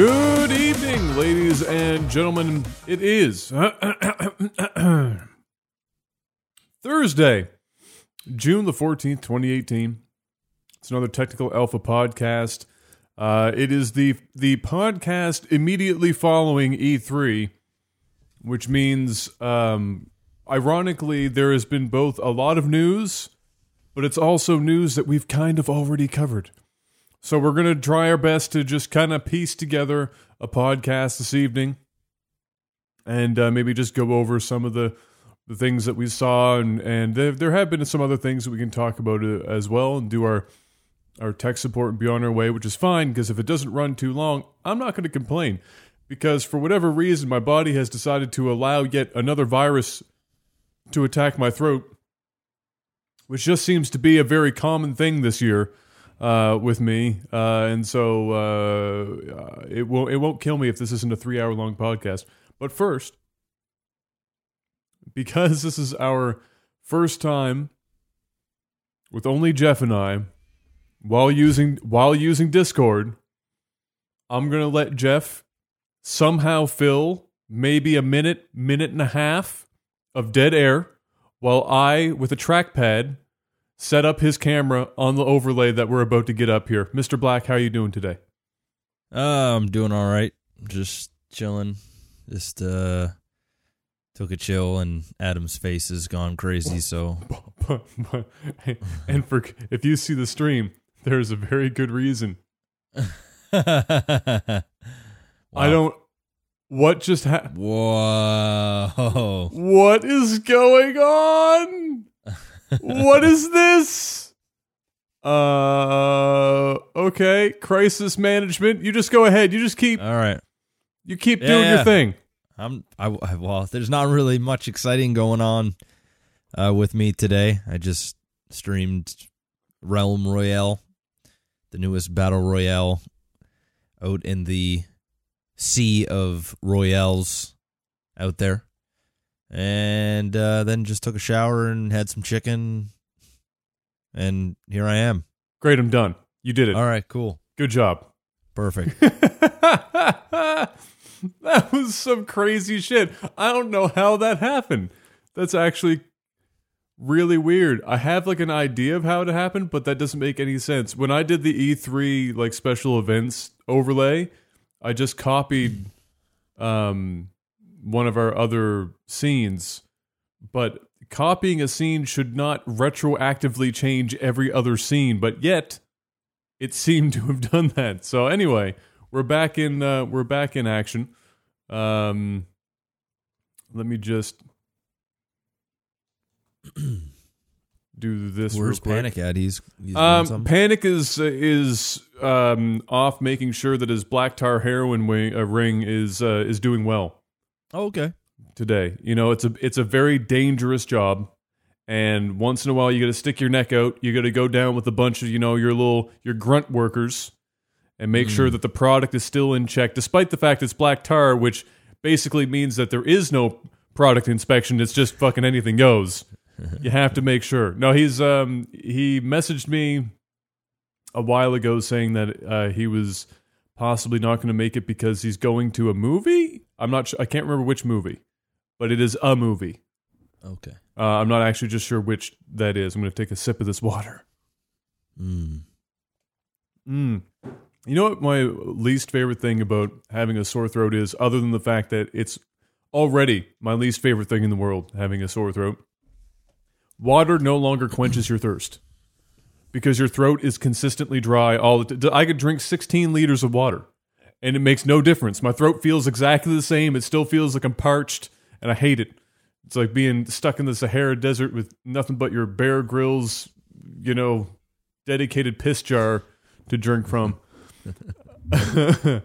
Good evening, ladies and gentlemen. It is Thursday, June the 14th, 2018. It's another Technical Alpha podcast. Uh, it is the the podcast immediately following E3, which means, um, ironically, there has been both a lot of news, but it's also news that we've kind of already covered. So we're going to try our best to just kind of piece together a podcast this evening and uh, maybe just go over some of the, the things that we saw. And, and there, have been some other things that we can talk about uh, as well and do our, our tech support and be on our way, which is fine because if it doesn't run too long, I'm not going to complain because for whatever reason, my body has decided to allow yet another virus to attack my throat, which just seems to be a very common thing this year uh, with me, uh, and so uh, it won't it won't kill me if this isn't a three hour long podcast. But first, because this is our first time with only Jeff and I, while using while using Discord, I'm gonna let Jeff somehow fill maybe a minute, minute and a half of dead air, while I, with a trackpad, set up his camera on the overlay that we're about to get up here. Mr. Black, how are you doing today? Uh, I'm doing all right. Just chilling. Just uh took a chill and Adam's face has gone crazy, so and for if you see the stream, there's a very good reason. I don't what just happened? Whoa. What is going on? What is this? Uh, okay. Crisis management. You just go ahead. You just keep. All right. You keep doing Yeah. your thing. I'm I I- well, there's not really much exciting going on uh with me today. I just streamed Realm Royale, the newest battle royale out in the sea of royales out there. And uh, then just took a shower and had some chicken and here I am. Great. I'm done. You did it. All right, cool. Good job. Perfect. that was some crazy shit. I don't know how that happened. That's actually really weird. I have like an idea of how it happened, but that doesn't make any sense. When I did the E3 like special events overlay, I just copied um one of our other scenes, but copying a scene should not retroactively change every other scene, but yet it seemed to have done that. So anyway, we're back in uh, we're back in action. Um, let me just do this. Where's. Panic at? He's, he's Um. Panic is is um, off making sure that his black tar heroin wing, uh, ring is uh, is doing well Oh, okay. today. You know, it's a it's a very dangerous job, and once in a while you got to stick your neck out. You got to go down with a bunch of you know your little your grunt workers, and make sure that the product is still in check, despite the fact it's black tar, which basically means that there is no product inspection. It's just fucking anything goes. you have to make sure. No, he's um he messaged me a while ago saying that uh, he was possibly not going to make it because he's going to a movie. I'm not. Sure, I can't remember which movie, but it is a movie. Okay. Uh, I'm not actually just sure which that is. I'm going to take a sip of this water. Mm. Mm. You know what my least favorite thing about having a sore throat is, other than the fact that it's already my least favorite thing in the world, having a sore throat? Water no longer quenches your thirst because your throat is consistently dry all the time. I could drink 16 liters of water and it makes no difference. My throat feels exactly the same. It still feels like I'm parched and I hate it. It's like being stuck in the Sahara Desert with nothing but your Bear Grylls, you know, dedicated piss jar to drink from. uh,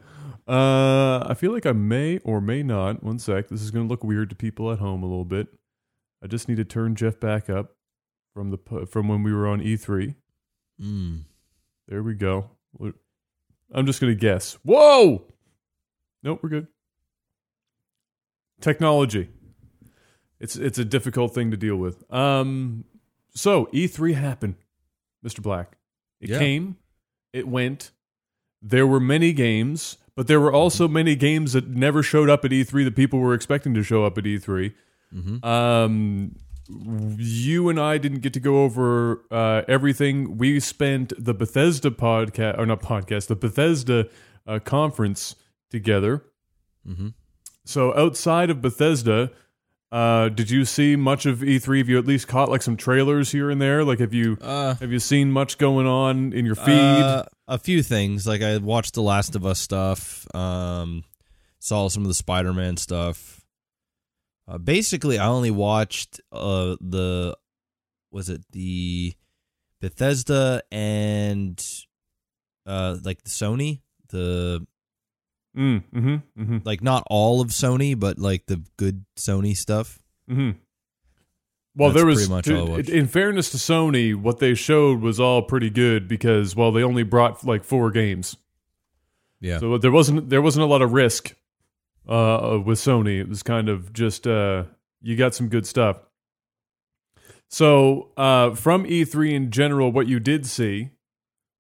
I feel like I may or may not. One sec. This is going to look weird to people at home a little bit. I just need to turn Jeff back up from the from when we were on E3. Mm. There we go. I'm just going to guess. Whoa! Nope, we're good. Technology. It's it's a difficult thing to deal with. Um so E3 happened, Mr. Black. It Yeah. came, it went. There were many games, But there were also many games that never showed up at E3 that people were expecting to show up at E3. Um, you and I didn't get to go over uh, everything. We spent the Bethesda podcast, or not podcast, the Bethesda uh, conference together. Mhm. So outside of Bethesda, uh, did you see much of E3? Have you at least caught like some trailers here and there? Like, have you Uh, have you seen much going on in your feed? Uh, a few things. Like I watched the Last of Us stuff. Um, saw some of the Spider-Man stuff. Uh, basically, I only watched uh the was it the Bethesda and uh like the Sony the mm, mm-hmm, mm-hmm, like not all of Sony but like the good Sony stuff. mm-hmm. Well, That's there was, pretty much in fairness to Sony, what they showed was all pretty good because, well, they only brought like four games, Yeah. so there wasn't there wasn't a lot of risk uh, with Sony. It was kind of just uh, you got some good stuff. So uh, from E3 in general, what you did see,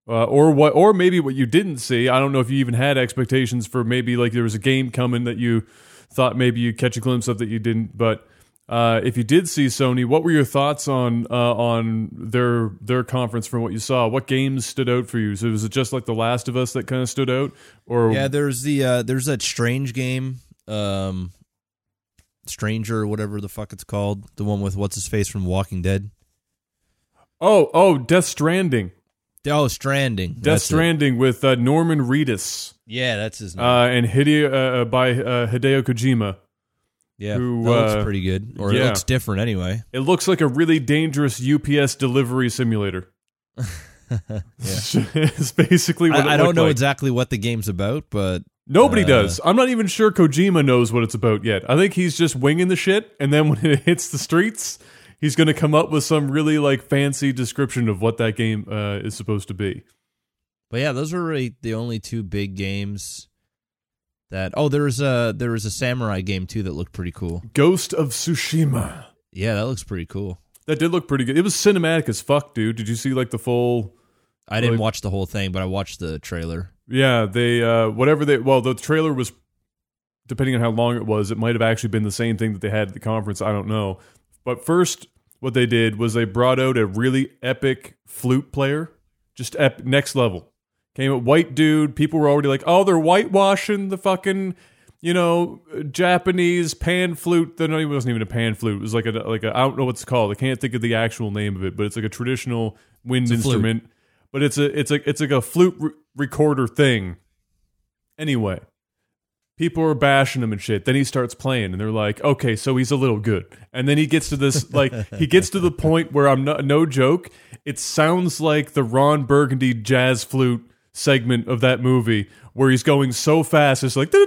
uh, or what, or maybe what you didn't see. I don't know if you even had expectations for maybe like there was a game coming that you thought maybe you catch a glimpse of that you didn't. But uh, if you did see Sony, what were your thoughts on uh, on their their conference from what you saw? What games stood out for you? So was it just like The Last of Us that kind of stood out, or Yeah, there's the uh there's that strange game, um Stranger or whatever the fuck it's called. The one with what's his face from Walking Dead. oh oh Death Stranding, Oh, Stranding. Death That's it. Stranding with uh, Norman Reedus Yeah, that's his name. uh, and Hideo uh, by uh, Hideo Kojima. Yeah, who, that looks uh, pretty good. Or it looks different anyway. It looks like a really dangerous UPS delivery simulator. Yeah. it's basically what it I, I don't know like. exactly what the game's about, but Nobody uh, does. I'm not even sure Kojima knows what it's about yet. I think he's just winging the shit, and then when it hits the streets, he's going to come up with some really like fancy description of what that game uh, is supposed to be. but yeah, those were really the only two big games that Oh, there was a there was a samurai game too that looked pretty cool. Ghost of Tsushima. Yeah, that looks pretty cool. That did look pretty good. It was cinematic as fuck, dude. Did you see like the full? I didn't Like- watch the whole thing, but I watched the trailer. Yeah, they uh, whatever they. Well, the trailer was, depending on how long it was, it might have actually been the same thing that they had at the conference. I don't know. But first, what they did was they brought out a really epic flute player, just ep- next level. Came a white dude. People were already like, "Oh, they're whitewashing the fucking." You know, Japanese pan flute. That no, it wasn't even a pan flute. It was like a like a I don't know what's it called. I can't think of the actual name of it, but it's like a traditional wind a flute. instrument. But it's a it's a it's like a flute re- recorder thing. Anyway, people are bashing him and shit. Then he starts playing, and they're like, "Okay, so he's a little good." And then he gets to this like he gets to the point where I'm not no joke. It sounds like the Ron Burgundy jazz flute segment of that movie where he's going so fast it's like and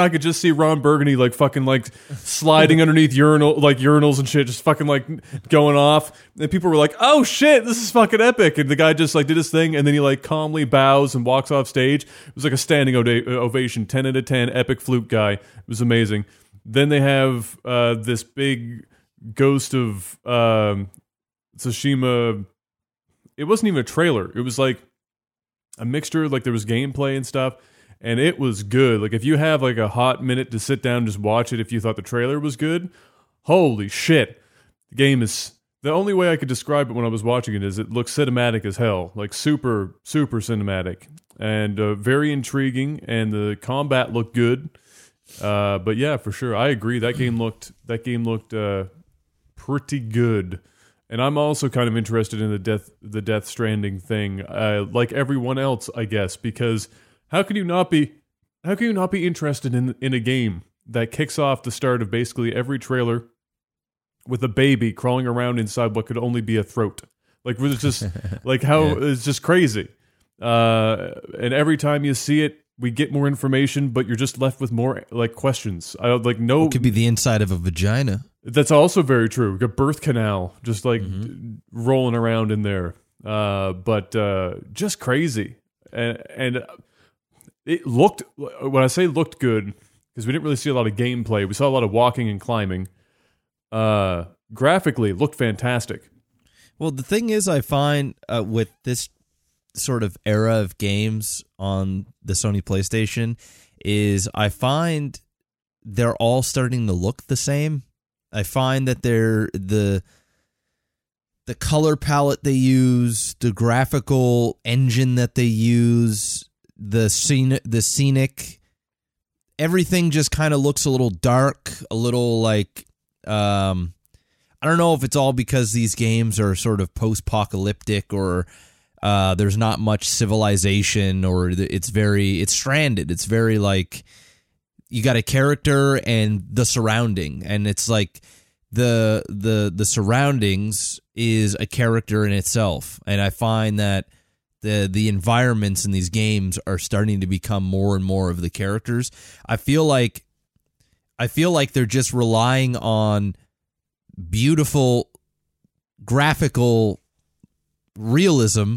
I could just see Ron Burgundy like fucking like sliding underneath urinal like urinals and shit just fucking like going off. And people were like oh shit this is fucking epic. And the guy just like did his thing and then he like calmly bows and walks off stage. It was like a standing ova- ovation 10 out of 10 epic flute guy. It was amazing. Then they have uh this big ghost of um Tsushima it wasn't even a trailer. It was like a mixture, like there was gameplay and stuff, and it was good. Like if you have like a hot minute to sit down and just watch it, if you thought the trailer was good, holy shit, the game is. The only way I could describe it when I was watching it is it looks cinematic as hell, like super super cinematic and uh, very intriguing, and the combat looked good. Uh, but yeah, for sure, I agree. That game looked that game looked uh, pretty good. And I'm also kind of interested in the death the Death Stranding thing, uh, like everyone else, I guess, because how can you not be how can you not be interested in in a game that kicks off the start of basically every trailer with a baby crawling around inside what could only be a throat? Like it's just like how Yeah. it's just crazy. Uh, and every time you see it, we get more information, but you're just left with more like questions. I like no It could be the inside of a vagina. That's also very true. A birth canal just like d- rolling around in there. Uh, but uh, just crazy. And, and it looked, when I say looked good, because we didn't really see a lot of gameplay, we saw a lot of walking and climbing. Uh, graphically, looked fantastic. Well, the thing is, I find uh, with this sort of era of games on the Sony PlayStation is I find they're all starting to look the same. I find that they're the the color palette they use, the graphical engine that they use, the scene the scenic everything just kind of looks a little dark, a little like um I don't know if it's all because these games are sort of post-apocalyptic or uh, there's not much civilization or it's very it's stranded. It's very like you got a character and the surrounding and it's like the the the surroundings is a character in itself and I find that the the environments in these games are starting to become more and more of the characters. I feel like I feel like they're just relying on beautiful graphical realism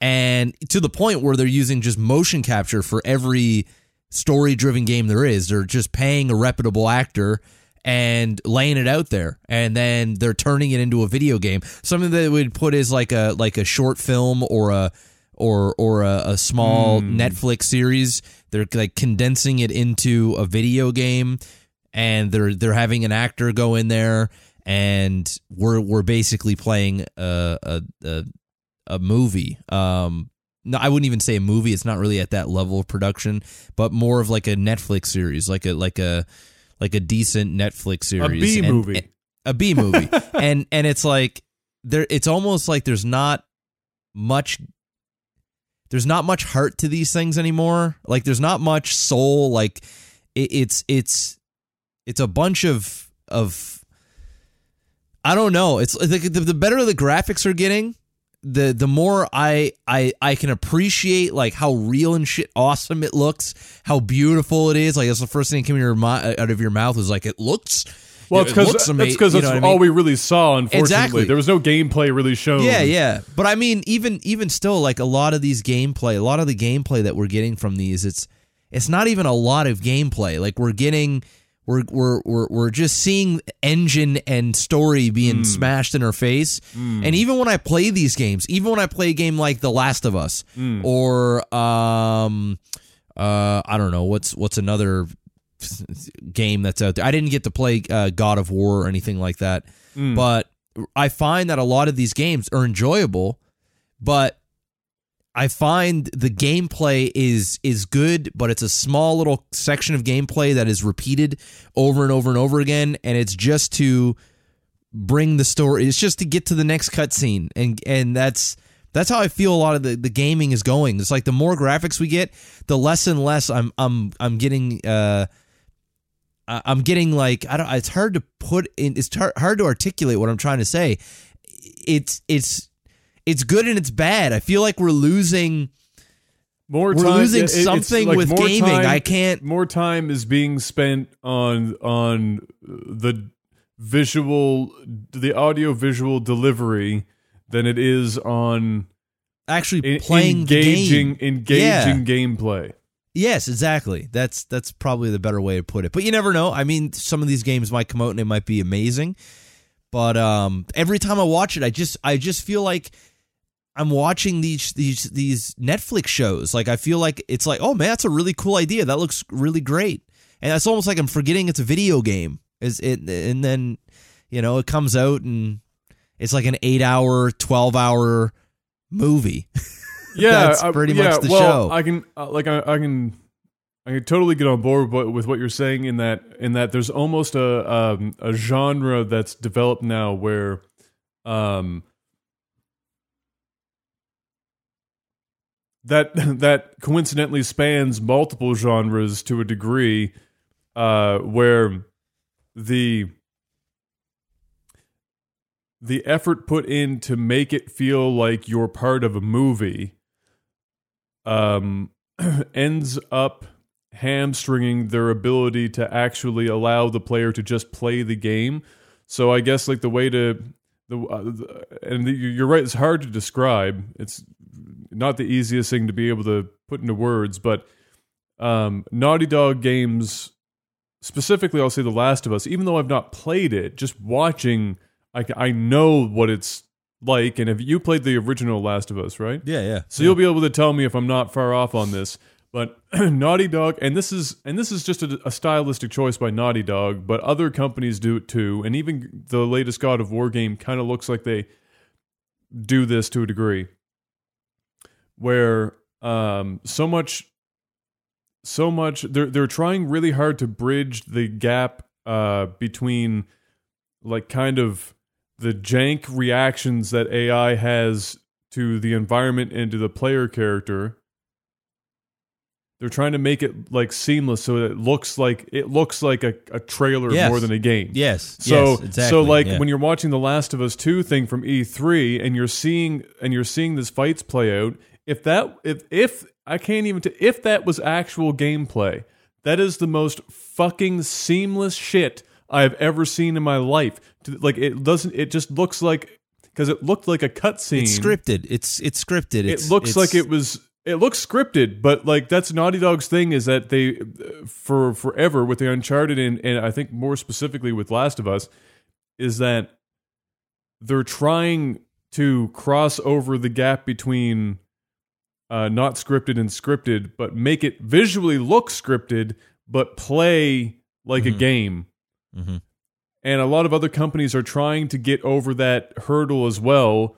and to the point where they're using just motion capture for every story driven game there is. They're just paying a reputable actor and laying it out there and then they're turning it into a video game. Something that would put as like a like a short film or a or or a, a small mm. Netflix series. They're like condensing it into a video game and they're they're having an actor go in there and we're we're basically playing a a, a, a movie. Um, no, I wouldn't even say a movie. It's not really at that level of production, but more of like a Netflix series, like a like a like a decent Netflix series, a B movie, a B movie, and and it's like there. It's almost like there's not much. There's not much heart to these things anymore. Like there's not much soul. Like it, it's it's it's a bunch of of I don't know. It's the, the better the graphics are getting, the the more I I I can appreciate like how real and shit awesome it looks, how beautiful it is. Like that's the first thing that came your uh, out of your mouth was like it looks. Well, it's because that's because that's all I mean? we really saw. Unfortunately, exactly. there was no gameplay really shown. Yeah, yeah. But I mean, even even still, like a lot of these gameplay, a lot of the gameplay that we're getting from these, it's it's not even a lot of gameplay. Like we're getting we're we're we're, we're just seeing engine and story being mm. smashed in our face. Mm. And even when I play these games, even when I play a game like The Last of Us mm. or um uh I don't know what's what's another game that's out there. I didn't get to play uh, God of War or anything like that, hmm. but I find that a lot of these games are enjoyable, but I find the gameplay is is good, but it's a small little section of gameplay that is repeated over and over and over again, and it's just to bring the story. It's just to get to the next cutscene, and and that's that's how I feel a lot of the, the gaming is going. It's like the more graphics we get, the less and less I'm I'm I'm getting. Uh, I'm getting like I don't. It's hard to put in. It's hard to articulate what I'm trying to say. It's it's it's good and it's bad. I feel like we're losing more we're time, losing something like with gaming. Time, I can't. More time is being spent on on the visual, the audio visual delivery than it is on actually playing engaging engaging yeah. gameplay. Yes, exactly. That's that's probably the better way to put it. But you never know. I mean, some of these games might come out and they might be amazing. But um, every time I watch it, I just I just feel like I'm watching these these these Netflix shows. Like I feel like it's like, oh man, that's a really cool idea. That looks really great. And it's almost like I'm forgetting it's a video game. Is it? And then you know it comes out and it's like an eight hour, twelve hour movie. Yeah, that's pretty yeah, much the well, show. I can uh, like I, I, can I can totally get on board with, with what you're saying in that in that there's almost a um, a genre that's developed now where um that that coincidentally spans multiple genres to a degree, uh, where the the effort put in to make it feel like you're part of a movie um, ends up hamstringing their ability to actually allow the player to just play the game. So I guess like the way to the, uh, the and the, you're right, it's hard to describe. It's not the easiest thing to be able to put into words, but um, Naughty Dog games, specifically, I'll say The Last of Us, even though I've not played it, just watching, I, I know what it's like, and if you played the original Last of Us, right? Yeah, yeah. So you'll be able to tell me if I'm not far off on this. But Naughty Dog, and this is and this is just a, a, stylistic choice by Naughty Dog, but other companies do it too. And even the latest God of War game kind of looks like they do this to a degree, where um, so much, so much they're they're trying really hard to bridge the gap uh, between like kind of the jank reactions that AI has to the environment and to the player character. They're trying to make it like seamless so that it looks like it looks like a, a trailer Yes. more than a game. Yes. So yes, exactly. so like yeah. when you're watching the Last of Us 2 thing from E3 and you're seeing and you're seeing this fights play out, if that if if I can't even t- if that was actual gameplay, that is the most fucking seamless shit I've ever seen in my life. Like it doesn't it just looks like cuz it looked like a cutscene. it's scripted. It's it's scripted. It's, It looks like it was it looks scripted, but like that's Naughty Dog's thing is that they for forever with the Uncharted and, and I think more specifically with Last of Us is that they're trying to cross over the gap between uh, not scripted and scripted, but make it visually look scripted, but play like a Mhm. game. Mhm. And a lot of other companies are trying to get over that hurdle as well.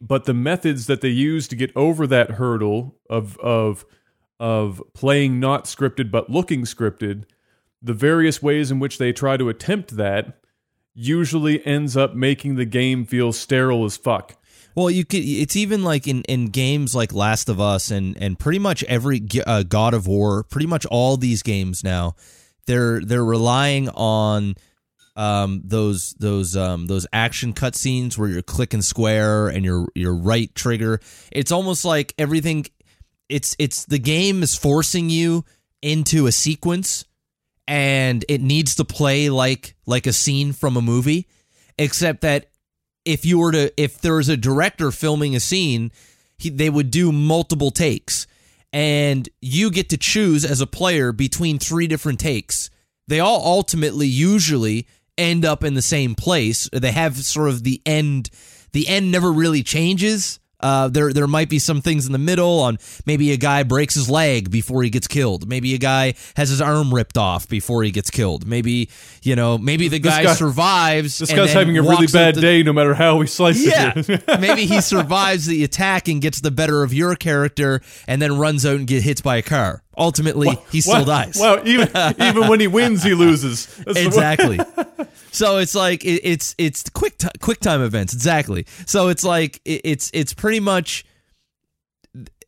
But the methods that they use to get over that hurdle of of of playing not scripted but looking scripted, the various ways in which they try to attempt that usually ends up making the game feel sterile as fuck. Well, you could. It's even like in, in games like Last of Us and and pretty much every uh, God of War, pretty much all these games now, they're they're relying on um those those um those action cutscenes where you're clicking square and your your right trigger. It's almost like everything. It's it's the game is forcing you into a sequence, and it needs to play like like a scene from a movie, except that if you were to if there was a director filming a scene he, they would do multiple takes. And you get to choose as a player between three different takes. They all ultimately usually end up in the same place. They have sort of the end the end never really changes uh, there, there might be some things in the middle on maybe a guy breaks his leg before he gets killed. Maybe a guy has his arm ripped off before he gets killed. Maybe you know, maybe the guy, guy- survives. This guy's having a really bad the- day no matter how we slice yeah. it. Maybe he survives the attack and gets the better of your character and then runs out and get hit by a car. Ultimately, he still dies. Well, even even when he wins, he loses. That's Exactly. so it's like it, it's it's quick ti quick time events. Exactly. So it's like it, it's it's pretty much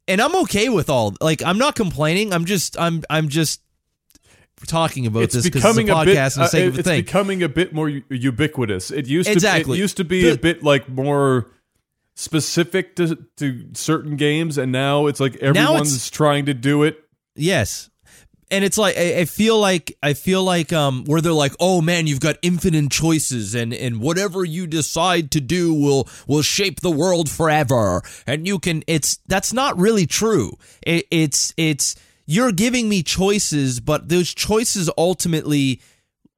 and I'm okay with all like I'm not complaining. I'm just I'm I'm just talking about it's this because it's a becoming a, podcast bit. uh, a it's thing. becoming a bit more ubiquitous. It used Exactly. to. It used to be The- a bit like more specific to to certain games, and now it's like everyone's trying to do it. Yes. And it's like I, I feel like I feel like um where they're like, oh man, you've got infinite choices and and whatever you decide to do will will shape the world forever. And you can it's that's not really true. It, it's it's you're giving me choices, but those choices ultimately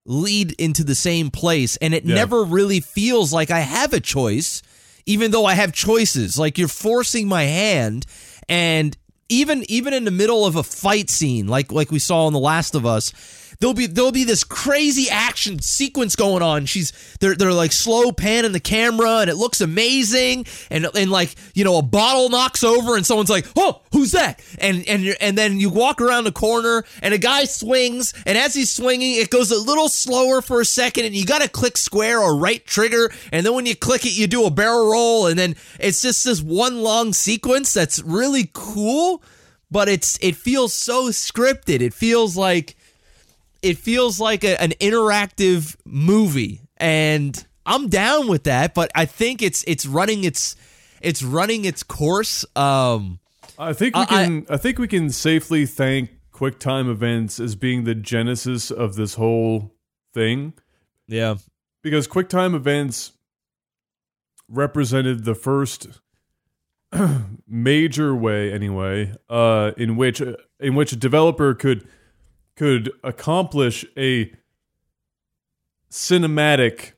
lead into the same place and it Yeah. never really feels like I have a choice even though I have choices like you're forcing my hand and even even in the middle of a fight scene like like we saw in the last of us there'll be there'll be this crazy action sequence going on. She's they're they're like slow panning the camera and it looks amazing. And and like you know a bottle knocks over and someone's like oh who's that? And and and then you walk around the corner and a guy swings and as he's swinging it goes a little slower for a second and you got to click square or right trigger. And then when you click it you do a barrel roll and then it's just this one long sequence that's really cool but it's it feels so scripted. It feels like it feels like a, an interactive movie and i'm down with that but i think it's it's running its it's running its course um I think we I- can. I, think we can safely thank QuickTime events as being the genesis of this whole thing yeah because QuickTime events represented the first major way, anyway, uh, in which in which a developer could could accomplish a cinematic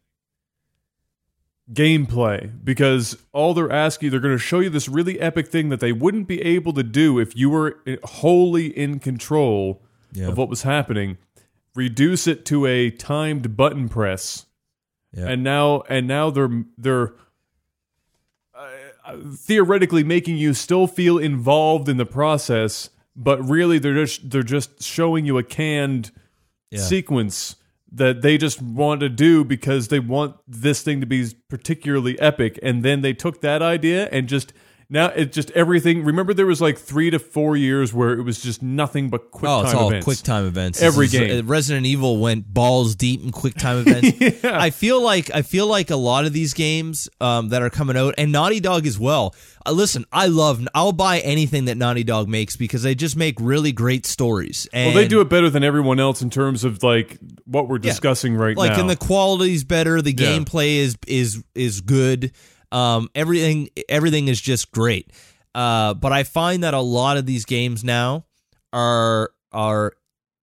gameplay because all they're asking they're going to show you this really epic thing that they wouldn't be able to do if you were wholly in control Yeah. of what was happening reduce it to a timed button press Yeah. and now and now they're they're uh, theoretically making you still feel involved in the process but really they're just they're just showing you a canned Yeah. sequence that they just want to do because they want this thing to be particularly epic and then they took that idea and just now it's just everything remember there was like 3 to 4 years where it was just nothing but quick Oh, time it's all events. quick time events. Every is- game. uh, Resident Evil went balls deep in quick time events. I feel like I feel like a lot of these games um, that are coming out, and Naughty Dog as well. Uh, listen, I love. I'll buy anything that Naughty Dog makes because they just make really great stories. And Well, they do it better than everyone else in terms of like what we're discussing right like now. and the quality's better the Yeah. gameplay is is is good um everything everything is just great. Uh but i find that a lot of these games now are are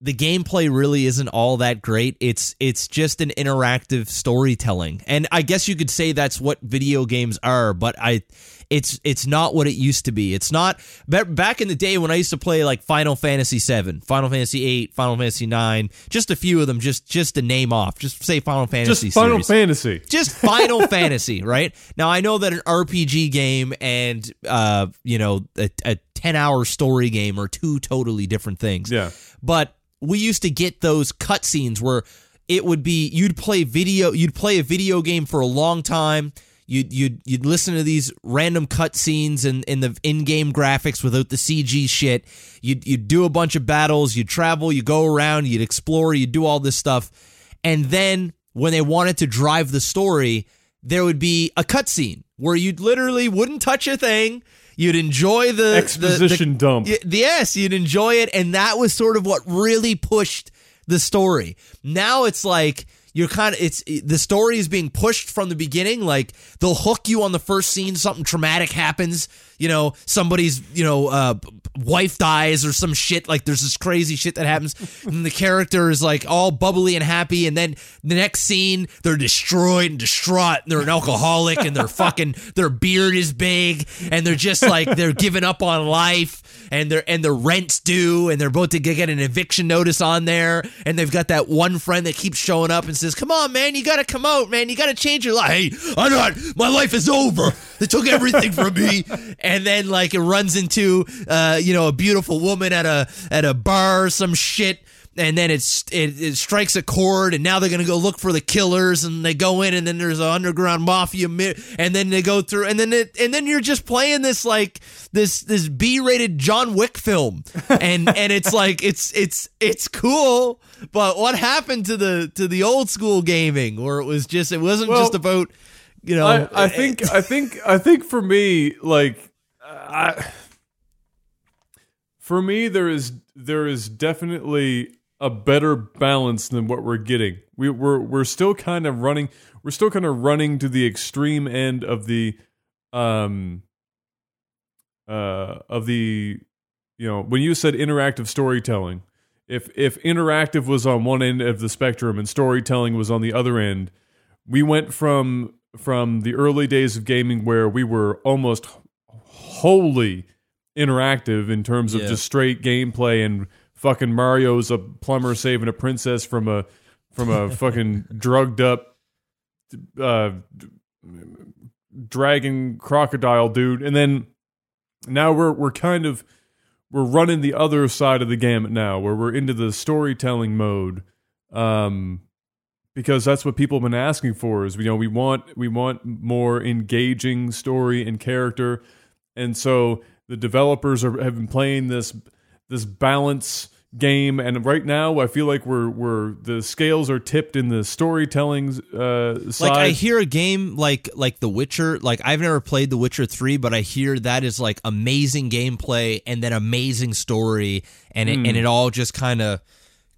the gameplay really isn't all that great. It's it's just an interactive storytelling. And i guess you could say that's what video games are but i it's it's not what it used to be it's not back in the day when i used to play like final fantasy 7 final fantasy 8 final fantasy 9 just a few of them just just to name off just say final fantasy just Final series Fantasy. just Final Fantasy, right? Now I know that an RPG game and uh, you know, a, a 10-hour story game are two totally different things. Yeah. But we used to get those cutscenes where it would be you'd play video you'd play a video game for a long time. You'd you'd you'd listen to these random cutscenes and in the in-game graphics without the CG shit. You'd you'd do a bunch of battles, you'd travel, you go around, you'd explore, you'd do all this stuff. And then when they wanted to drive the story, there would be a cutscene where you literally wouldn't touch a thing. You'd enjoy the the- Exposition the, dump. Y- yes, you'd enjoy it, and that was sort of what really pushed the story. Now it's like you're kind of it's the story is being pushed from the beginning. Like they'll hook you on the first scene, something traumatic happens. You know, somebody's you know uh, wife dies or some shit. Like there's this crazy shit that happens, and the character is like all bubbly and happy, and then the next scene they're destroyed and distraught. And they're an alcoholic, and their fucking their beard is big, and they're just like they're giving up on life and their and their rent's due and they're about to get an eviction notice on there and they've got that one friend that keeps showing up and says come on man you gotta come out man you gotta change your life hey i'm not my life is over they took everything from me and then like it runs into uh you know a beautiful woman at a at a bar or some shit and then it's it, it strikes a chord and now they're gonna go look for the killers and they go in and then there's an underground mafia mi- and then they go through and then it and then you're just playing this like this this b-rated john wick film. And and it's like it's it's it's cool but what happened to the to the old school gaming where it was just it wasn't Well, just about you know I, I think I think I think for me, like I for me there is there is definitely a better balance than what we're getting. We we're we're still kind of running we're still kind of running to the extreme end of the um uh of the you know when you said interactive storytelling if if interactive was on one end of the spectrum and storytelling was on the other end we went from from the early days of gaming where we were almost wholly interactive in terms of Yeah. just straight gameplay and fucking Mario's a plumber saving a princess from a from a fucking drugged up uh dragon crocodile dude. And then now we're we're kind of we're running the other side of the gamut now where we're into the storytelling mode. Um because that's what people have been asking for is you know we want we want more engaging story and character and so the developers are, have been playing this this balance game. And right now I feel like we're we're the scales are tipped in the storytelling uh side like I hear a game like like The Witcher. Like I've never played The Witcher three, but I hear that is like amazing gameplay and then amazing story, and it, and it all just kind of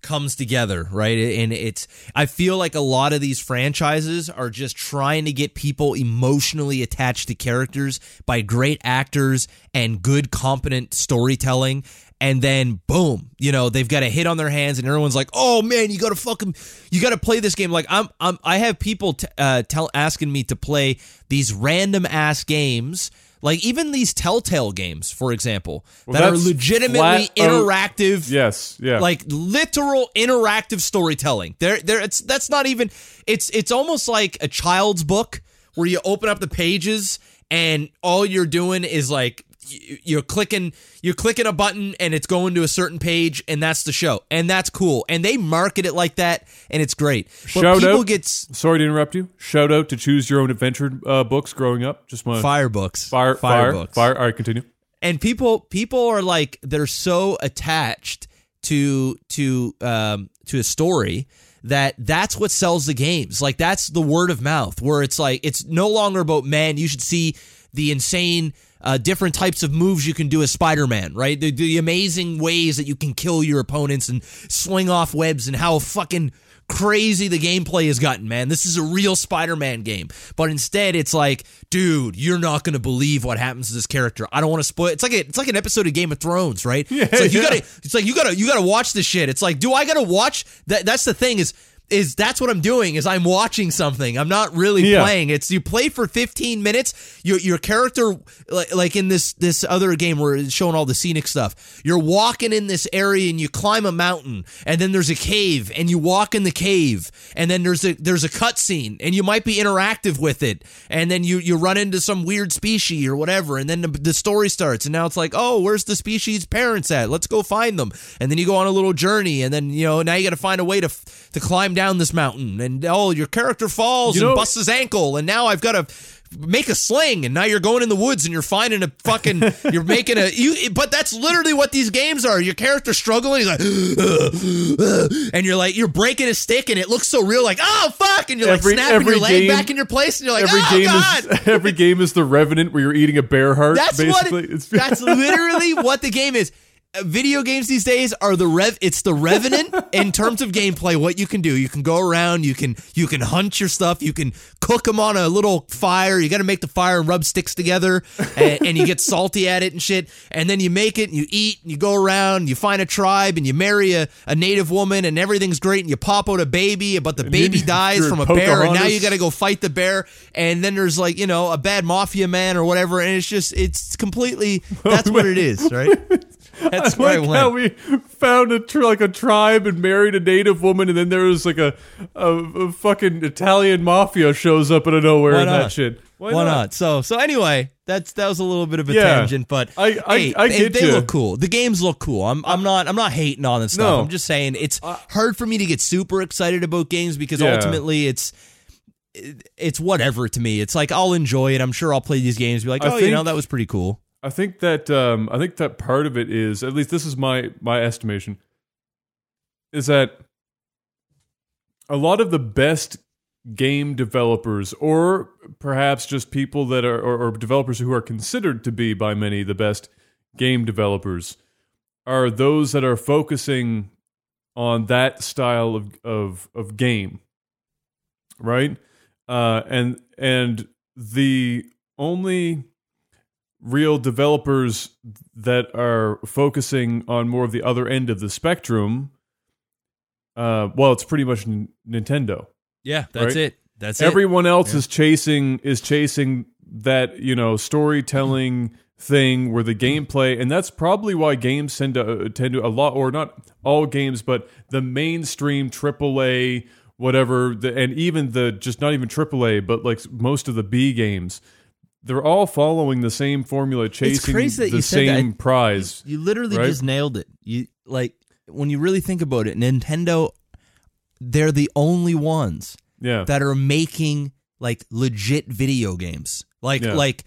comes together, right? And it's I feel like a lot of these franchises are just trying to get people emotionally attached to characters by great actors and good competent storytelling and then boom, you know, they've got a hit on their hands, and everyone's like, "Oh man, you got to fucking, you got to play this game." Like I'm, I'm, I have people t- uh, tell asking me to play these random ass games. Like even these Telltale games, for example, Well, that are legitimately out- interactive Yes, yeah. like literal interactive storytelling. There, there. It's that's not even. It's it's almost like a child's book where you open up the pages and all you're doing is like you're clicking you're clicking a button and it's going to a certain page and that's the show and that's cool and they market it like that and it's great. But Shout people out- gets Sorry to interrupt you. Shout out to choose your own adventure uh, books growing up. Just want fire books, fire, fire, books. fire. All right, continue. and people people are like they're so attached to to um to a story that that's what sells the games like that's the word of mouth where it's like it's no longer about man you should see the insane uh, different types of moves you can do as Spider-Man, right? The, the amazing ways that you can kill your opponents and swing off webs and how fucking crazy the gameplay has gotten, man. This is a real Spider-Man game. But instead it's like, dude, you're not going to believe what happens to this character. I don't want to spoil It's like a, it's like an episode of Game of Thrones, right? it's like you yeah. got to it's like you got to you got to watch this shit. It's like, do I got to watch that that's the thing is is that's what I'm doing is I'm watching something. I'm not really Yeah. playing. It's you play for 15 minutes. Your your character like, like in this this other game where it's showing all the scenic stuff. You're walking in this area and you climb a mountain and then there's a cave and you walk in the cave and then there's a there's a cutscene and you might be interactive with it and then you you run into some weird species or whatever and then the, the story starts and now it's like oh where's the species parents at let's go find them and then you go on a little journey and then you know now you got to find a way to to climb down this mountain and oh your character falls You and know- busts his ankle and now I've got to make a sling and now you're going in the woods and you're finding a fucking you're making a you but that's literally what these games are your character struggling he's like and you're like you're breaking a stick and it looks so real like oh fuck and you're like snapping every your leg game- back in your place and you're like every oh game god is every game is the Revenant where you're eating a bear heart. that's basically. what it, It's- that's literally what the game is. Video games these days are the rev. It's the revenant in terms of gameplay. What you can do, you can go around, you can you can hunt your stuff, you can cook them on a little fire. You got to make the fire and rub sticks together, and, and you get salty at it and shit. And then you make it, and you eat, and you go around, you find a tribe, and you marry a, a native woman, and everything's great. And you pop out a baby, but the baby you- dies from a bear, and now you got to go fight the bear. And then there's like you know a bad mafia man or whatever, and it's just it's completely that's what it is, right? That's where I like went. how we found a tr- like a tribe and married a native woman, and then there was like a a, a fucking Italian mafia shows up out of nowhere Why and not? that shit. Why, not? So so anyway, that's that was a little bit of a Yeah. tangent, but I- I- hey, I they, get they ya. look cool. The games look cool. I'm I'm not I'm not hating on this stuff. No. I'm just saying it's hard for me to get super excited about games because Yeah. ultimately it's it's whatever to me. It's like I'll enjoy it. I'm sure I'll play these games. Be like, I oh, you think- know, that was pretty cool. I think that um, I think that part of it is at least this is my my estimation is that a lot of the best game developers or perhaps just people that are or, or developers who are considered to be by many the best game developers are those that are focusing on that style of of, of game right? Uh, and and the only real developers that are focusing on more of the other end of the spectrum uh well it's pretty much N- Nintendo Yeah, that's Right? it. That's it. everyone else is chasing is chasing that you know storytelling thing where the gameplay and that's probably why games tend to uh, tend to a lot or not all games but the mainstream AAA whatever the, and even the just not even AAA but like most of the B games they're all following the same formula chasing the you said that. same prize You literally right? just nailed it. You like when you really think about it, Nintendo they're the only ones yeah that are making like legit video games. Like Yeah. like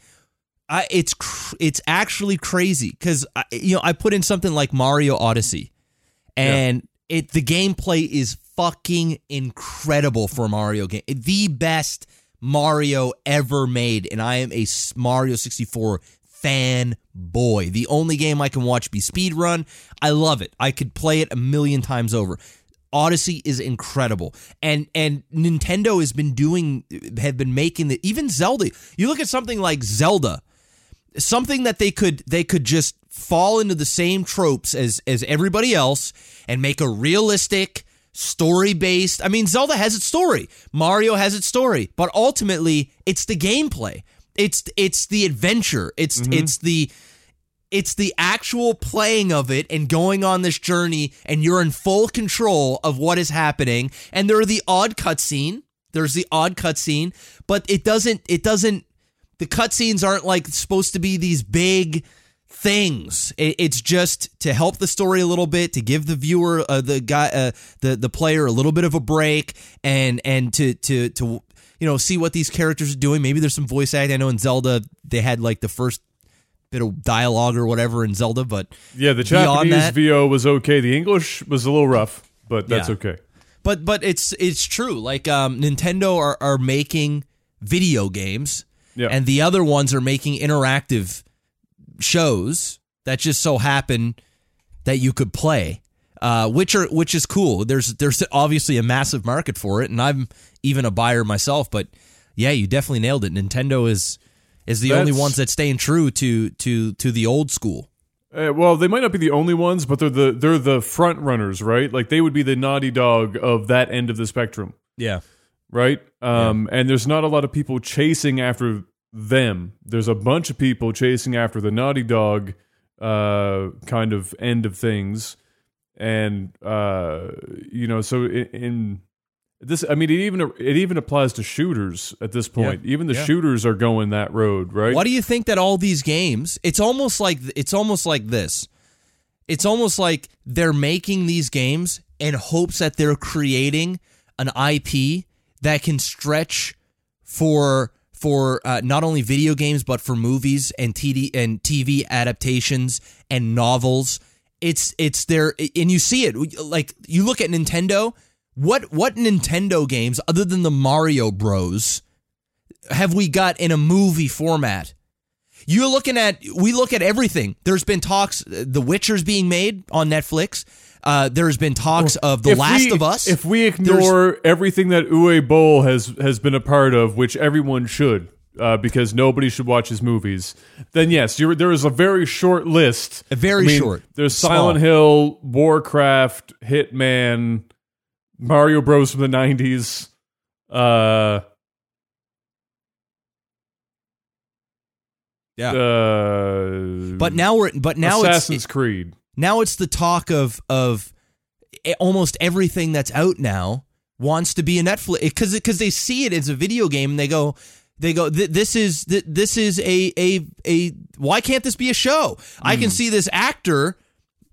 I it's cr- it's actually crazy cuz you know I put in something like Mario Odyssey and it the gameplay is fucking incredible for a Mario game. The best Mario ever made and I am a Mario 64 fan boy. The only game I can watch be speedrun. I love it. I could play it a million times over. Odyssey is incredible. And and Nintendo has been doing have been making the even Zelda. You look at something like Zelda. something that they could they could just fall into the same tropes as as everybody else and make a realistic story based. I mean, Zelda has its story, Mario has its story, but ultimately it's the gameplay. It's it's the adventure. It's mm-hmm. it's the it's the actual playing of it and going on this journey and you're in full control of what is happening and there are the odd cutscene there's the odd cutscene but it doesn't it doesn't the cutscenes aren't like supposed to be these big things it, it's just to help the story a little bit to give the viewer uh, the guy uh, the the player a little bit of a break and and to to to you know see what these characters are doing maybe there's some voice acting i know in zelda they had like the first bit of dialogue or whatever in Zelda, but Yeah, the Japanese that- VO was okay. The English was a little rough, but that's Yeah. okay. but but it's it's true. Like um, Nintendo are are making video games, Yeah. and the other ones are making interactive shows that just so happen that you could play. Uh, which are which is cool. There's there's obviously a massive market for it, and I'm even a buyer myself. But yeah, you definitely nailed it. Nintendo is is the only ones that staying true to to to the old school. Uh, well, they might not be the only ones, but they're the they're the front runners, right? Like they would be the naughty dog of that end of the spectrum, Yeah, right? Um, And there's not a lot of people chasing after them. There's a bunch of people chasing after the naughty dog uh, kind of end of things, and uh, you know, so in, in this, I mean, it even it even applies to shooters at this point. Even the Yeah. shooters are going that road, right? Why do you think that all these games? It's almost like it's almost like this. It's almost like they're making these games in hopes that they're creating an IP that can stretch for for uh, not only video games but for movies and TD and TV adaptations and novels. It's it's there, and you see it. Like you look at Nintendo. What what Nintendo games other than the Mario Bros have we got in a movie format? You're looking at we look at everything. There's been talks uh, The Witcher's being made on Netflix. Uh, there's been talks of The Last we- of Us. If we ignore everything that Uwe Boll has has been a part of, which everyone should, uh, because nobody should watch his movies, then yes, you're, there is a very short list. A very I mean, short. There's Small. Silent Hill, Warcraft, Hitman, Mario Bros from the '90s. Uh, yeah. uh, but now we're but now Assassin's it's Creed. Now it's the talk of of e- almost everything that's out now wants to be a Netflix because because they see it as a video game and they go they go this is this is a a a why can't this be a show? I Hmm. can see this actor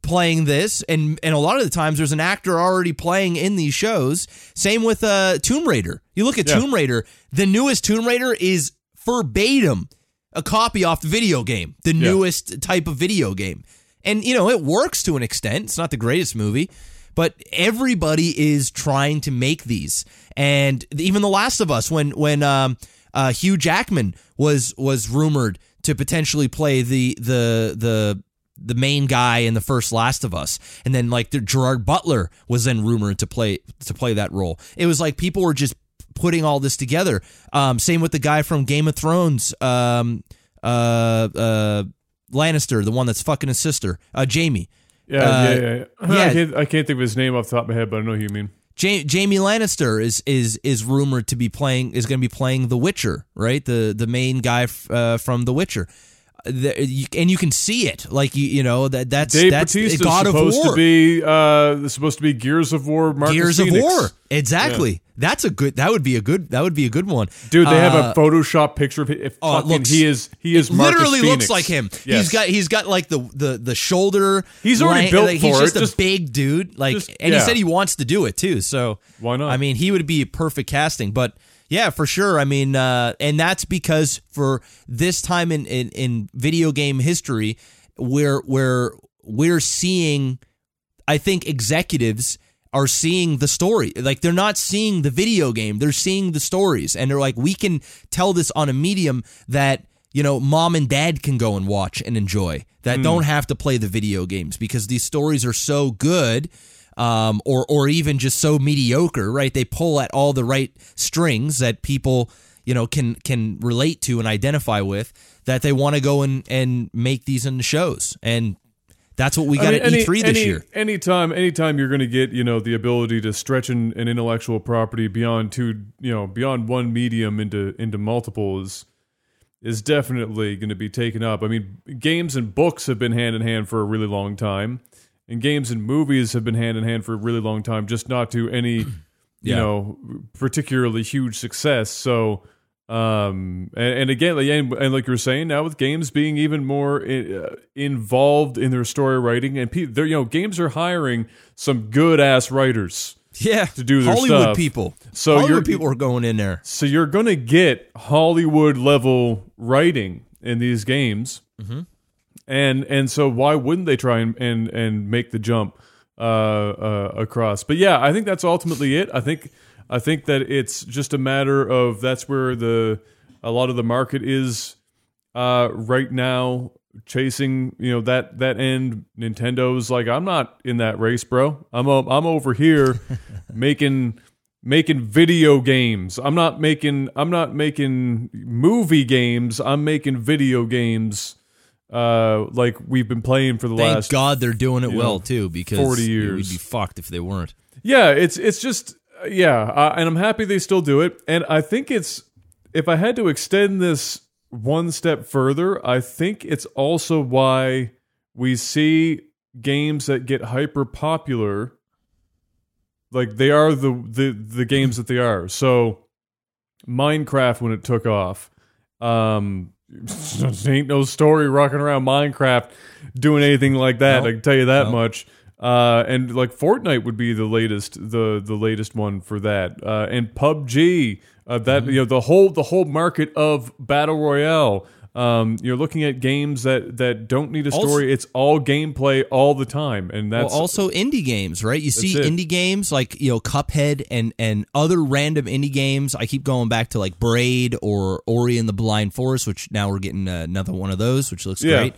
playing this and and a lot of the times there's an actor already playing in these shows. Same with uh Tomb Raider. You look at Yeah. Tomb Raider, the newest Tomb Raider is verbatim a copy off the video game, the Yeah. newest type of video game. And you know, it works to an extent. It's not the greatest movie, but everybody is trying to make these. And even The Last of Us when when um uh, Hugh Jackman was was rumored to potentially play the the the the main guy in the first Last of Us, and then like the Gerard Butler was then rumored to play to play that role. It was like people were just putting all this together. Um, same with the guy from Game of Thrones, um, uh, uh, Lannister, the one that's fucking his sister, uh, Jaime. Yeah, Uh, yeah, yeah. yeah. I, can't, I can't think of his name off the top of my head, but I know who you mean. Ja- Jaime Lannister is is is rumored to be playing is going to be playing The Witcher, right? The the main guy f- uh, from The Witcher. Uh, The, you, and you can see it, like you you know that that's Dave that's Bautista's God of supposed War. to be uh supposed to be Gears of War Marcus Gears of War. Exactly. That's a good. That would be a good. That would be a good one, Dude, they have Uh, a Photoshop picture of him. If Oh, it fucking looks- he is he is Marcus literally Fenix. looks like him. Yes. He's got he's got like the the the shoulder. He's already length- built like, for He's it. just a Just- big dude. Like, just- and yeah. he said he wants to do it too. So Why not? I mean, he would be perfect casting. But yeah, for sure. I mean, uh, and that's because for this time in in, in video game history, where where we're seeing, I think executives are seeing the story. Like they're not seeing the video game, they're seeing the stories. And they're like, we can tell this on a medium that, you know, mom and dad can go and watch and enjoy that don't have to play the video games because these stories are so good. Um, or or even just so mediocre, right? They pull at all the right strings that people, you know can can relate to and identify with that they want to go and and make these into shows and that's what we got I mean, at any- E3 this any- year. Anytime, anytime you're going to get you know the ability to stretch an, an intellectual property beyond two, you know, beyond one medium into into multiple is is definitely going to be taken up. I mean, games and books have been hand in hand for a really long time, and games and movies have been hand in hand for a really long time, just not to any, you Yeah. know, particularly huge success. So. Um and, and again, like, and, and like you were saying, now with games being even more uh, involved in their story writing, and people, they're you know, games are hiring some good ass writers. Yeah, to do their Hollywood stuff. people. So Hollywood people are going in there. So you're going to get Hollywood level writing in these games, Mm-hmm. And and so why wouldn't they try and and, and make the jump uh, uh, across? But yeah, I think that's ultimately it. I think I think that it's just a matter of that's where the a lot of the market is uh, right now chasing you know that that end. Nintendo's like i'm not in that race bro. I'm i'm over here making making video games. I'm not making i'm not making movie games. I'm making video games uh like we've been playing for the Thank last God they're doing it well know, too, because 40 years we'd be fucked if they weren't. Yeah, it's it's just yeah, uh, and I'm happy they still do it. And I think it's if I had to extend this one step further, I think it's also why we see games that get hyper popular like they are the the the games that they are. So Minecraft when it took off um ain't no story rocking around Minecraft doing anything like that. No. I can tell you that No. much. Uh, and like Fortnite would be the latest, the the latest one for that. Uh, and PUBG, uh, that Mm-hmm. you know the whole the whole market of battle royale. Um, you're looking at games that that don't need a Also- story. it's all gameplay all the time, and that's well, also indie games, right? You see it. indie games like you know Cuphead and and other random indie games. I keep going back to like Braid or Ori and the Blind Forest, which now we're getting uh, another one of those, which looks Yeah. great.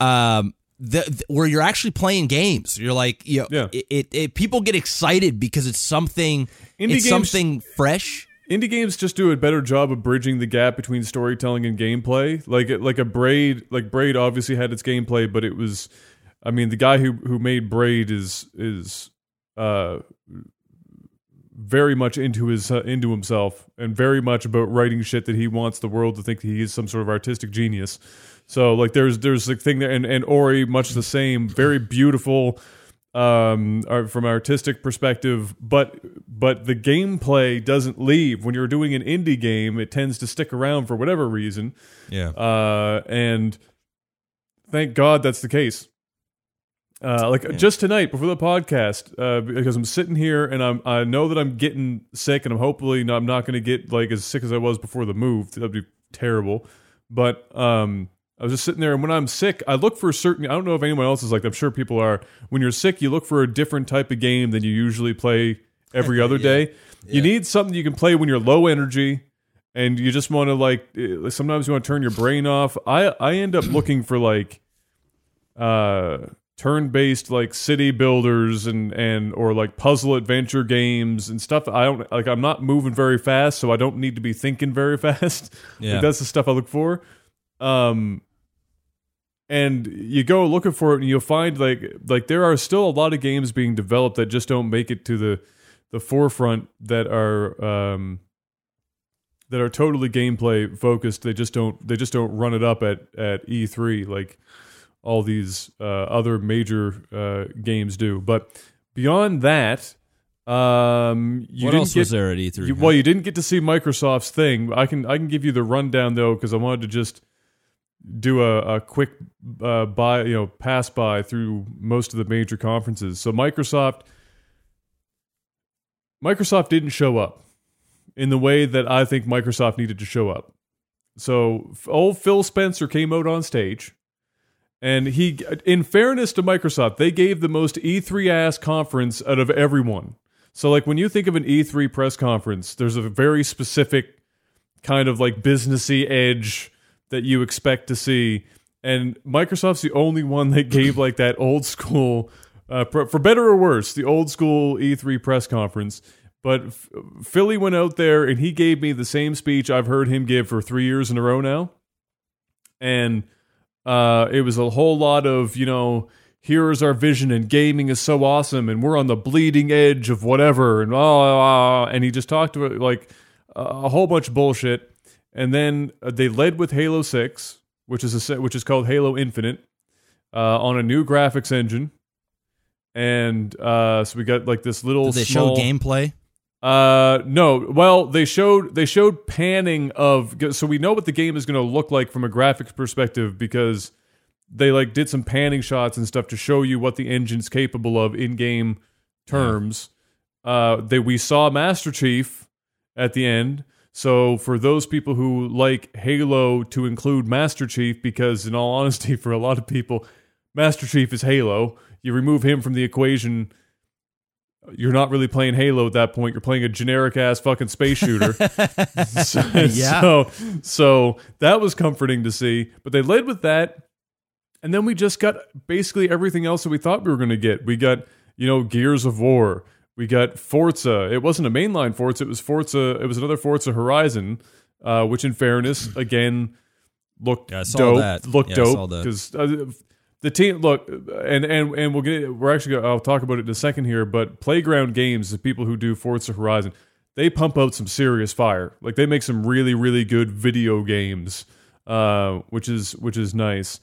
Um, the, the- where you're actually playing games. You're like, you know, Yeah. it, it, it people get excited because it's something, Indie it's games- something fresh. Indie games just do a better job of bridging the gap between storytelling and gameplay. Like like a Braid, like Braid obviously had its gameplay, but it was, I mean, the guy who who made Braid is is uh very much into his uh, into himself and very much about writing shit that he wants the world to think he is some sort of artistic genius. So like there's there's a thing there and and Ori much the same, very beautiful um from an artistic perspective but but the gameplay doesn't leave. When you're doing an indie game it tends to stick around for whatever reason. Yeah. uh and thank god that's the case. Uh like just tonight before the podcast uh because i'm sitting here and i'm i know that i'm getting sick and i'm hopefully not, i'm not going to get like as sick as i was before the move. That'd be terrible. But um I was just sitting there, and when I'm sick, I look for certain. I don't know if anyone else is like. I'm sure people are. When you're sick, you look for a different type of game than you usually play every other day. You need something you can play when you're low energy, and you just want to like. eh, Sometimes you want to turn your brain off. I I end up looking for like, uh, turn-based like city builders and and or like puzzle adventure games and stuff. I don't like. I'm not moving very fast, so I don't need to be thinking very fast. Yeah. Like, that's the stuff I look for. Um, and you go looking for it, and you'll find like like there are still a lot of games being developed that just don't make it to the the forefront that are um that are totally gameplay focused. They just don't they just don't run it up at at E3 like all these uh, other major uh, games do. But beyond that, um, you what didn't else get was there at E3? you, well, you didn't get to see Microsoft's thing. I can I can give you the rundown though because I wanted to just do a, a quick uh, by you know pass by through most of the major conferences. So Microsoft Microsoft didn't show up in the way that I think Microsoft needed to show up. So old Phil Spencer came out on stage. And he, in fairness to Microsoft, they gave the most E3 ass conference out of everyone. So, like, when you think of an E3 press conference, there's a very specific kind of like businessy edge that you expect to see. And Microsoft's the only one that gave like that old school, uh, for, better or worse, the old school E3 press conference But F- Philly went out there and he gave me the same speech I've heard him give for three years in a row now, and uh, it was a whole lot of you know. Here is our vision, and gaming is so awesome, and we're on the bleeding edge of whatever, and ah, and he just talked about like a whole bunch of bullshit, and then uh, they led with Halo Six, which is a se- which is called Halo Infinite, uh, on a new graphics engine, and uh, so we got like this little. Did they small, show gameplay? Uh, no. Well, they showed they showed panning of so we know what the game is going to look like from a graphics perspective because they like did some panning shots and stuff to show you what the engine's capable of in game terms. Uh, they we saw Master Chief at the end. So for those people who like Halo to include Master Chief, because in all honesty, for a lot of people, Master Chief is Halo. You remove him from the equation, you're not really playing Halo at that point. You're playing a generic ass fucking space shooter. so, Yeah. so so that was comforting to see. But they led with that, and then we just got basically everything else that we thought we were going to get. We got you know Gears of War. We got Forza. It wasn't a mainline Forza. It was Forza. It was another Forza Horizon, uh, which, in fairness, again looked Yeah, I saw dope. that. Looked Yeah, dope because uh, the team look and and and we'll get we're actually gonna, I'll talk about it in a second here. But Playground Games, the people who do Forza Horizon, they pump out some serious fire. Like they make some really really good video games, uh, which is which is nice.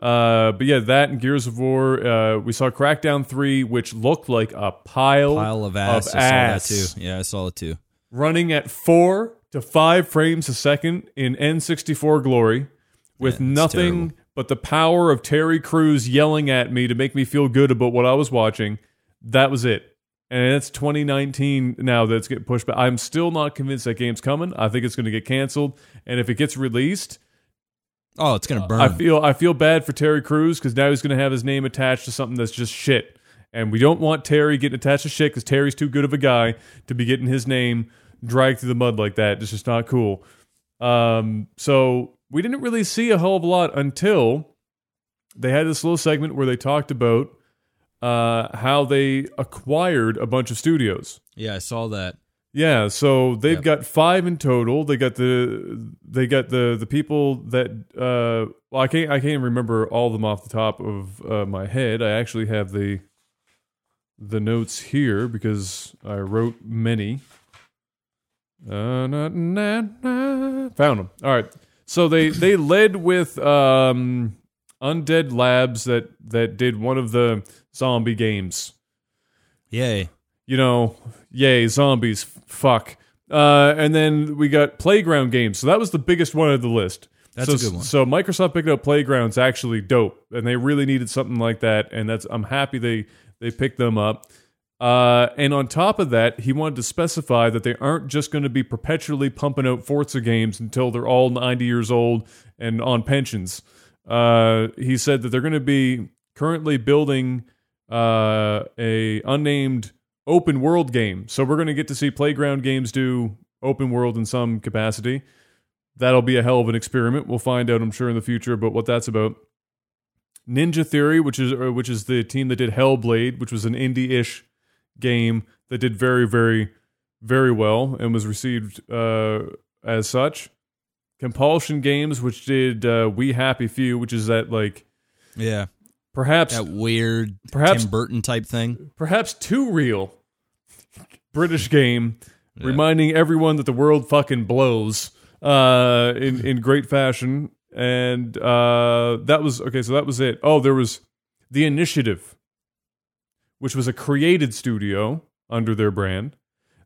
Uh, but yeah, that and Gears of War. Uh, we saw Crackdown three, which looked like a pile Pile of ass. Of I saw that too. Yeah, I saw it too. running at four to five frames a second in N64 glory with Yeah, nothing but the power of Terry Crews yelling at me to make me feel good about what I was watching. That was it. And it's 2019 now that's getting pushed back. I'm still not convinced that game's coming. I think it's going to get canceled. And if it gets released, Oh, it's gonna burn. I feel I feel bad for Terry Crews because now he's going to have his name attached to something that's just shit, and we don't want Terry getting attached to shit because Terry's too good of a guy to be getting his name dragged through the mud like that. It's just not cool. Um, so we didn't really see a hell of a lot until they had this little segment where they talked about uh, how they acquired a bunch of studios. yeah, I saw that. Yeah, so they've Yep. got five in total. They got the they got the the people that uh well I can't I can't remember all of them off the top of uh, my head. I actually have the the notes here because I wrote many. Uh, na, na, na. Found them. All right. So they they led with um Undead Labs that that did one of the zombie games Yay. You know, yay, zombies, fuck. Uh, and then we got Playground games. So that was the biggest one of the list. That's so, a good one. So Microsoft picked up Playground's actually dope, and they really needed something like that. And that's I'm happy they they picked them up. Uh, and on top of that, he wanted to specify that they aren't just going to be perpetually pumping out Forza games until they're all 90 years old and on pensions. Uh, he said that they're going to be currently building uh, a unnamed open world game. So we're going to get to see Playground games do open world in some capacity. That'll be a hell of an experiment. We'll find out, I'm sure, in the future about what that's about. Ninja Theory, which is uh, which is the team that did Hellblade, which was an indie-ish game that did very, very, very well and was received uh, as such. Compulsion Games, which did uh, We Happy Few, which is that like Yeah. perhaps That weird Perhaps- Tim Burton type thing. perhaps too real British game, reminding everyone that the world fucking blows uh, in in great fashion. And uh, that was okay. So that was it. Oh, there was the Initiative, which was a created studio under their brand.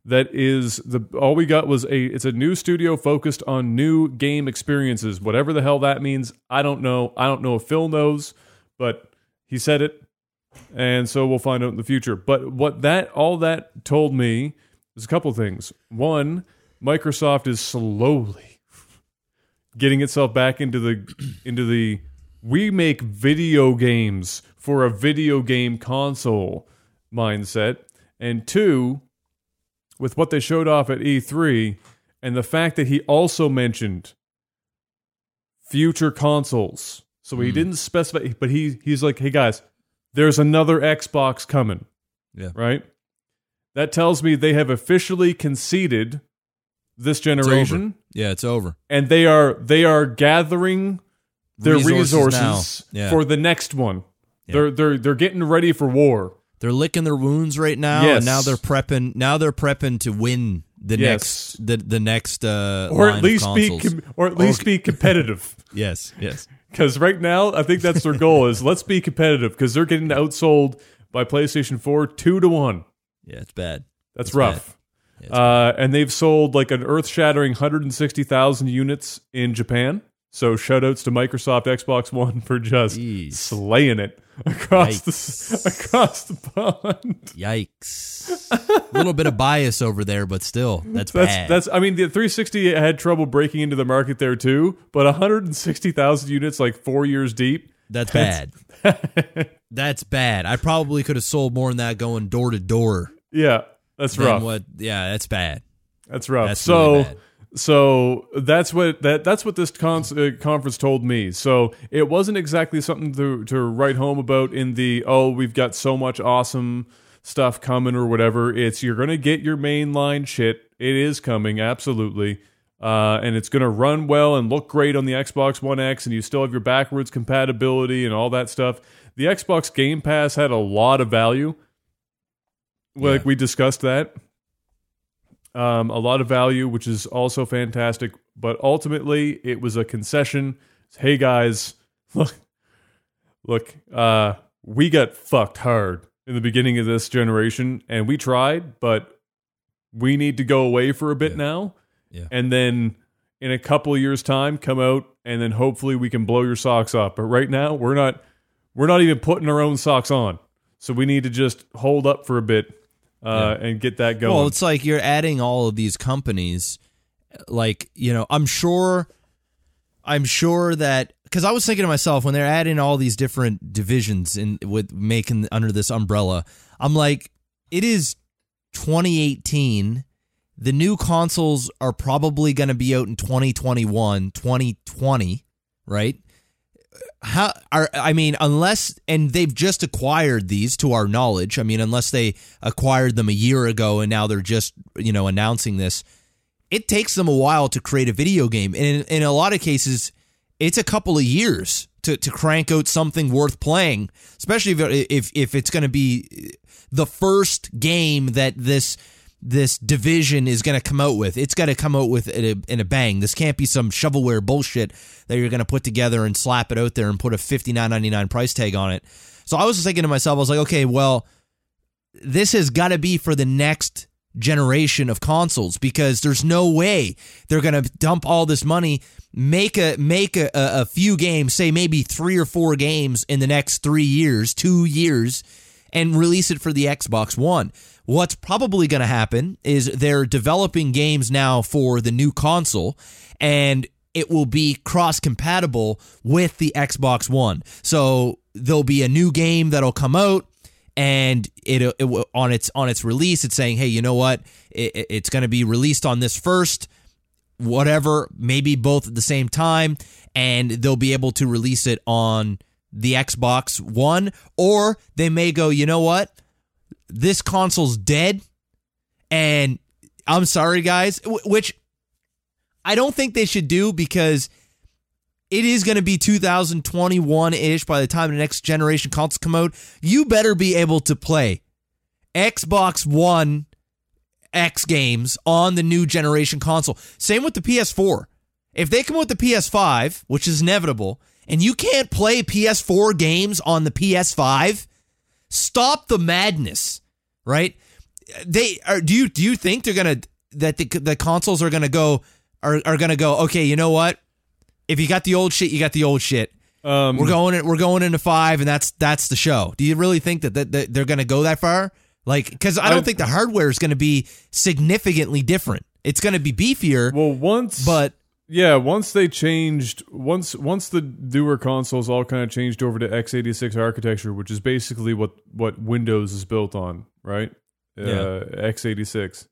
That is the all we got was a it's a new studio focused on new game experiences. Whatever the hell that means, I don't know. I don't know if Phil knows, but he said it and so we'll find out in the future. But what that all that told me is a couple things. One, Microsoft is slowly getting itself back into the into the we make video games for a video game console mindset. And two, with what they showed off at E3 and the fact that he also mentioned future consoles. So he hmm. didn't specify but he he's like, "Hey guys, there's another Xbox coming." Yeah. Right? that tells me they have officially conceded this It's generation Yeah, it's over. and they are they are gathering their Resources resources. Yeah. for the next one. Yeah. They're they're they're getting ready for war. They're licking their wounds right now, Yes. and now they're prepping. Now they're prepping to win the Yes. next the the next uh, Or at least be com- or at least Okay. be competitive. yes, yes. Because right now, I think that's their goal is let's be competitive because they're getting outsold by PlayStation 4 two to one. Yeah, it's bad. That's It's rough. Yeah, it's Uh, and they've sold like an earth shattering 160,000 units in Japan. So shout outs to Microsoft Xbox One for just Jeez. slaying it across the across the pond. Yikes! A little bit of bias over there, but still, that's, That's bad. that's I mean the 360 had trouble breaking into the market there too, but 160,000 units like 4 years deep. that's bad. that's bad. I probably could have sold more than that going door to door. Yeah, that's rough. What? Yeah, that's bad. That's rough. That's so really. So that's what that that's what this con- uh, conference told me. So it wasn't exactly something to to write home about in the oh we've got so much awesome stuff coming or whatever. It's you're gonna get your mainline shit. It is coming absolutely. Uh, and it's going to run well and look great on the Xbox One X, and you still have your backwards compatibility and all that stuff. The Xbox Game Pass had a lot of value. Like Yeah. we discussed that um, a lot of value, which is also fantastic. But ultimately, it was a concession. Hey guys, look, look, uh, we got fucked hard in the beginning of this generation, and we tried, but we need to go away for a bit Yeah. now, Yeah. and then in a couple of years' time, come out, and then hopefully we can blow your socks off. But right now, we're not, we're not even putting our own socks on, so we need to just hold up for a bit. Uh, and get that going. Well, it's like you're adding all of these companies. Like, you know, I'm sure, I'm sure that because I was thinking to myself when they're adding all these different divisions in with making under this umbrella, I'm like, it is 2018. The new consoles are probably going to be out in 2021, 2020, right? How are I mean unless and they've just acquired these to our knowledge. I mean unless they acquired them a year ago and now they're just, you know, announcing this. It takes them a while to create a video game. And in, in a lot of cases it's a couple of years to, to crank out something worth playing, especially if if, if it's going to be the first game that this this division is going to come out with. It's got to come out with in a, in a bang. This can't be some shovelware bullshit that you're going to put together and slap it out there and put a fifty nine ninety nine price tag on it. So I was just thinking to myself, I was like, okay, well, this has got to be for the next generation of consoles because there's no way they're going to dump all this money make a make a, a few games say maybe three or four games in the next three years two years and release it for the xbox one what's probably going to happen is they're developing games now for the new console and it will be cross compatible with the Xbox One. So there'll be a new game that'll come out and it, it on its on its release it's saying, "Hey, you know what? It, it's going to be released on this first whatever, maybe both at the same time and they'll be able to release it on the Xbox One or they may go, "You know what? This console's dead." And I'm sorry guys, which I don't think they should do because it is going to be 2021 ish by the time the next generation consoles come out. You better be able to play Xbox One X games on the new generation console. Same with the PS4. If they come with the PS5, which is inevitable, and you can't play PS4 games on the PS5, stop the madness, right? They are. Do you do you think they're gonna that the, the consoles are gonna go are are gonna go? Okay, you know what? If you got the old shit, you got the old shit. um, We're going in, we're going into five, and that's that's the show. Do you really think that, that, that they're going to go that far? Like, because I don't I- think the hardware is going to be significantly different. It's going to be beefier, well, once but Yeah, once they changed, once once the newer consoles all kind of changed over to x86 architecture, which is basically what what Windows is built on, right? Yeah. Uh, x86.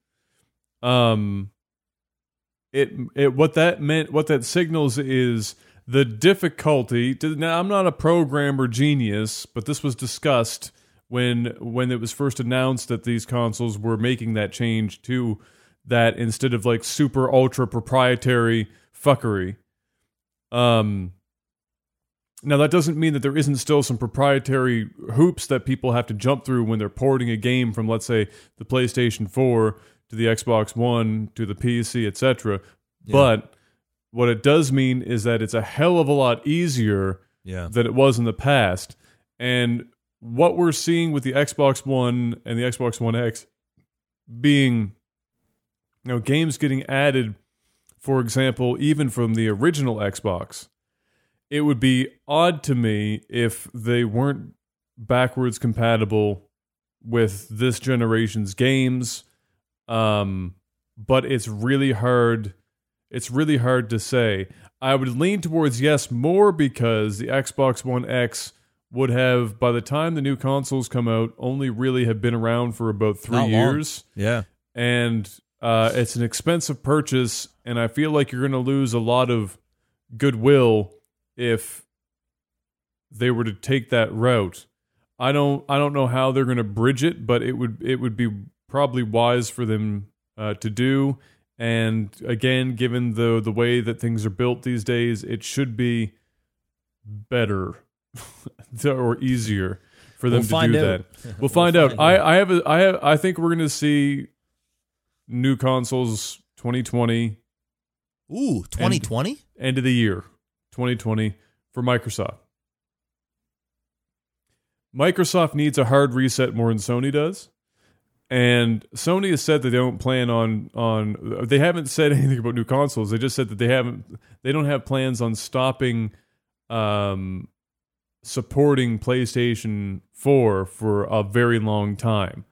Um, it it what that meant, what that signals is the difficulty. To, now, I'm not a programmer genius, but this was discussed when when it was first announced that these consoles were making that change to that instead of like super ultra proprietary fuckery. Um now that doesn't mean that there isn't still some proprietary hoops that people have to jump through when they're porting a game from let's say the PlayStation 4 to the Xbox 1 to the PC etc. But what it does mean is that it's a hell of a lot easier Yeah. than it was in the past. And what we're seeing with the Xbox One and the Xbox One X being you know games getting added for example even from the original Xbox it would be odd to me if they weren't backwards compatible with this generation's games um but it's really hard it's really hard to say i would lean towards yes more because the xbox one x would have by the time the new consoles come out only really have been around for about three Not long. years Yeah. and uh, it's an expensive purchase, and I feel like you're going to lose a lot of goodwill if they were to take that route. I don't I don't know how they're going to bridge it, but it would it would be probably wise for them uh, to do. And again, given the the way that things are built these days, it should be better or easier for them We'll to find do out. that. We'll find out. find I, I have a, I have I think we're going to see new consoles 2020 Ooh, 2020? end of the year 2020 for Microsoft. Microsoft needs a hard reset more than Sony does. And Sony has said that they don't plan on on they haven't said anything about new consoles. They just said that they haven't they don't have plans on stopping um supporting PlayStation 4 for a very long time.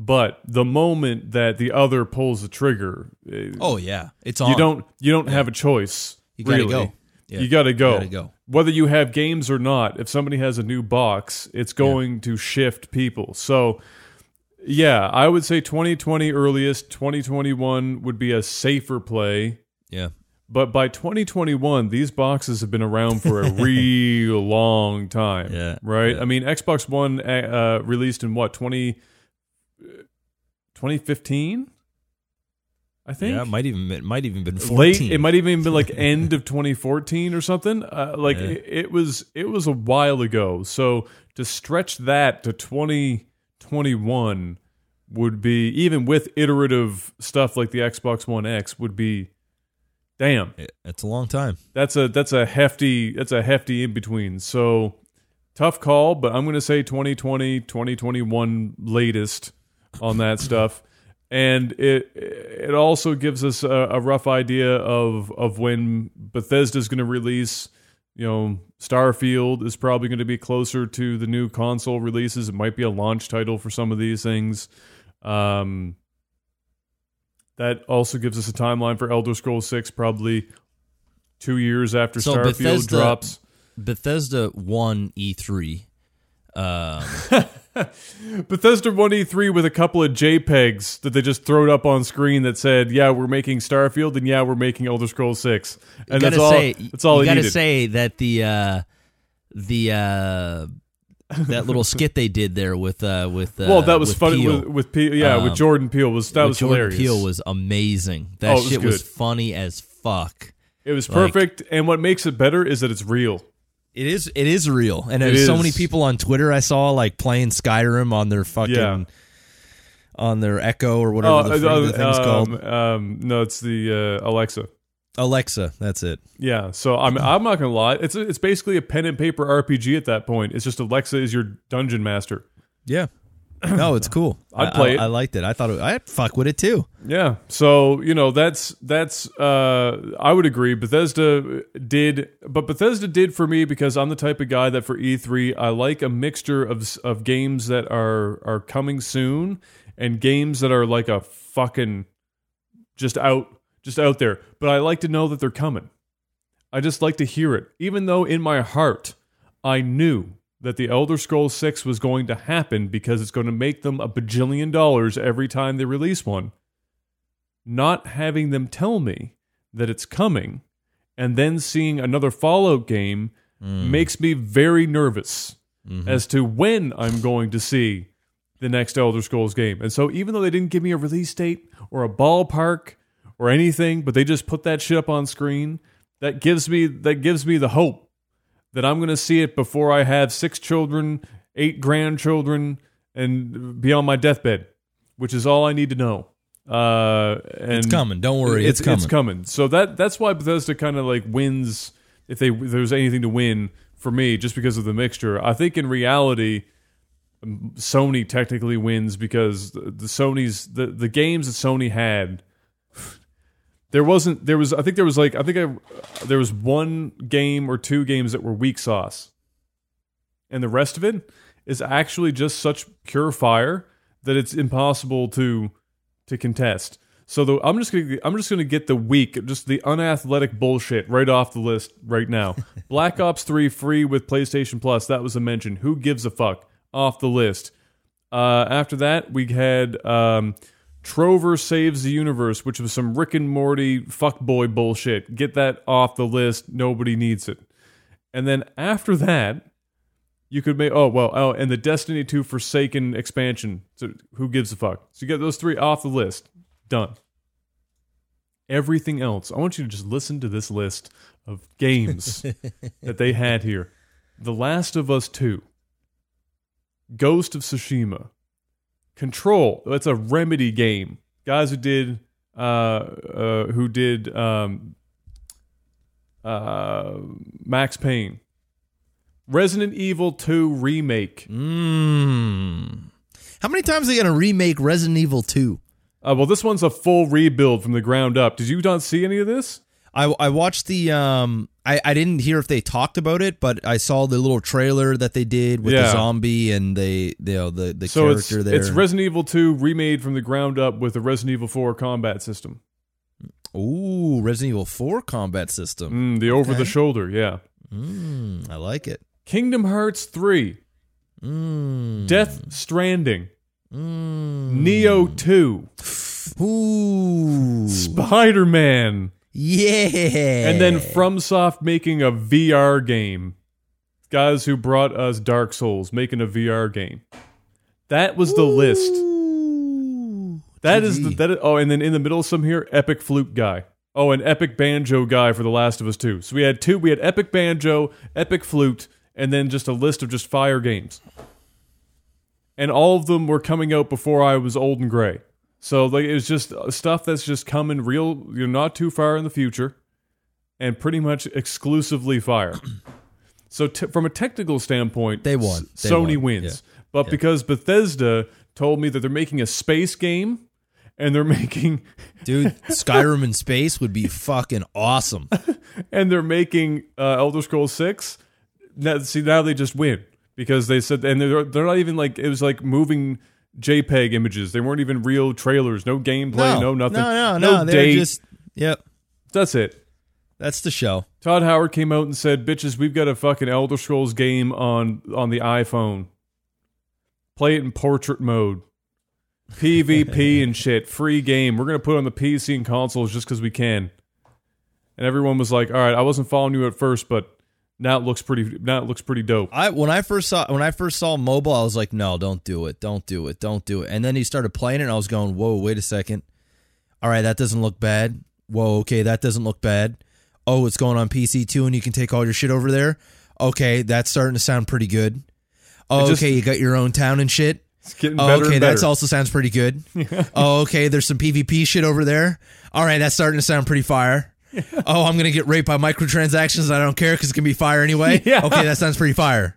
But the moment that the other pulls the trigger, eh, Oh yeah. It's on. you don't you don't have a choice. You gotta really. go. Yeah. You got to go. Gotta go. Whether you have games or not, if somebody has a new box, it's going to shift people. So, yeah, I would say 2020 earliest, 2021 would be a safer play. Yeah. But by 2021, these boxes have been around for a real long time. Yeah, Right? yeah. I mean, Xbox One uh, uh, released in what, 20, 2015? I think Yeah, it might even it might even been 14. late it might even been like end of 2014 or something uh, like Yeah. it, it was it was a while ago so to stretch that to 2021 would be even with iterative stuff like the Xbox One X would be damn It- It's a long time. that's a that's a hefty that's a hefty in between so tough call but i'm going to say 2020 2021 latest on that stuff. And it it also gives us a, a rough idea of of when Bethesda's going to release you know Starfield is probably going to be closer to the new console releases. It might be a launch title for some of these things. Um that also gives us a timeline for Elder Scrolls 6 probably 2 years after So Starfield Bethesda- drops. Bethesda won E3. Um, Bethesda won E3 with a couple of JPEGs that they just throwed up on screen that said, "Yeah, we're making Starfield and yeah, we're making Elder Scrolls 6." And that's all say, that's all you gotta needed. say that the uh, the uh, that little skit they did there with uh, with uh, well, that was with funny with, with Pe- yeah, with Um, Jordan Peele was that with was Jordan hilarious. Peele was amazing. That Oh, it was shit was funny as fuck. it was like- perfect and what makes it better is that it's real. It is it is real, and there's so many people on Twitter I saw like playing Skyrim on their fucking Yeah. on their Echo or whatever Oh, the, uh, the thing's um, called. um, no, it's the uh, Alexa. Alexa, that's it. Yeah, so I'm I'm not gonna lie. It's a, it's basically a pen and paper RPG at that point. It's just Alexa is your dungeon master. Yeah. No, it's cool. I'd I- play I, it. I liked it. I thought it, I'd fuck with it too. Yeah. So, you know, that's that's uh I would agree Bethesda did but Bethesda did for me because I'm the type of guy that for E3 I like a mixture of of games that are are coming soon and games that are like a fucking just out just out there. But I like to know that they're coming. I just like to hear it even though in my heart I knew that the Elder Scrolls 6 was going to happen because it's going to make them a bajillion dollars every time they release one. Not having them tell me that it's coming and then seeing another Fallout game hmm. makes me very nervous mm-hmm. as to when I'm going to see the next Elder Scrolls game. And so even though they didn't give me a release date or a ballpark or anything, but they just put that shit up on screen, that gives me that gives me the hope that I'm going to see it before I have six children, eight grandchildren, and be on my deathbed, which is all I need to know. Uh, and It's coming. Don't worry. It's, it's coming. It's coming. So that that's why Bethesda kind of like wins if they if there's anything to win for me, just because of the mixture. I think in reality, um, Sony technically wins because the, the Sony's the the games that Sony had. There wasn't. There was. I think there was like. I think I. There was one game or two games that were weak sauce, and the rest of it is actually just such pure fire that it's impossible to to contest. So the, I'm just gonna I'm just gonna get the weak, just the unathletic bullshit right off the list right now. Black Ops Three free with PlayStation Plus. That was a mention. Who gives a fuck? Off the list. Uh, after that, we had um, Trover saves the universe, which was some Rick and Morty fuckboy bullshit. Get that off the list. Nobody needs it. And then after that, you could make oh well oh and the Destiny 2 Forsaken expansion. So who gives a fuck? So you get those three off the list. Done. Everything else, I want you to just listen to this list of games that they had here. The Last of Us 2, Ghost of Tsushima, Control. That's a Remedy game. Guys who did uh, uh who did um uh Max Payne. Resident Evil 2 remake. Mm. How many times are they going to remake Resident Evil 2? Uh, well, this one's a full rebuild from the ground up. Did you not see any of this? I, I watched the um I, I didn't hear if they talked about it, but I saw the little trailer that they did with the zombie and they you know the the So it's character there. it's Resident Evil 2 remade from the ground up with the Resident Evil 4 combat system. Ooh, Resident Evil 4 combat system. Mm, the over the shoulder, yeah. Mm, I like it. Kingdom Hearts 3, Mm. Death Stranding, Mm. Nioh 2, Ooh. Spider Man, Yeah. and then FromSoft making a VR game. Guys who brought us Dark Souls making a VR game. That was the list. Ooh. That is the that is, oh, and then in the middle of some here, epic flute guy. Oh, an epic banjo guy for The Last of Us Two. So we had two. We had epic banjo, epic flute, and then just a list of just fire games. And all of them were coming out before I was old and gray. So like it was just uh, stuff that's just coming real. You're not too far in the future, and pretty much exclusively fire. so t- from a technical standpoint, They won. They Sony won. wins. But because Bethesda told me that they're making a space game and they're making Dude, Skyrim in space would be fucking awesome. and they're making uh, Elder Scrolls Six. Now, see, now they just win because they said, and they're they're not even like it was like moving JPEG images. They weren't even real trailers. No gameplay. No, nothing. No, no, no. They're just Yep. That's it. That's the show. Todd Howard came out and said, "Bitches, we've got a fucking Elder Scrolls game on on the iPhone. Play it in portrait mode, PvP and shit. Free game. We're gonna put it on the PC and consoles just because we can." And everyone was like, "All right, I wasn't following you at first, but now it looks pretty. Now it looks pretty dope." I when I first saw when I first saw mobile, I was like, no, don't do it, don't do it, don't do it. And then he started playing it, and I was going, whoa, wait a second. All right, that doesn't look bad. Whoa, okay, that doesn't look bad. Oh, it's going on PC too, and you can take all your shit over there. Okay, that's starting to sound pretty good. Oh, just- okay, you got your own town and shit. It's getting Oh, better okay, that also sounds pretty good. oh, okay, there's some PvP shit over there. All right, that's starting to sound pretty fire. oh, I'm gonna get raped by microtransactions. and I don't care because it's gonna be fire anyway. Yeah. Okay, that sounds pretty fire.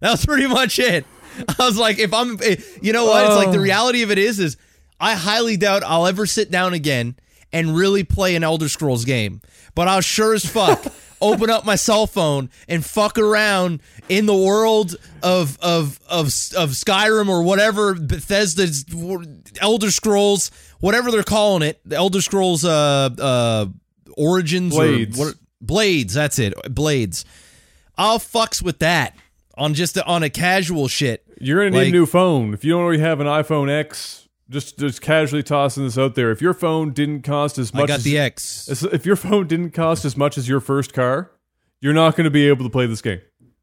That was pretty much it. I was like, if I'm, eh, you know what? It's like the Oh. reality of it is, is I highly doubt I'll ever sit down again and really play an Elder Scrolls game. But I'll sure as fuck open up my cell phone and fuck around in the world of of of of Skyrim or whatever Bethesda's Elder Scrolls, whatever they're calling it, the Elder Scrolls uh uh Origins Blades. or what Blades, that's it. Blades. I'll fucks with that on just a, on a casual shit. You're gonna need a new phone. If you don't already have an iPhone X, just just casually tossing this out there. If your phone didn't cost as much I got as the X. as- if your phone didn't cost as much as your first car, you're not going to be able to play this game.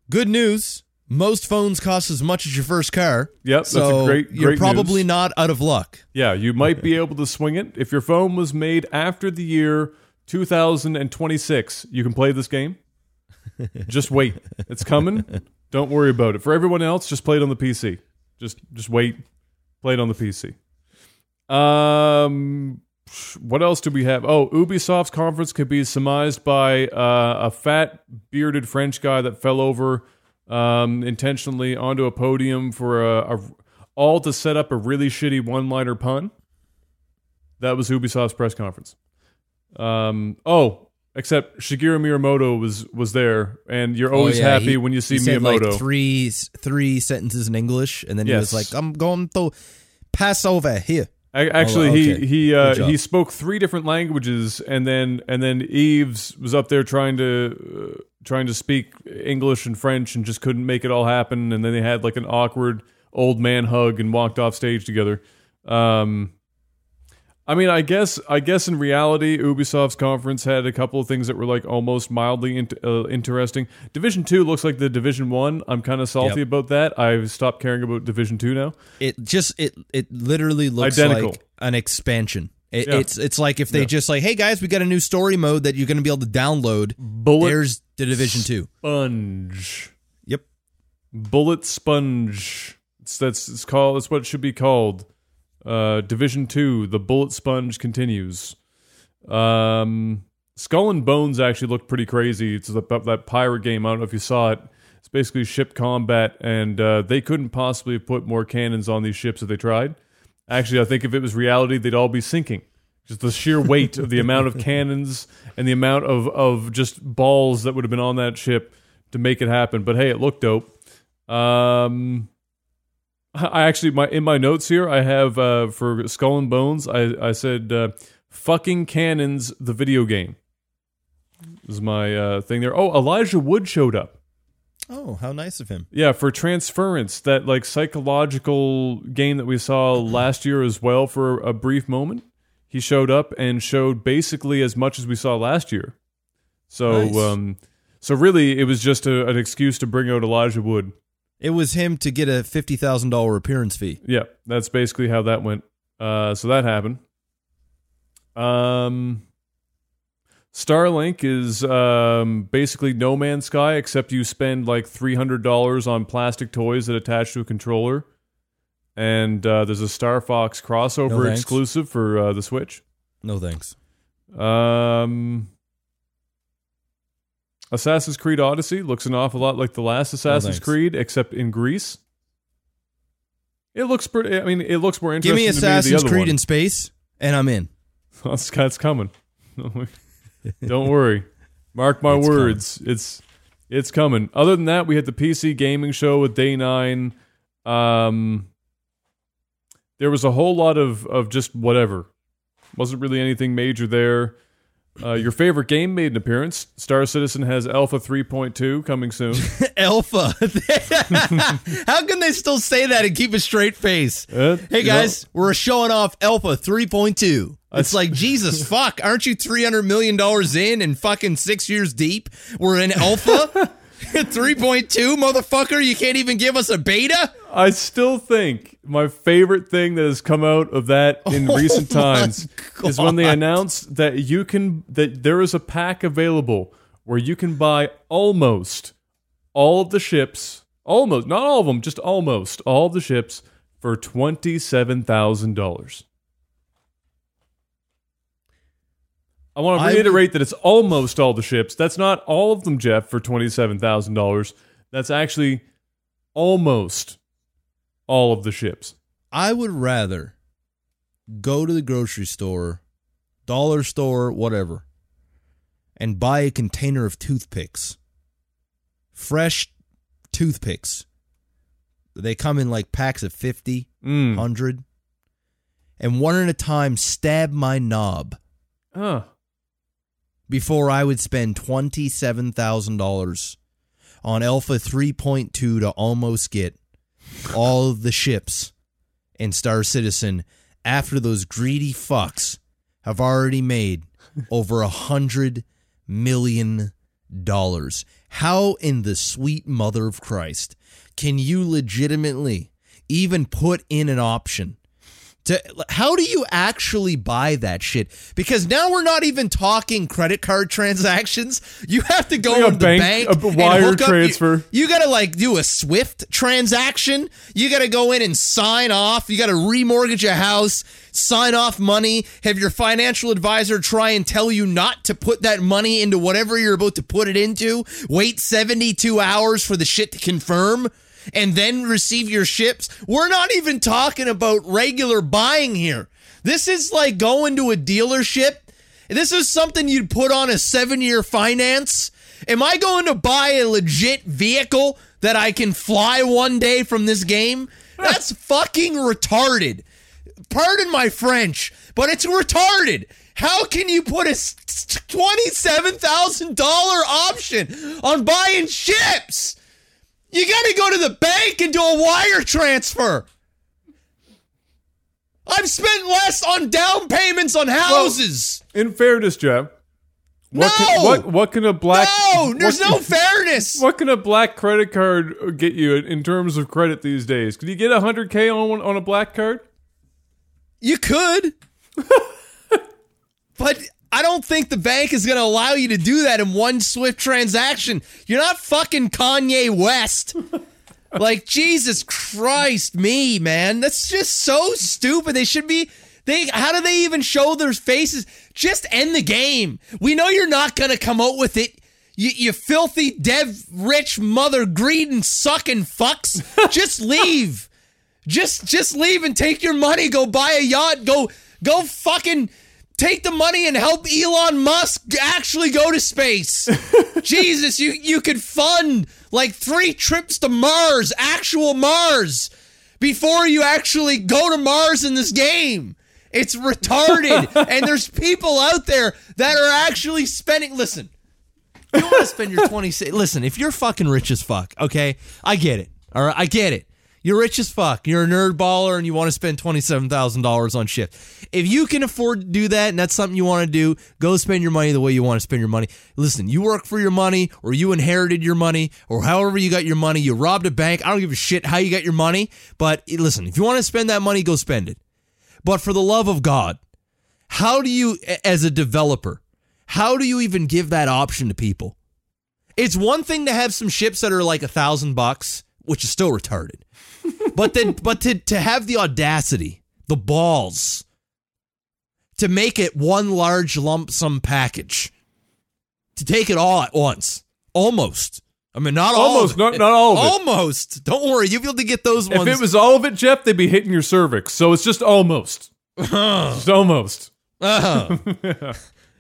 Good news. Most phones cost as much as your first car. Yep, that's a so great- You're probably news. not out of luck. Yeah, you might be able to swing it. If your phone was made after the year 2026, you can play this game. Just wait. It's coming. Don't worry about it. For everyone else, just play it on the PC. Just just wait. Play it on the PC. Um what else do we have? Oh, Ubisoft's conference could be surmised by uh, a fat bearded French guy that fell over um, intentionally onto a podium for a, a all to set up a really shitty one-liner pun. That was Ubisoft's press conference. Um, oh, except Shigeru Miyamoto was was there, and you're always Oh, yeah, happy he- when you see he said Miyamoto. like three three sentences in English, and then he was like, "I'm going to pass over here." Actually, Oh, he okay. he Good uh, he spoke three different languages, and then and then Yves was up there trying to uh, trying to speak English and French, and just couldn't make it all happen. And then they had like an awkward old man hug and walked off stage together. Um, I mean, I guess I guess in reality, Ubisoft's conference had a couple of things that were like almost mildly int- uh, interesting. Division Two looks like the Division One. I'm kind of salty Yep. about that. I've stopped caring about Division Two now. It just it it literally looks Identical. like an expansion. It, Yeah. It's it's like if they Yeah. just like, hey guys, we got a new story mode that you're going to be able to download. Bullet There's the Division Two. Sponge. Yep. Bullet Sponge. It's, that's it's called. That's what it should be called. Uh, Division Two. The Bullet Sponge continues. Um, Skull and Bones actually looked pretty crazy. It's that, that pirate game. I don't know if you saw it. It's basically ship combat, and uh, they couldn't possibly have put more cannons on these ships if they tried. Actually, I think if it was reality, they'd all be sinking. Just the sheer weight of the amount of cannons and the amount of, of just balls that would have been on that ship to make it happen. But hey, it looked dope. Um, I actually my in my notes here I have uh, for Skull and Bones I I said uh, fucking cannons the video game. Is my uh, thing there? Oh, Elijah Wood showed up. Oh, how nice of him. Yeah, for Transference, that like psychological game that we saw last year as well for a brief moment. He showed up and showed basically as much as we saw last year. So, Nice. um, so really, it was just a, an excuse to bring out Elijah Wood. It was him to get a fifty thousand dollar appearance fee. Yeah, that's basically how that went. Uh, so that happened. Um, Starlink is um, basically No Man's Sky, except you spend like three hundred dollars on plastic toys that attach to a controller, and uh, there's a Star Fox crossover No exclusive for uh, the Switch. No thanks. Um, Assassin's Creed Odyssey looks an awful lot like the last Assassin's thanks. Creed, except in Greece. It looks pretty. I mean, it looks more Give interesting. me to the Assassin's other Creed one. in space, and I'm in. That's, that's coming. Don't worry. Mark my It's words. It's it's coming. Other than that, we had the PC gaming show with Day Nine. Um, there was a whole lot of of just whatever. Wasn't really anything major there. Uh, your favorite game made an appearance. Star Citizen has Alpha 3.2 coming soon. Alpha. How can they still say that and keep a straight face? Uh, Hey you know, guys, we're showing off Alpha 3.2. It's like Jesus fuck, aren't you 300 million dollars in and fucking 6 years deep? We're in Alpha 3.2, motherfucker. You can't even give us a beta? I still think my favorite thing that has come out of that in Oh recent times is when they announced that you can that there is a pack available where you can buy almost all of the ships, almost not all of them, just almost all of the ships for twenty seven thousand dollars. I want to reiterate that it's almost all the ships. That's not all of them, Jeff, for twenty seven thousand dollars. That's actually almost all of the ships. I would rather go to the grocery store, dollar store, whatever, and buy a container of toothpicks. Fresh toothpicks. They come in like packs of 50, Mm. 100. And one at a time stab my knob Huh. before I would spend $27,000 on Alpha 3.2 to almost get all the ships in Star Citizen after those greedy fucks have already made over a hundred million dollars. How in the sweet mother of Christ can you legitimately even put in an option? To, how do you actually buy that shit? Because now we're not even talking credit card transactions. You have to go Like into the bank- bank, wire hook up- transfer. You, you got to like do a Swift transaction. You got to go in and sign off. You got to remortgage a house, sign off money, have your financial advisor try and tell you not to put that money into whatever you're about to put it into. Wait 72 hours for the shit to confirm and then receive your ships. We're not even talking about regular buying here. This is like going to a dealership. This is something you'd put on a seven year finance. Am I going to buy a legit vehicle that I can fly one day from this game? That's fucking retarded. Pardon my French, but it's retarded. How can you put a $27,000 option on buying ships? You got to go to the bank and do a wire transfer. I've spent less on down payments on houses. In fairness, Jeff, what No! can, what what can a black no, there's what, no fairness. what can a black credit card get you in, in terms of credit these days? Can you get a hundred k on one, on a black card? You could. but I don't think the bank is going to allow you to do that in one swift transaction. You're not fucking Kanye West. like Jesus Christ me, man. That's just so stupid. They should be they how do they even show their faces? Just end the game. We know you're not going to come out with it. You, you filthy dev rich mother greeding sucking fucks. Just leave. Just just leave and take your money. Go buy a yacht. Go go fucking take the money and help Elon Musk actually go to space. Jesus, you you could fund like three trips to Mars, actual Mars, before you actually go to Mars in this game. It's retarded. and there's people out there that are actually spending listen. You want to spend your 20 listen, if you're fucking rich as fuck, okay? I get it. All right, I get it. You're rich as fuck. You're a nerd baller and you want to spend $27,000 on shit. If you can afford to do that and that's something you want to do, go spend your money the way you want to spend your money. Listen, you work for your money or you inherited your money or however you got your money, you robbed a bank. I don't give a shit how you got your money, but listen, if you want to spend that money, go spend it. But for the love of God, how do you, as a developer, how do you even give that option to people? It's one thing to have some ships that are like a thousand bucks, which is still retarded. But then, but to to have the audacity, the balls, to make it one large lump sum package, to take it all at once, almost. I mean, not all Almost, of not- it. not all. Almost. Don't worry, you'll be able to get those If it was all of it, Jeff, they'd be hitting your cervix. So it's just almost, just almost. Uh-huh.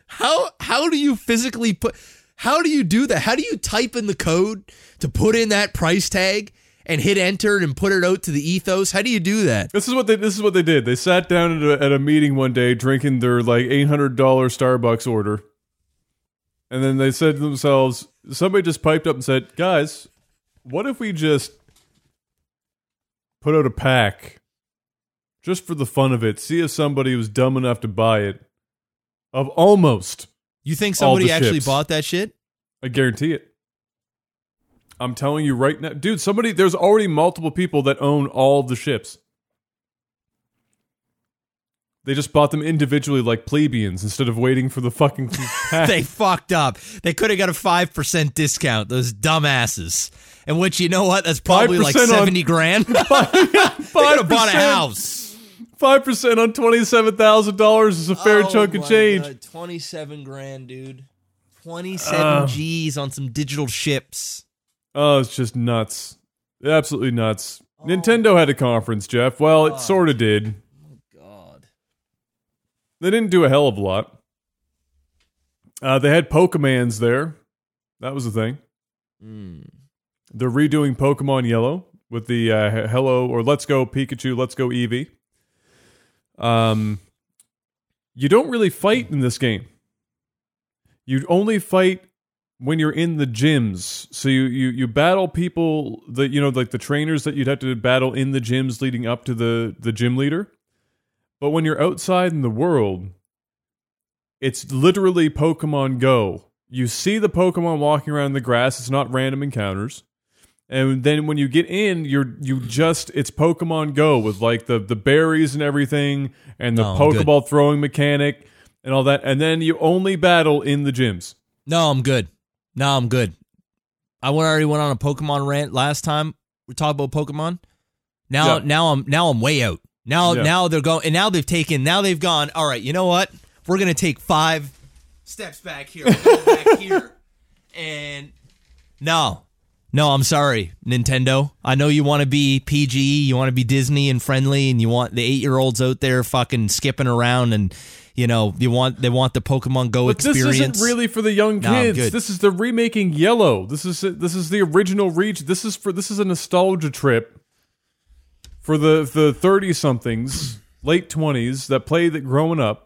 how how do you physically put how do you do that? How do you type in the code to put in that price tag and hit enter and put it out to the ethos? How do you do that? This is what they. This is what they did. They sat down at a, at a meeting one day, drinking their like eight hundred dollar Starbucks order, and then they said to themselves, somebody just piped up and said, "Guys, what if we just put out a pack, just for the fun of it, see if somebody was dumb enough to buy it, of almost." You think somebody actually ships. bought that shit? I guarantee it. I'm telling you right now, dude. Somebody, there's already multiple people that own all the ships. They just bought them individually, like plebeians, instead of waiting for the fucking they fucked up. They could have got a five percent discount. Those dumbasses. And which you know what? That's probably like 5% on- seventy grand. they could have bought a house. Five percent on twenty-seven thousand dollars is a fair Oh chunk of change. God, Twenty-seven grand, dude. Twenty-seven Uh. G's on some digital ships. Oh, it's just nuts, absolutely nuts. Nintendo had a conference, Jeff. Well, it sort of did. God. They didn't do a hell of a lot. Uh, they had Pokemans there. That was the thing. Hmm. They're redoing Pokemon Yellow with the uh, Hello or Let's Go Pikachu, Let's Go Eevee. Um, you don't really fight in this game. You only fight when you're in the gyms. So you you you battle people that you know like the trainers that you'd have to battle in the gyms leading up to the the gym leader. But when you're outside in the world, it's literally Pokemon Go You see the Pokemon walking around in the grass. It's not random encounters. And then when you get in, you're you just it's Pokemon Go with like the the berries and everything and the Oh, good. Pokeball throwing mechanic and all that. And then you only battle in the gyms. No, I'm good. No, I'm good. I already went on a Pokemon rant last time. We talked about Pokemon. Now, Yeah. now I'm now I'm way out. Now, Yeah. now they're going, and now they've taken. Now they've gone. All right, you know what? We're gonna take five steps back here, back here, and no, no, I'm sorry, Nintendo. I know you want to be PG, you want to be Disney and friendly, and you want the eight year olds out there fucking skipping around, and you know you want they want the Pokemon Go But experience. this isn't really for the young No, kids. good. this is the remaking Yellow. This is this is the original reach. This is for this is a nostalgia trip for the the thirty somethings, late twenties that played it growing up.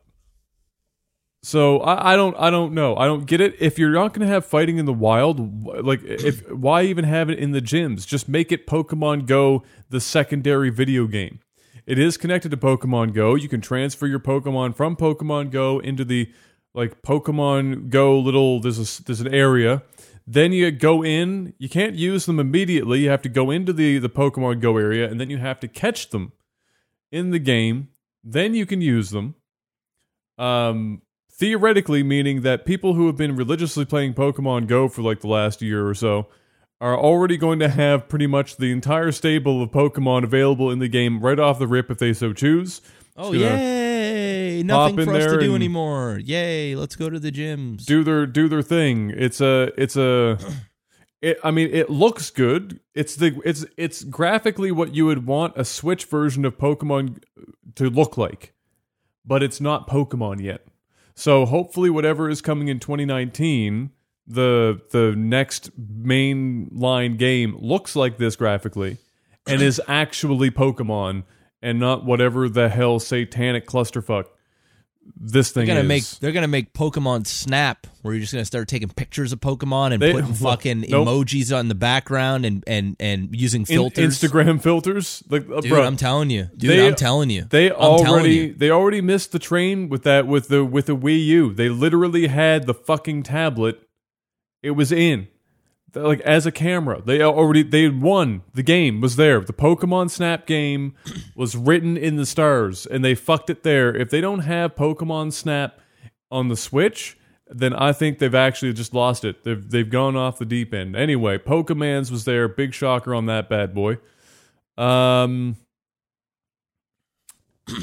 So I, I don't I don't know I don't get it. If you're not going to have fighting in the wild, like if why even have it in the gyms? Just make it Pokemon Go, the secondary video game. It is connected to Pokemon Go. You can transfer your Pokemon from Pokemon Go into the like Pokemon Go little. There's a there's an area. Then you go in. You can't use them immediately. You have to go into the the Pokemon Go area, and then you have to catch them in the game. Then you can use them. Um, theoretically, meaning that people who have been religiously playing Pokemon Go for like the last year or so are already going to have pretty much the entire stable of Pokemon available in the game right off the rip if they so choose. Oh yay! Nothing for us to do anymore. Yay! Let's go to the gyms. do their do their thing. It's a it's a it, I mean it looks good. It's the it's it's graphically what you would want a Switch version of Pokemon to look like. But it's not Pokemon yet. So hopefully whatever is coming in 2019, the the next main line game looks like this graphically and is actually Pokemon and not whatever the hell satanic clusterfuck this thing They're gonna is. make they're gonna make Pokemon Snap, where you're just gonna start taking pictures of Pokemon and They- putting fucking Nope. emojis on the background and and and using In- filters. Instagram filters, like uh, dude. bro, I'm telling you, dude. They- I'm telling you, they I'm already you. they already missed the train with that with the with the Wii U. They literally had the fucking tablet. It was in like as a camera. They already they had won the game was there. The Pokemon Snap game was written in the stars, and they fucked it there. If they don't have Pokemon Snap on the Switch. Then I think they've actually just lost it. They've they've gone off the deep end. Anyway, Pokemon's was there. Big shocker on that bad boy. Um,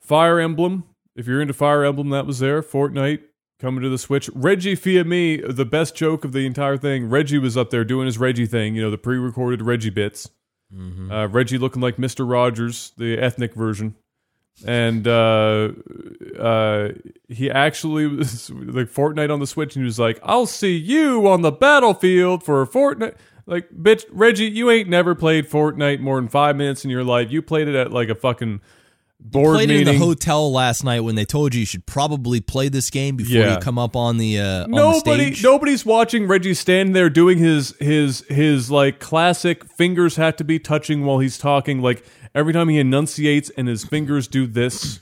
Fire Emblem. If you're into Fire Emblem, that was there. Fortnite coming to the Switch. Reggie Fils-Aimé, the best joke of the entire thing. Reggie was up there doing his Reggie thing, you know, the pre-recorded Reggie bits. Uh, Reggie looking like Mister Rogers, the ethnic version, and uh, uh, he actually was like Fortnite on the Switch, and he was like, "I'll see you on the battlefield for Fortnite." Like, bitch, Reggie, you ain't never played Fortnite more than five minutes in your life. You played it at like a fucking board Played it in the hotel last night when they told you you should probably play this game before Yeah. you come up on the uh, on the Nobody, nobody's watching Reggie stand there doing his his his like classic fingers have to be touching while he's talking. Like every time he enunciates and his fingers do this.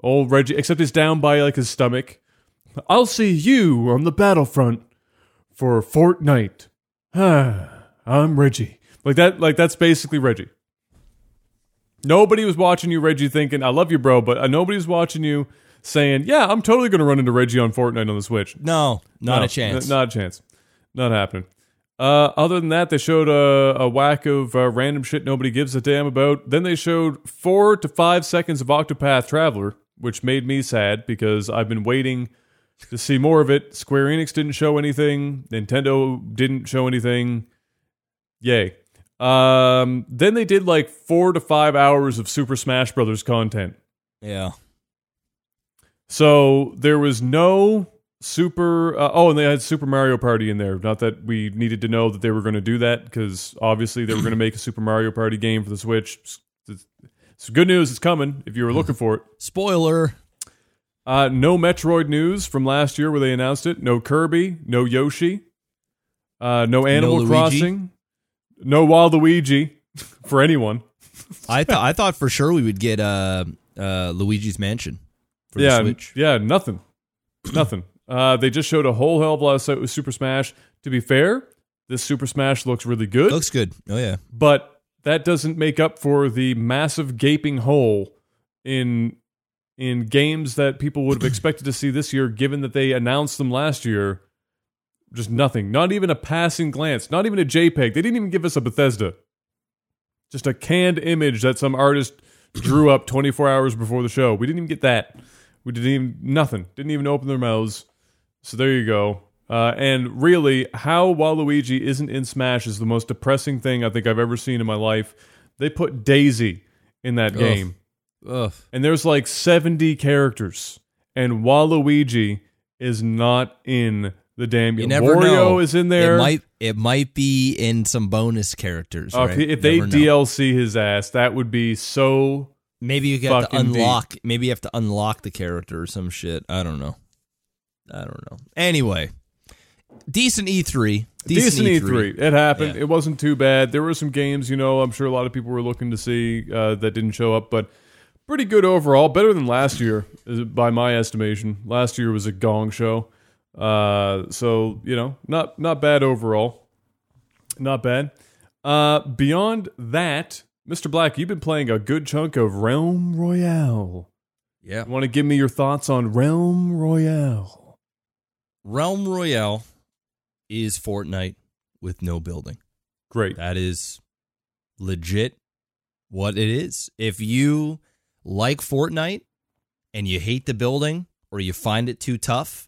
Old Reggie, except he's down by like his stomach. I'll see you on the battlefront for Fortnite. I'm Reggie. Like that. Like that's basically Reggie. Nobody was watching you, Reggie, thinking, I love you, bro, but uh, nobody's watching you saying, yeah, I'm totally going to run into Reggie on Fortnite on the Switch. No, not No, a chance. n- Not a chance. Not happening. Uh, other than that, they showed a, a whack of uh, random shit nobody gives a damn about. Then they showed four to five seconds of Octopath Traveler, which made me sad because I've been waiting to see more of it. Square Enix didn't show anything. Nintendo didn't show anything. Yay. Um, then they did like four to five hours of Super Smash Brothers content. yeah. So there was no Super. Uh, oh, and they had Super Mario Party in there. Not that we needed to know that they were going to do that because obviously they were going to make a Super Mario Party game for the Switch. It's, it's- good news. It's coming if you were looking for it. Spoiler. Uh, no Metroid news from last year where they announced it. No Kirby. No Yoshi. Uh, no Animal Luigi. Crossing. No Waluigi for anyone. I thought I thought for sure we would get uh, uh, Luigi's Mansion for yeah, the Switch. yeah, nothing, nothing. Uh, they just showed a whole hell of a lot of stuff with Super Smash. To be fair, this Super Smash looks really good, Looks good. Oh yeah. but that doesn't make up for the massive gaping hole in in games that people would have expected to see this year, given that they announced them last year. Just nothing. Not even a passing glance. Not even a JPEG. They didn't even give us a Bethesda. Just a canned image that some artist drew up 24 hours before the show. We didn't even get that. We didn't even nothing. Didn't even open their mouths. So there you go. Uh, and really, how Waluigi isn't in Smash is the most depressing thing I think I've ever seen in my life. They put Daisy in that Ugh. game, Ugh. and there's like 70 characters, and Waluigi is not in the damn You never Wario know. is in there. It might it might be in some bonus characters. Uh, right? if, they Never know. DLC his ass, that would be so. maybe you have to fucking deep. unlock. Maybe you have to unlock the character or some shit. I don't know. I don't know. Anyway, decent E3. Decent, Decent, E3. It happened. Yeah. It wasn't too bad. There were some games, you know, I'm sure a lot of people were looking to see uh, that didn't show up, but pretty good overall. Better than last year, by my estimation. Last year was a gong show. Uh, so, you know, not not bad overall. Not bad. Uh, beyond that, Mr. Black, you've been playing a good chunk of Realm Royale. Yeah. You want to give me your thoughts on Realm Royale? Realm Royale is Fortnite with no building. Great. That is legit what it is. If you like Fortnite and you hate the building or you find it too tough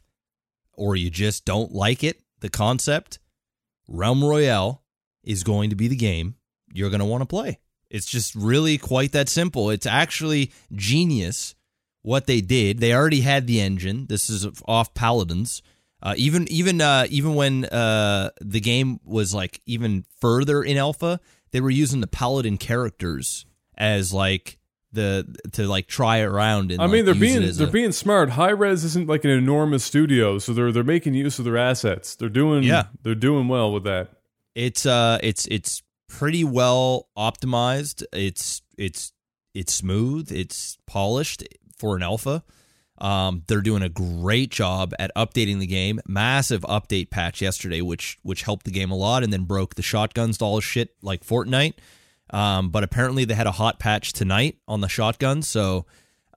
or you just don't like it, the concept, Realm Royale is going to be the game you're going to want to play. It's just really quite that simple. It's actually genius what they did. They already had the engine. This is off Paladins. Uh, even even uh, even when uh, the game was like even further in alpha, they were using the Paladin characters as like the to like try it around. And I mean, like, they're being they're a- being smart. Hi-Rez isn't like an enormous studio, so they're they're making use of their assets. They're doing Yeah. they're doing well with that. it's uh it's it's pretty well optimized it's it's it's smooth it's polished for an alpha um they're doing a great job at updating the game massive update patch yesterday which which helped the game a lot and then broke the shotguns to all shit like Fortnite um but apparently they had a hot patch tonight on the shotgun, so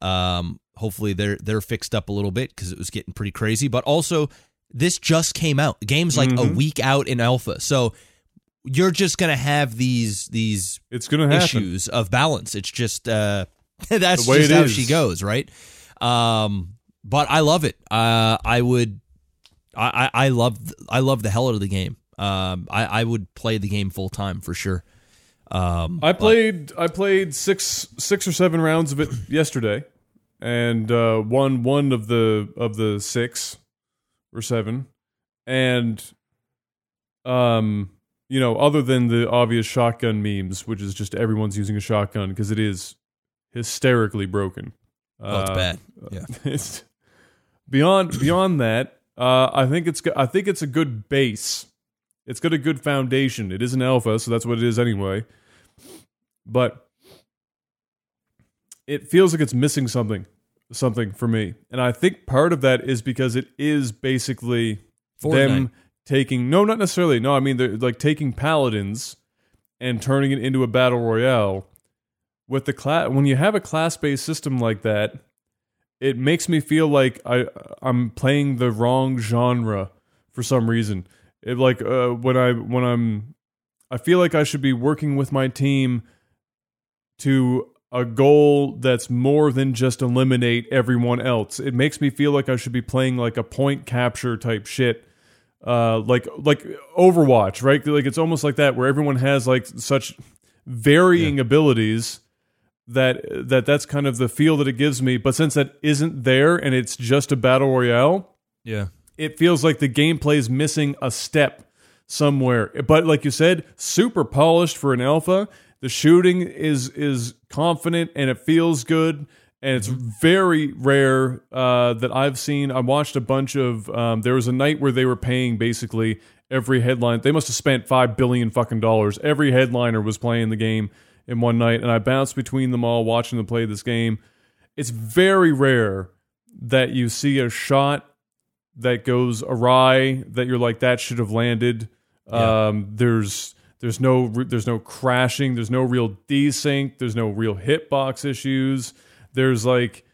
um hopefully they're they're fixed up a little bit cuz it was getting pretty crazy but also this just came out the game's like a Mhm. week out in alpha so you're just gonna have these these It's gonna happen. issues of balance. It's just uh, that's just how is. she goes, right? Um, but I love it. Uh, I would, I, I I love I love the hell out of the game. Um, I I would play the game full time for sure. Um, I played I played six six or seven rounds of it yesterday, and uh, won one of the of the six or seven, and um you know other than the obvious shotgun memes, which is just everyone's using a shotgun because it is hysterically broken. oh, it's Uh, bad. Yeah. it's beyond beyond that. Uh, I think it's I think it's a good base. It's got a good foundation. It is an alpha, so that's what it is anyway. But it feels like it's missing something, something for me, and I think part of that is because it is basically them taking no, not necessarily. No, I mean they're like taking paladins and turning it into a battle royale. With the class, when you have a class-based system like that, it makes me feel like I I'm playing the wrong genre for some reason. It like uh, when I when I'm I feel like I should be working with my team to a goal that's more than just eliminate everyone else. It makes me feel like I should be playing like a point capture type shit. Uh, like like Overwatch, right? Like it's almost like that where everyone has like such varying abilities that that that's kind of the feel that it gives me. But since that isn't there and it's just a battle royale, Yeah. it feels like the gameplay is missing a step somewhere. But like you said, super polished for an alpha. The shooting is is confident and it feels good. And it's very rare uh, that I've seen. I watched a bunch of. Um, there was a night where they were paying basically every headline. They must have spent five billion fucking dollars. Every headliner was playing the game in one night, and I bounced between them all, watching them play this game. It's very rare that you see a shot that goes awry that you're like that should have landed. Yeah. Um, there's there's no there's no crashing. There's no real desync. There's no real hitbox issues. There's like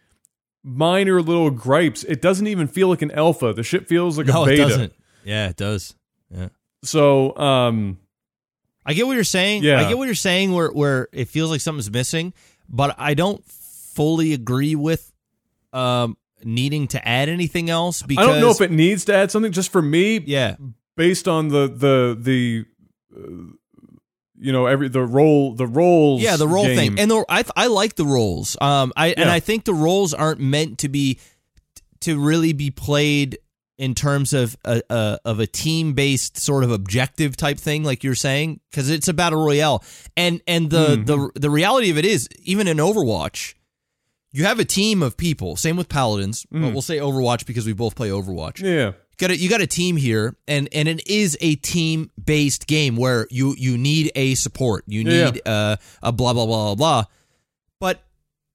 minor little gripes. It doesn't even feel like an alpha. The shit feels like no, a beta. it doesn't. Yeah, it does. Yeah. So um, I get what you're saying. Yeah. I get what you're saying where where it feels like something's missing, but I don't fully agree with um needing to add anything else because I don't know if it needs to add something. Just for me, yeah. based on the the the uh, you know every the role the roles Yeah, the role game. thing. And the I I like the roles. Um I and I think the roles aren't meant to be to really be played in terms of a, a of a team based sort of objective type thing like you're saying because it's a battle royale and and the Mhm. the the reality of it is even in Overwatch you have a team of people same with paladins but Mhm. we'll say Overwatch because we both play Overwatch yeah got a, you got a team here and and it is a team based game where you you need a support. You Yeah. need uh, a blah blah blah blah blah. But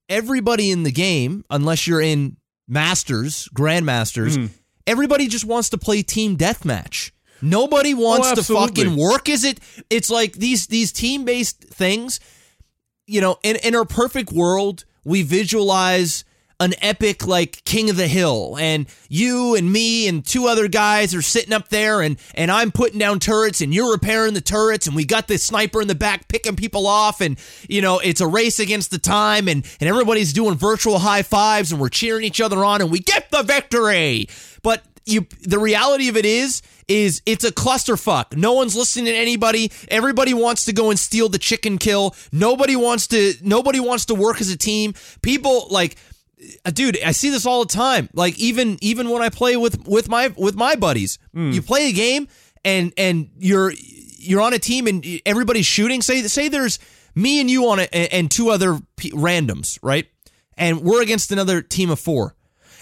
everybody in the game unless you're in masters grandmasters Mhm. everybody just wants to play team deathmatch. Nobody wants to fucking work is it? It's like these these team based things you know in in our perfect world we visualize an epic like king of the hill and you and me and two other guys are sitting up there and and I'm putting down turrets and you're repairing the turrets and we got this sniper in the back picking people off and you know it's a race against the time and and everybody's doing virtual high fives and we're cheering each other on and we get the victory but you the reality of it is is it's a clusterfuck. No one's listening to anybody. Everybody wants to go and steal the chicken kill. Nobody wants to nobody wants to work as a team. People like Uh, dude, I see this all the time. Like even even when I play with with my with my buddies. Hmm. You play a game and and you're you're on a team and everybody's shooting. Say say there's me and you on it and, two other p- randoms, right? And we're against another team of 4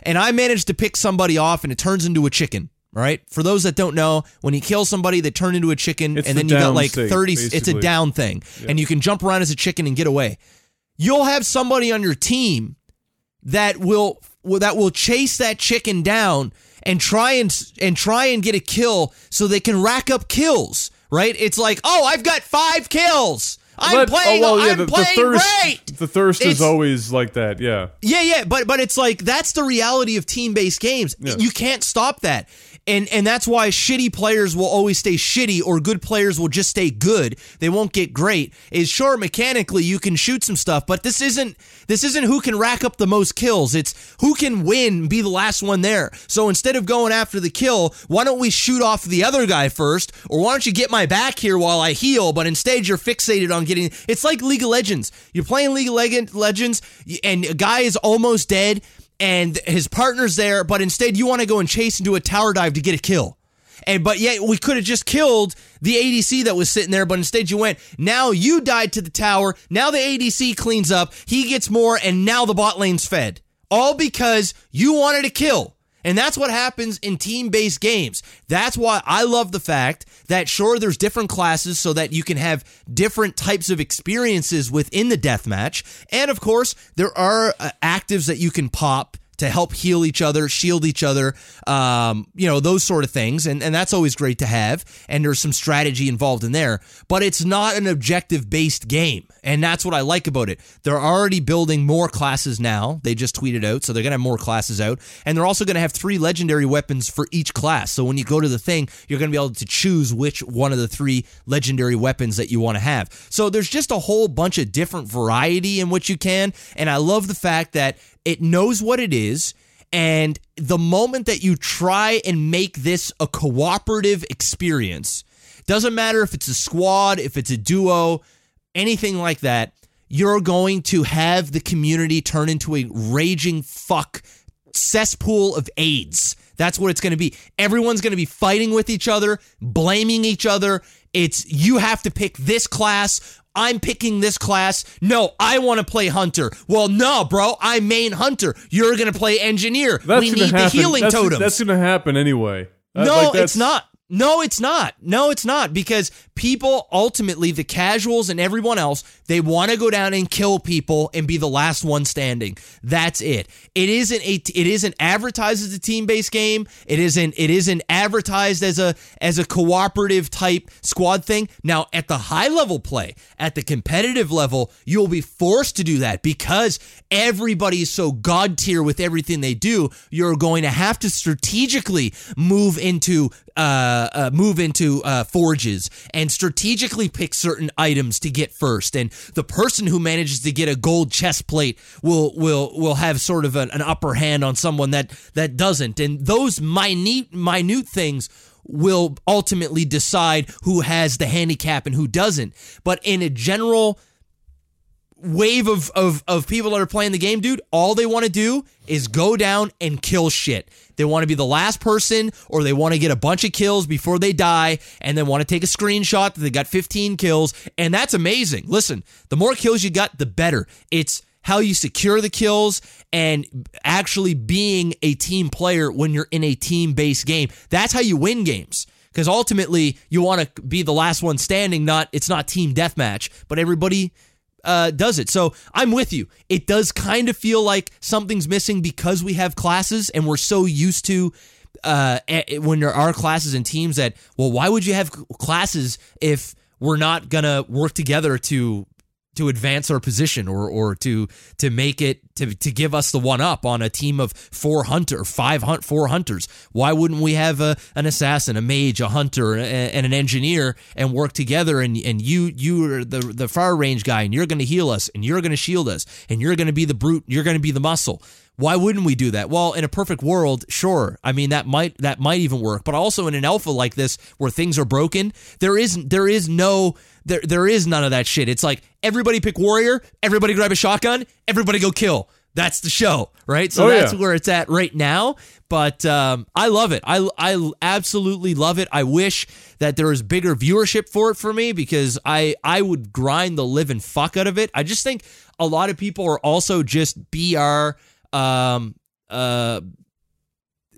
and I managed to pick somebody off, and it turns into a chicken. right? For those that don't know, when you kill somebody, they turn into a chicken, It's and then you got like state, thirty. It's a down thing, and you can jump around as a chicken and get away. You'll have somebody on your team that will that will chase that chicken down and try and and try and get a kill so they can rack up kills. Right? It's like, oh, I've got five kills. I'm But- oh, playing. oh, well, yeah, I'm the, the playing thirst great. the thirst It's- is always like that yeah Yeah, yeah, but but it's like that's the reality of team-based games. Yeah. You can't stop that. And and that's why shitty players will always stay shitty or good players will just stay good. They won't get great. Is sure mechanically you can shoot some stuff, but this isn't this isn't who can rack up the most kills. It's who can win be the last one there. So instead of going after the kill, why don't we shoot off the other guy first? Or why don't you get my back here while I heal? But instead you're fixated on getting it's like League of Legends. You're playing League of Legends and a guy is almost dead and his partner's there, but instead you want to go and chase and do a tower dive to get a kill. And but yet we could have just killed the ADC that was sitting there, but instead you went. Now you died to the tower. Now the ADC cleans up. He gets more, and now the bot lane's fed. All because you wanted to kill. And that's what happens in team based games. That's why I love the fact that, sure, there's different classes so that you can have different types of experiences within the deathmatch. And of course, there are uh, actives that you can pop to help heal each other, shield each other, um, you know, those sort of things. And, and that's always great to have. And there's some strategy involved in there, but it's not an objective based game. And that's what I like about it. They're already building more classes now. They just tweeted out. So they're going to have more classes out. And they're also going to have three legendary weapons for each class. So when you go to the thing, you're going to be able to choose which one of the three legendary weapons that you want to have. So there's just a whole bunch of different variety in what you can. And I love the fact that it knows what it is. And the moment that you try and make this a cooperative experience, doesn't matter if it's a squad, if it's a duo, anything like that, you're going to have the community turn into a raging fuck cesspool of AIDS. That's what it's going to be. Everyone's going to be fighting with each other, blaming each other. It's you have to pick this class. I'm picking this class. No, I want to play hunter. Well, no, bro, I'm main hunter. You're going to play engineer. that's we gonna need happen. the healing that's, totems. That's gonna happen anyway That- no, like, it's not. No, it's not. No, it's not because people ultimately, the casuals and everyone else, they want to go down and kill people and be the last one standing. That's it. It isn't a. It isn't advertised as a team based game. It isn't. It isn't advertised as a as a cooperative type squad thing. Now, at the high level play, at the competitive level, you'll be forced to do that because everybody is so god tier with everything they do. You're going to have to strategically move into uh, uh, move into uh, forges and strategically pick certain items to get first. And the person who manages to get a gold chest plate will will will have sort of an, an upper hand on someone that that doesn't. And those minute minute things will ultimately decide who has the handicap and who doesn't. But in a general wave of, of, of people that are playing the game, dude, all they want to do is go down and kill shit. They want to be the last person or they want to get a bunch of kills before they die and then want to take a screenshot that they got 15 kills. And that's amazing. Listen, the more kills you got, the better. It's how you secure the kills and actually being a team player when you're in a team based game. That's how you win games because ultimately you want to be the last one standing not it's not team deathmatch but everybody uh, does it. So I'm with you. It does kind of feel like something's missing because we have classes and we're so used to uh, when there are classes and teams that, well, why would you have classes if we're not going to work together to to advance our position or or to to make it to to give us the one up on a team of four hunter five hunt four hunters. Why wouldn't we have a, an assassin a mage a hunter and an engineer and work together? And and you you are the the far range guy and you're going to heal us and you're going to shield us and you're going to be the brute you're going to be the muscle why wouldn't we do that? Well, in a perfect world, sure. I mean that might that might even work. But also in an alpha like this where things are broken, there is there is no there there is none of that shit. It's like everybody pick warrior, everybody grab a shotgun, everybody go kill. That's the show, right? So Oh, that's yeah. where it's at right now. But um, I love it. I I absolutely love it. I wish that there was bigger viewership for it for me because I I would grind the living fuck out of it. I just think a lot of people are also just BR um uh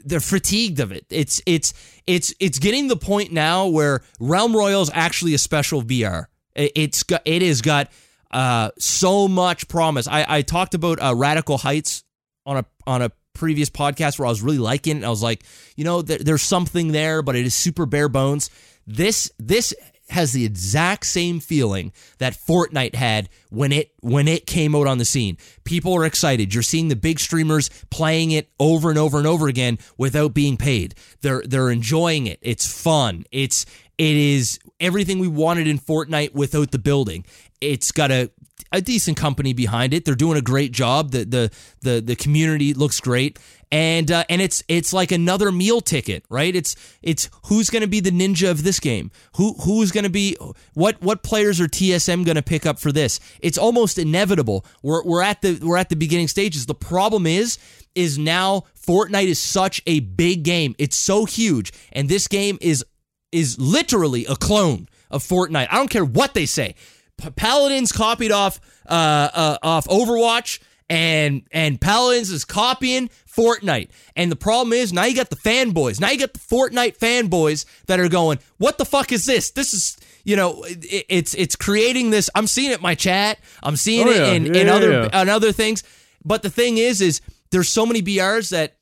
they're fatigued of it. It's it's it's it's getting the point now where Realm Royale's actually a special VR. It- It's got it has got uh so much promise. I I talked about uh, Radical Heights on a on a previous podcast where I was really liking it. I was like, you know, there, there's something there, but it is super bare bones. This this has the exact same feeling that Fortnite had when it when it came out on the scene. People are excited. You're seeing the big streamers playing it over and over and over again without being paid. They're they're enjoying it. It's fun. It's it is everything we wanted in Fortnite without the building. It's got a a decent company behind it. They're doing a great job. The the the the community looks great, and uh, and it's it's like another meal ticket, right? It's it's who's going to be the ninja of this game? Who who's going to be what what players are TSM going to pick up for this? It's almost inevitable. We're we're at the we're at the beginning stages. The problem is is now Fortnite is such a big game. It's so huge, and this game is is literally a clone of Fortnite. I don't care what they say. Paladins copied off uh, uh, off Overwatch, and and Paladins is copying Fortnite. And the problem is now you got the fanboys. Now you got the Fortnite fanboys that are going, "What the fuck is this? This is." You know, it, it's it's creating this. I'm seeing it in my chat. I'm seeing Oh, it yeah. in, Yeah, in yeah, other and other things. But the thing is, is there's so many BRs that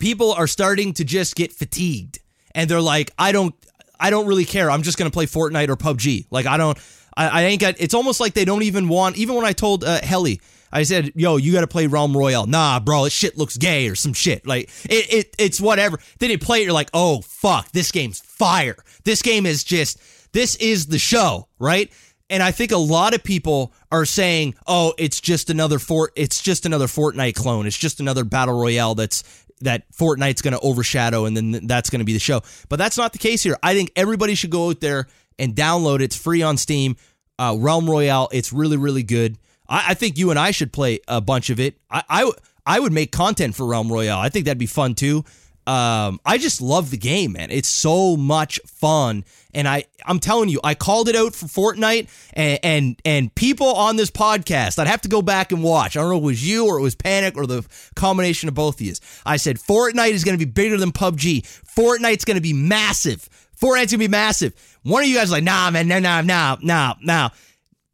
people are starting to just get fatigued and they're like i don't i don't really care i'm just gonna play fortnite or pubg like i don't i, I ain't got it's almost like they don't even want even when i told uh, helly i said yo you gotta play realm royale nah bro this shit looks gay or some shit like it, it it's whatever then you play it you're like oh fuck this game's fire this game is just this is the show right and I think a lot of people are saying, "Oh, it's just another fort. It's just another Fortnite clone. It's just another battle royale that's that Fortnite's going to overshadow, and then that's going to be the show." But that's not the case here. I think everybody should go out there and download it. It's free on Steam. Uh, Realm Royale. It's really, really good. I, I think you and I should play a bunch of it. I I would make content for Realm Royale. I think that'd be fun too. um, I just love the game, man. It's so much fun, and I I'm telling you, I called it out for Fortnite, and and and people on this podcast, I'd have to go back and watch. I don't know if it was you or it was Panic or the combination of both of you. I said Fortnite is going to be bigger than PUBG. Fortnite's going to be massive. Fortnite's going to be massive. One of you guys like, nah, man, nah, nah, nah, nah, nah.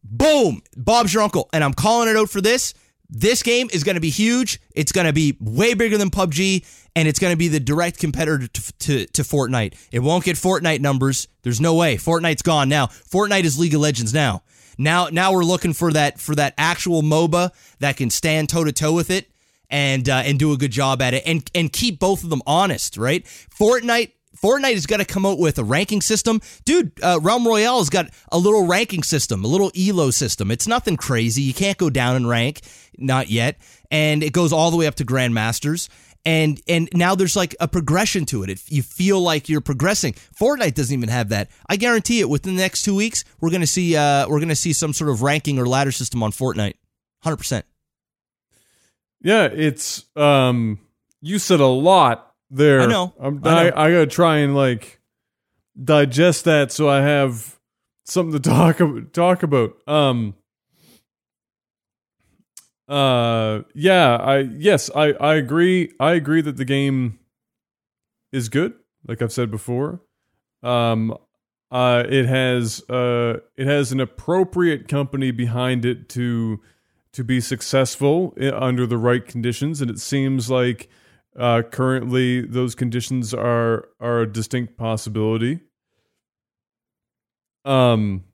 Boom, Bob's your uncle, and I'm calling it out for this. This game is going to be huge. It's going to be way bigger than PUBG, and it's going to be the direct competitor to, to, to Fortnite. It won't get Fortnite numbers. There's no way. Fortnite's gone now. Fortnite is League of Legends now. Now, now we're looking for that for that actual MOBA that can stand toe to toe with it and uh, and do a good job at it and and keep both of them honest. Right? Fortnite Fortnite has got to come out with a ranking system. Dude, uh, Realm Royale has got a little ranking system, a little elo system. It's nothing crazy. You can't go down in rank, not yet. And it goes all the way up to Grandmasters. And and now there's like a progression to it. it. You feel like you're progressing. Fortnite doesn't even have that. I guarantee it. Within the next two weeks, we're gonna see uh, we're gonna see some sort of ranking or ladder system on Fortnite. Hundred percent. Yeah, it's um you said a lot there. I know. I'm, I I, know. I gotta try and like digest that so I have something to talk. Talk about. Um. Uh. Yeah. I. Yes. I. I agree. I agree that the game is good. Like I've said before. Um. Uh. It has. Uh. It has an appropriate company behind it to to be successful under the right conditions, and it seems like uh, currently those conditions are are a distinct possibility. Um,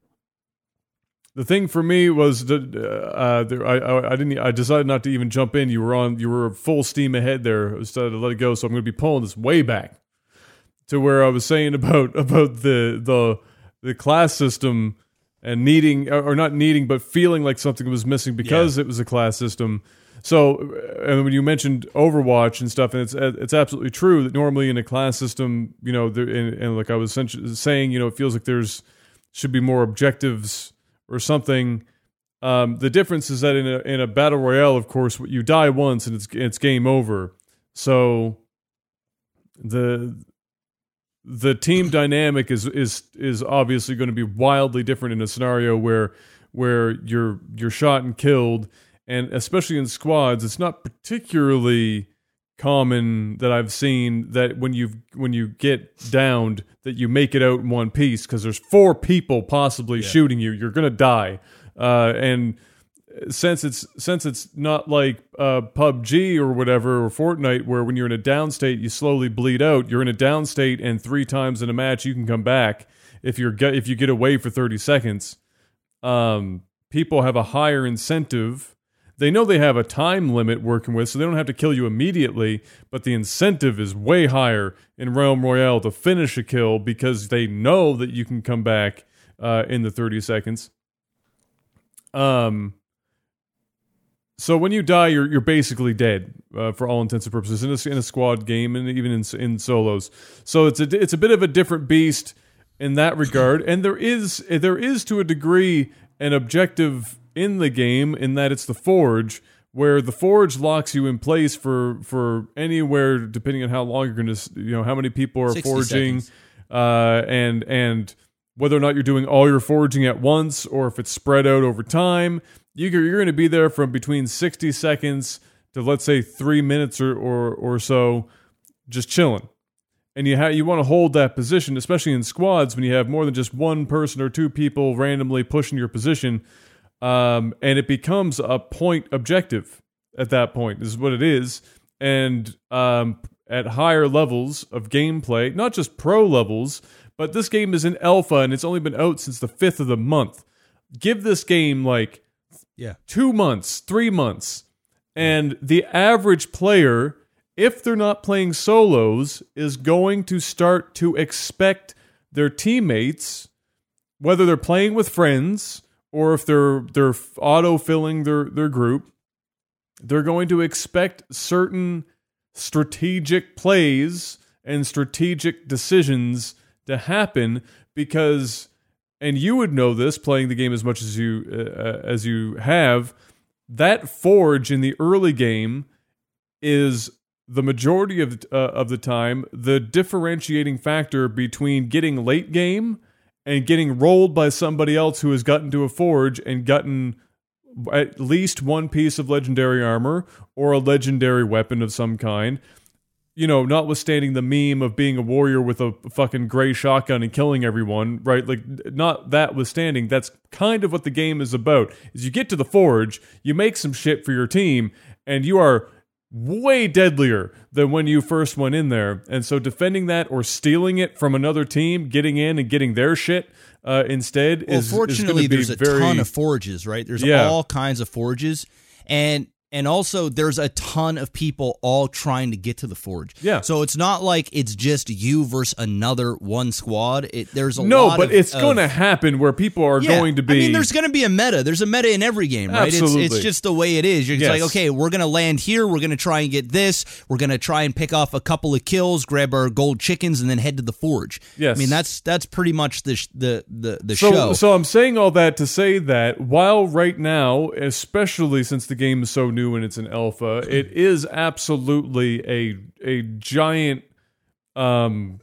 the thing for me was that uh, there, I, I I didn't I decided not to even jump in. You were on you were full steam ahead there. I decided to let it go, so I'm going to be pulling this way back to where I was saying about about the the the class system and needing or or not needing but feeling like something was missing because it was a class system. So, and when you mentioned Overwatch and stuff, and it's it's absolutely true that normally in a class system, you know, there, and, and like I was saying, you know, it feels like there's should be more objectives or something. Um, the difference is that in a in a battle royale, of course, you die once and it's it's game over. So the the team dynamic is is is obviously going to be wildly different in a scenario where where you're you're shot and killed and especially in squads it's not particularly common that I've seen that when you when you get downed that you make it out in one piece because there's four people possibly shooting you. You're gonna die. Uh, and since it's since it's not like uh, PUBG or whatever or Fortnite where when you're in a down state you slowly bleed out you're in a down state and three times in a match you can come back if you're get, if you get away for 30 seconds. Um, people have a higher incentive they know they have a time limit working with, so they don't have to kill you immediately, but the incentive is way higher in Realm Royale to finish a kill because they know that you can come back uh, in the 30 seconds. Um, so when you die, you're you're basically dead uh, for all intents and purposes in a, in a squad game and even in in solos. So it's a it's a bit of a different beast in that regard, and there is there is to a degree an objective in the game in that it's the forge where the forge locks you in place for for anywhere depending on how long you're going to you know how many people are 60 forging seconds. uh, and and whether or not you're doing all your forging at once or if it's spread out over time you- you're going to be there from between 60 seconds to let's say three minutes or or, or so just chilling and you ha- you want to hold that position especially in squads when you have more than just one person or two people randomly pushing your position um, and it becomes a point objective at that point. This is what it is, and um, at higher levels of gameplay, not just pro levels, but this game is in alpha and it's only been out since the fifth of the month. Give this game like Yeah. two months, three months, and the average player, if they're not playing solos, is going to start to expect their teammates, whether they're playing with friends or if they're they're auto filling their their group, they're going to expect certain strategic plays and strategic decisions to happen because and you would know this playing the game as much as you uh, as you have that forge in the early game is the majority of uh, of the time, the differentiating factor between getting late game and getting rolled by somebody else who has gotten to a forge and gotten at least one piece of legendary armor or a legendary weapon of some kind. You know, notwithstanding the meme of being a warrior with a fucking gray shotgun and killing everyone, right? Like, not that withstanding, that's kind of what the game is about. Is you get to the forge, you make some shit for your team, and you are way deadlier than when you first went in there. And so defending that or stealing it from another team, getting in and getting their shit uh, instead Well, is is fortunately, be there's a very, ton of forges, right? There's Yeah. all kinds of forges, and and also there's a ton of people all trying to get to the forge. Yeah. So it's not like it's just you versus another one squad. It, there's a no, lot but of- it's going to happen where people are Yeah. going to be. I mean, there's going to be a meta. There's a meta in every game, right? It's, Absolutely. it's just the way it is. You're just Yes. like, okay, we're going to land here. We're going to try and get this. We're going to try and pick off a couple of kills, grab our gold chickens, and then head to the forge. Yes. I mean, that's that's pretty much the sh- the the, the so, show. so I'm saying all that to say that while right now, especially since the game is so new and it's an alpha, it is absolutely a a giant um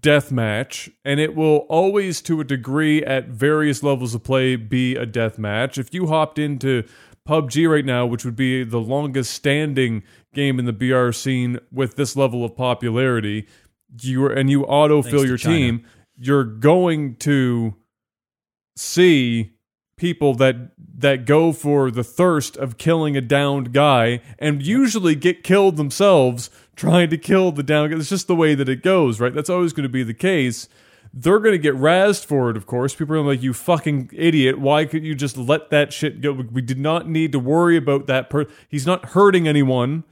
death match and it will always to a degree at various levels of play be a death match if you hopped into PUBG right now which would be the longest standing game in the BR scene with this level of popularity you and you autofill to your China. team you're going to see people that that go for the thirst of killing a downed guy and usually get killed themselves trying to kill the downed guy. It's just the way that it goes, right? That's always going to be the case. They're going to get razzed for it, of course. People are like, "You fucking idiot! Why could you just let that shit go? We did not need to worry about that. Per- He's not hurting anyone,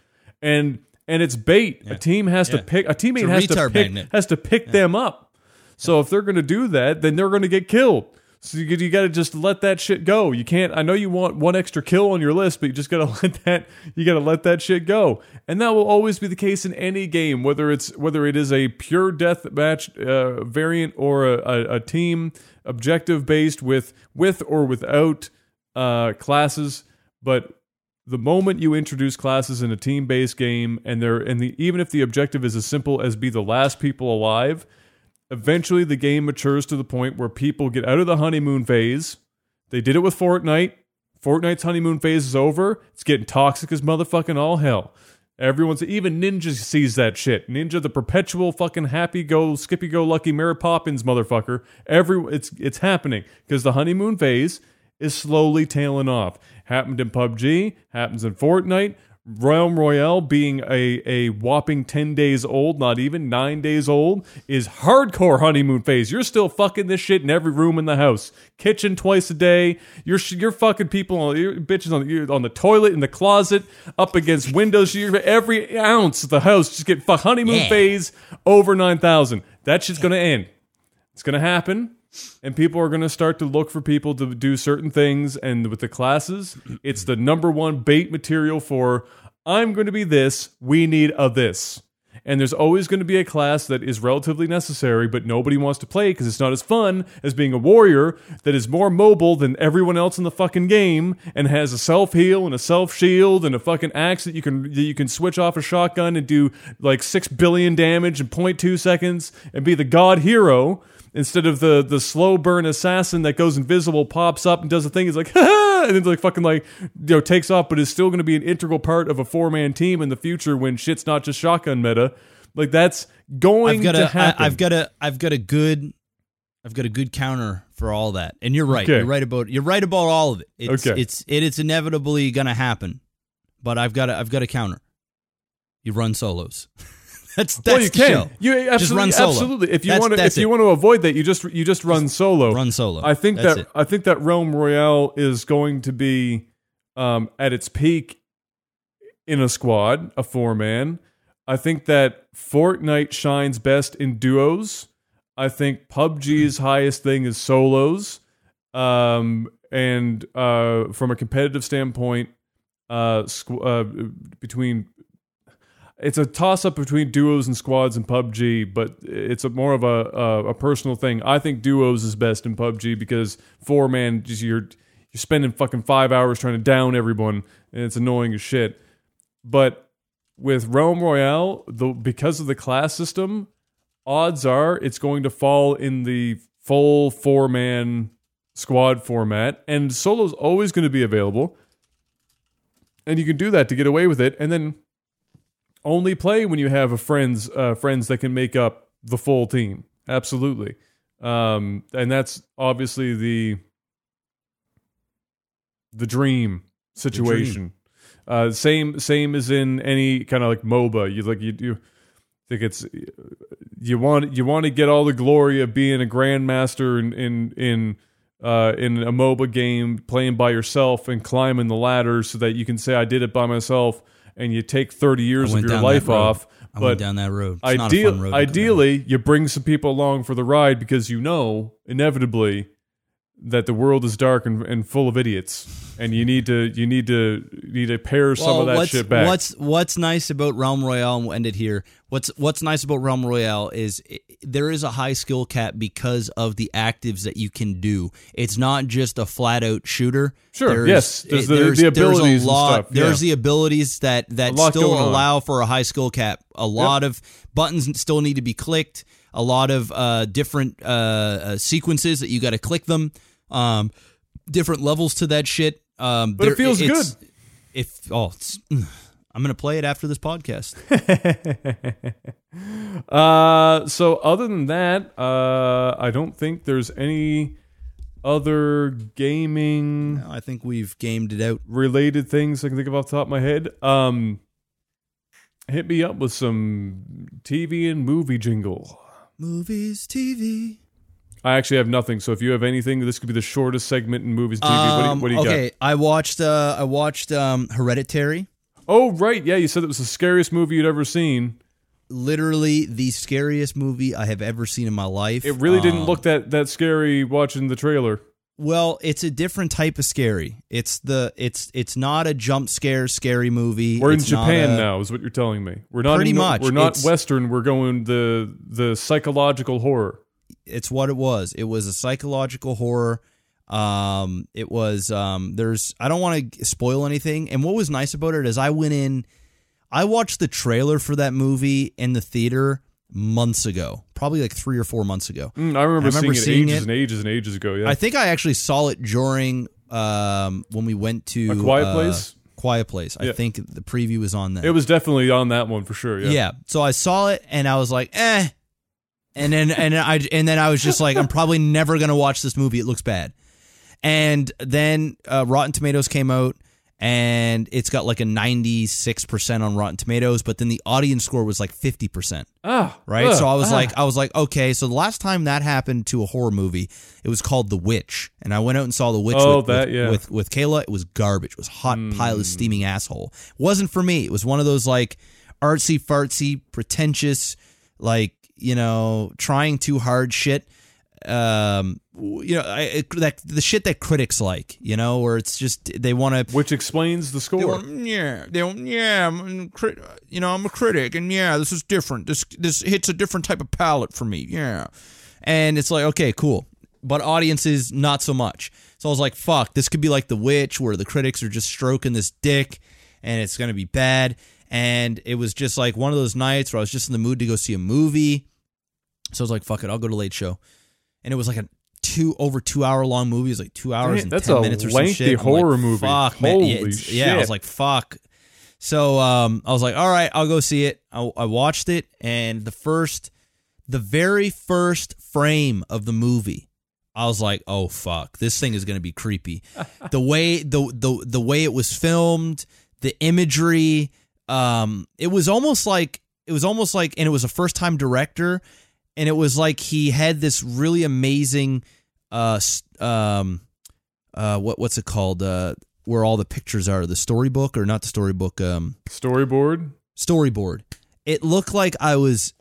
and and it's bait. A team has to pick. A teammate a has to retard pick has to pick them up. So if they're going to do that, then they're going to get killed. So you, you got to just let that shit go. You can't. I know you want one extra kill on your list, but you just got to let that. You got to let that shit go, and that will always be the case in any game, whether it's whether it is a pure death match uh, variant or a, a, a team objective based with with or without uh, classes. But the moment you introduce classes in a team based game, and they're and the even if the objective is as simple as be the last people alive eventually the game matures to the point where people get out of the honeymoon phase. They did it with Fortnite. Fortnite's honeymoon phase is over. It's getting toxic as motherfucking all hell. Everyone's even Ninja sees that shit. Ninja, the perpetual fucking happy go skippy go lucky Mary Poppins motherfucker. Every it's it's happening because the honeymoon phase is slowly tailing off. Happened in PUBG, happens in Fortnite. Realm Royale being a, a whopping 10 days old, not even 9 days old, is hardcore honeymoon phase. You're still fucking this shit in every room in the house. Kitchen twice a day. You're you're fucking people on you're bitches on you're on the toilet in the closet up against windows. You're every ounce of the house just get fuck honeymoon Yeah. phase over 9,000. That shit's going to end. It's going to happen. And people are going to start to look for people to do certain things. And with the classes, it's the number one bait material for I'm going to be this. We need a this. And there's always going to be a class that is relatively necessary, but nobody wants to play because it's not as fun as being a warrior that is more mobile than everyone else in the fucking game and has a self heal and a self shield and a fucking axe that you can that you can switch off a shotgun and do like six billion damage in 0.2 seconds and be the god hero instead of the the slow burn assassin that goes invisible, pops up and does a thing. He's like, ha, and then like fucking like you know takes off, but is still going to be an integral part of a four man team in the future when shit's not just shotgun meta. Like that's going I've got to a, I, happen. I've got a, I've got a good, I've got a good counter for all that. And you're right. Okay. You're right about, you're right about all of it. It's, Okay. it's, it, it's inevitably gonna happen. But I've got a, I've got a counter. You run solos. that's that's well, you can. show. You absolutely, run solo. absolutely. If you want to, if you it. want to avoid that, you just you just run solo. Run solo. I think That's that it. I think that Realm Royale is going to be um, at its peak in a squad, a four man. I think that Fortnite shines best in duos. I think PUBG's highest thing is solos. Um, and uh, from a competitive standpoint, uh, squ- uh, between it's a toss up between duos and squads in PUBG, but it's a more of a, a a personal thing. I think duos is best in PUBG because four man just you're you're spending fucking five hours trying to down everyone, and it's annoying as shit. But with Realm Royale, the because of the class system, odds are it's going to fall in the full four man squad format, and solo's always going to be available. And you can do that to get away with it, and then only play when you have a friends uh, friends that can make up the full team. Absolutely, um, and that's obviously the the dream situation. Uh, same same as in any kind of like MOBA. You like you you think it's you want you want to get all the glory of being a grandmaster in in in uh, in a MOBA game, playing by yourself and climbing the ladder, so that you can say I did it by myself, and you take thirty years of your life off. I but went down that road. It's not a ideal, fun road ideally, you bring some people along for the ride because you know inevitably that the world is dark and, and full of idiots, and you need to you need to you need to pare some of that shit back. What's what's nice about Realm Royale, and we'll end it here. What's what's nice about Realm Royale is i there is a high skill cap because of the actives that you can do. It's not just a flat out shooter. Sure, yes, there's the- the abilities There's a lot. stuff, There's the abilities that that still going on. allow for a high skill cap. A lot of buttons still need to be clicked. A lot of uh, different uh, uh, sequences that you got to click them. Um, different levels to that shit. Um, But it feels good. If oh, I'm gonna play it after this podcast. uh, so other than that, uh, I don't think there's any other gaming I think we've gamed it out. related things I can think of off the top of my head. Um, hit me up with some TV and movie jingle. Movies, TV. I actually have nothing. So if you have anything, this could be the shortest segment in movies TV. what do you, what do you Um, okay, got? I watched. Uh, I watched um, Hereditary. Oh, right. Yeah, you said it was the scariest movie you'd ever seen. Literally the scariest movie I have ever seen in my life. It really didn't Um, look that that scary watching the trailer. Well, it's a different type of scary. It's the it's it's not a jump scare scary movie. We're in It's not Japan a- now, is what you're telling me. We're not Pretty in the- much. We're not Western. We're going the the psychological horror. it's what it was. It was a psychological horror. Um, it was um, there's I don't want to spoil anything. And what was nice about it is I went in, I watched the trailer for that movie in the theater months ago, probably like three or four months ago. Mm, I remember, I remember seeing seeing it ages it. and ages and ages ago. Yeah, I think I actually saw it during um, when we went to A Quiet uh, Place? Quiet Place. I think the preview was on that. it was definitely on that one for sure. Yeah. Yeah. So I saw it and I was like, eh. And then and I and then I was just like, I'm probably never gonna watch this movie. It looks bad. And then uh, Rotten Tomatoes came out and it's got like a 96% on Rotten Tomatoes, but then the audience score was like 50%. Ah, Right. ugh, so I was ah. like, I was like, okay. So the last time that happened to a horror movie, it was called The Witch, and I went out and saw The Witch. Oh, with, that, with, yeah. With with Kayla. It was garbage. It was hot pile of steaming asshole. wasn't for me. It was one of those like artsy fartsy, pretentious, like you know, trying too hard shit. Um, you know, I, that the shit that critics like, you know, where it's just they want to which explains the they score. want, yeah, they want, yeah, I'm a crit, you know, I'm a critic, and yeah, this is different. This this hits a different type of palate for me, yeah. And it's like, okay, cool, but audiences not so much. So I was like, fuck, this could be like The Witch, where the critics are just stroking this dick, and it's gonna be bad. And it was just like one of those nights where I was just in the mood to go see a movie. So I was like, fuck it, I'll go to Late Show. And it was like a two over two hour long movie. It was like two hours and that's ten a minutes or some shit. Horror like, movie. Fuck, man. Yeah, it's- yeah, I was like, fuck. So um, I was like, all right, I'll go see it. I, I watched it, and the first, the very first frame of the movie, I was like, oh fuck, this thing is gonna be creepy. the way the the the way it was filmed, the imagery, um, it was almost like it was almost like, and it was a first time director, and it was like he had this really amazing, uh, um, uh, what what's it called? Uh, where all the pictures are, the storybook or not the storybook, um, Storyboard. storyboard. It looked like I was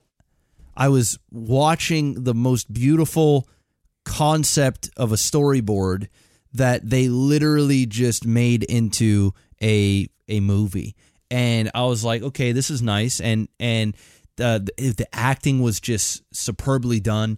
I was watching the most beautiful concept of a storyboard that they literally just made into a a movie. And I was like, okay, this is nice and and the the acting was just superbly done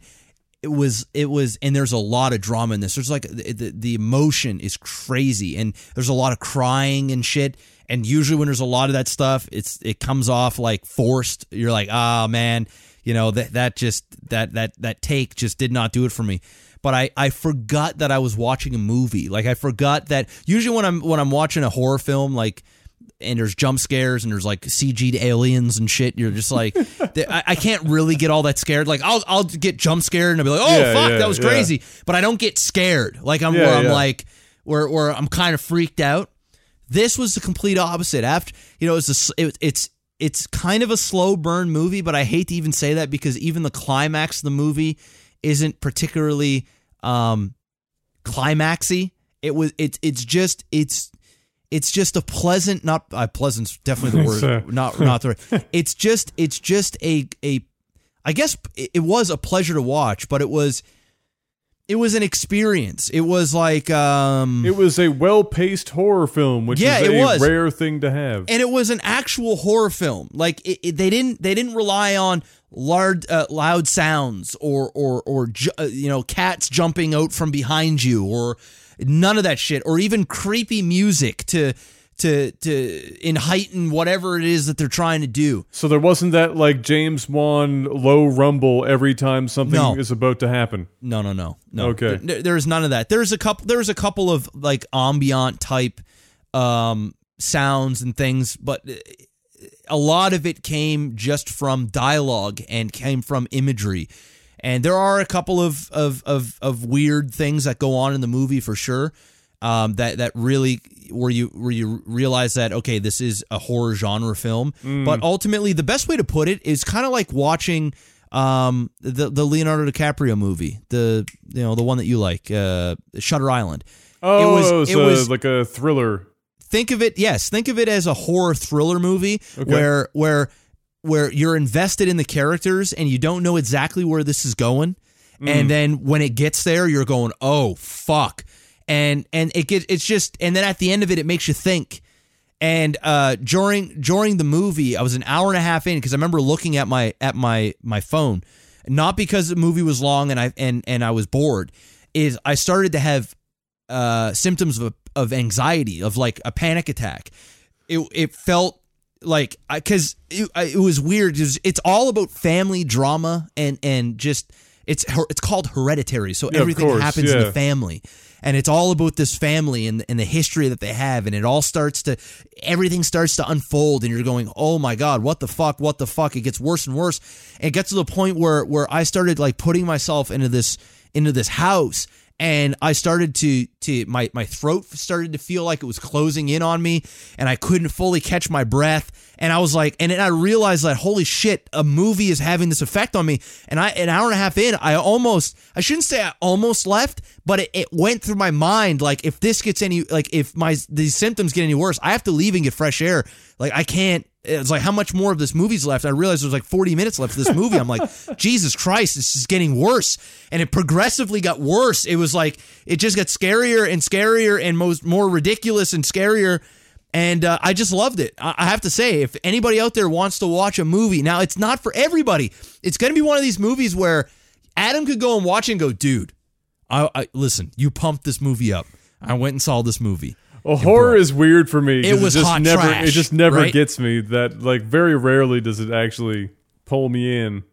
it was it was and there's a lot of drama in this there's like the, the, emotion is crazy and there's a lot of crying and shit and usually when there's a lot of that stuff, it's it comes off like forced. You're like, ah, man, you know that that just that that that take just did not do it for me. But I, I forgot that I was watching a movie. Like I forgot that usually when I'm when I'm watching a horror film, like and there's jump scares and there's like CG'd aliens and shit. You're just like, I, I can't really get all that scared. Like I'll I'll get jump scared and I'll be like, oh Yeah, fuck, yeah, that was crazy. But I don't get scared. Like I'm where I'm like where where I'm kind of freaked out. This was the complete opposite. After you know, it's a, it, it's it's kind of a slow burn movie, but I hate to even say that because even the climax of the movie isn't particularly um climaxy. It was it's it's just it's it's just a pleasant not uh, pleasant's definitely the word So- not not the right. It's just it's just a a I guess it it was a pleasure to watch, but it was it was an experience. It was like um It was a well-paced horror film, which Yeah, is it a was. rare thing to have. and it was an actual horror film. Like it, it- they didn't they didn't rely on loud uh, loud sounds or or or uh, you know cats jumping out from behind you or none of that shit or even creepy music to to to in heighten whatever it is that they're trying to do. so there wasn't that like James Wan low rumble every time something No. is about to happen. No, no, no, no. Okay. There- there's none of that. There's a couple. There's a couple of like ambient type um, sounds and things, but uh, a lot of it came just from dialogue and came from imagery. And there are a couple of of of, of weird things that go on in the movie for sure. Um, that that really where you where you realize that okay, this is a horror genre film. But ultimately, the best way to put it is kind of like watching um the the Leonardo DiCaprio movie, the you know the one that you like, uh, Shutter Island. Oh, it was, it was- like a thriller. think of it yes think of it as a horror thriller movie Okay. where where where you're invested in the characters and you don't know exactly where this is going. Mm. and then when it gets there you're going oh fuck. And and it gets it's just and then at the end of it it makes you think. And uh during during the movie i was an hour and a half in because i remember looking at my at my my phone. Not because the movie was long and i and and i was bored. Is i started to have uh symptoms of of anxiety of like a panic attack. It it felt like because it, it was weird. It's, it's all about family drama and and just it's it's called hereditary. So Yeah, everything course, happens in the family, and it's all about this family and and the history that they have, and it all starts to everything starts to unfold, and you're going, oh my god, what the fuck, what the fuck? It gets worse and worse. And it gets to the point where where I started like putting myself into this into this house and I started to to my my throat started to feel like it was closing in on me, and I couldn't fully catch my breath. And I was like, and then I realized that holy shit, a movie is having this effect on me. And I an hour and a half in, I almost I shouldn't say I almost left, but it, it went through my mind like if this gets any like if my these symptoms get any worse, I have to leave and get fresh air. Like I can't. It's like how much more of this movie's left. I realized there's like 40 minutes left of this movie. I'm like, Jesus Christ, this is getting worse, and it progressively got worse. It was like it just got scarier and scarier and most more ridiculous and scarier. And uh, I just loved it. I, I have to say, if anybody out there wants to watch a movie, now it's not for everybody. It's going to be one of these movies where Adam could go and watch and go, dude, I, I listen. You pumped this movie up. I went and saw this movie. Well, horror is weird for me. It was just hot never. trash, it just never right? gets me. That like very rarely does it actually pull me in.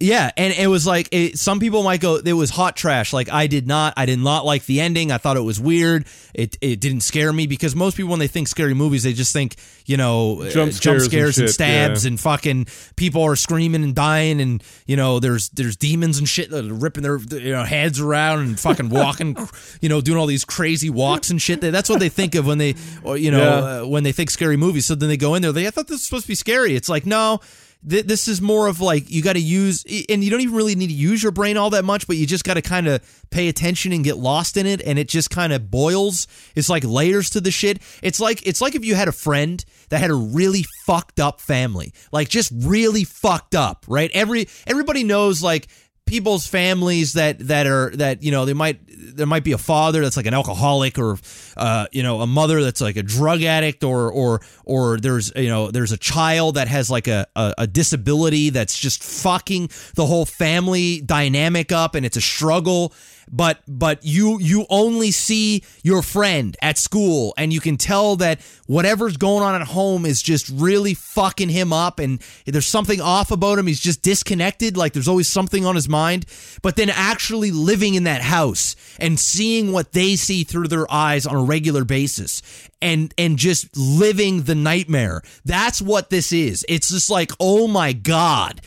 Yeah, and it was like it, some people might go, it was hot trash. Like I did not, I did not like the ending. I thought it was weird. It it didn't scare me because most people when they think scary movies, they just think you know uh, Jump jump scares and and, stabs yeah. and fucking people are screaming and dying and you know there's there's demons and shit that are ripping their you know heads around and fucking walking, you know doing all these crazy walks and shit. That's what they think of when they you know Yeah. uh, when they think scary movies. So then they go in there, they I thought this was supposed to be scary. It's like no th- this is more of like you got to use and you don't even really need to use your brain all that much but you just got to kind of pay attention and get lost in it and it just kind of boils. It's like layers to the shit. It's like it's like if you had a friend that had a really fucked up family. Like just really fucked up right? Every everybody knows like people's families that that are that you know they might there might be a father that's like an alcoholic or uh you know a mother that's like a drug addict or or or there's you know there's a child that has like a a, a disability that's just fucking the whole family dynamic up and it's a struggle but but you you only see your friend at school and you can tell that whatever's going on at home is just really fucking him up and there's something off about him. He's just disconnected. Like there's always something on his mind. But then actually living in that house and seeing what they see through their eyes on a regular basis and and just living the nightmare. That's what this is. It's just like oh my god.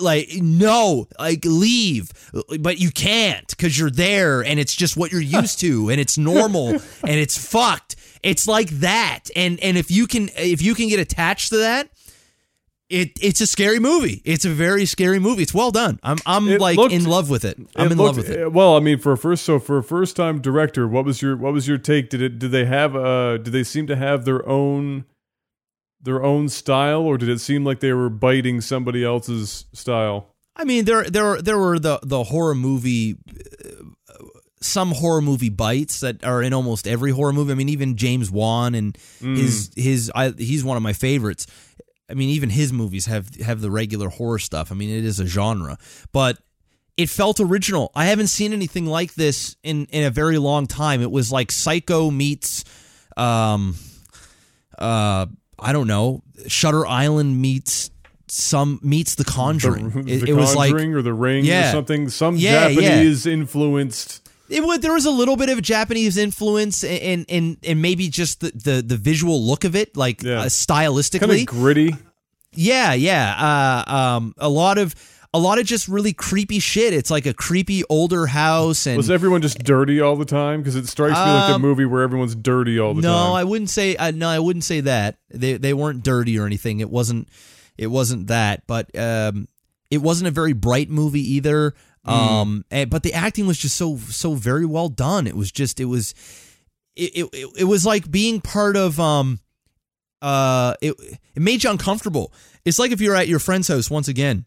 Like no like leave. But you can't because you're there and it's just what you're used to and it's normal and it's fucked. It's like that. And and if you can if you can get attached to that it it's a scary movie. It's a very scary movie. It's well done. I'm I'm It like looked- in love with it. I'm It in looked- love with it. uh, Well, I mean, for a first, so for a first time director, what was your what was your take? Did it did they have uh did they seem to have their own their own style, or did it seem like they were biting somebody else's style? I mean, there there there were the the horror movie, uh, some horror movie bites that are in almost every horror movie. I mean, even James Wan and his his I, he's one of my favorites. I mean, even his movies have have the regular horror stuff. I mean, it is a genre, but it felt original. I haven't seen anything like this in in a very long time. It was like Psycho meets, um, uh, I don't know, Shutter Island meets some meets The Conjuring. The, it, the it was like Conjuring or the Ring Yeah. or something. Some Yeah, yeah. Japanese influenced. It would there was a little bit of Japanese influence and and and maybe just the the, the visual look of it, like Yeah. uh, Kind stylistically. of gritty. Yeah, yeah. Uh, um, a lot of a lot of just really creepy shit. It's like a creepy older house, and Was everyone just dirty all the time? Because it strikes me like a Um, movie where everyone's dirty all the no, time. I wouldn't say. Uh, no, I wouldn't say that. They they weren't dirty or anything. It wasn't. It wasn't that. But um, it wasn't a very bright movie either. Hmm. Um, and, but the acting was just so so very well done. It was just. It was. It it, it was like being part of um. Uh, it it made you uncomfortable. It's like if you're at your friend's house once again,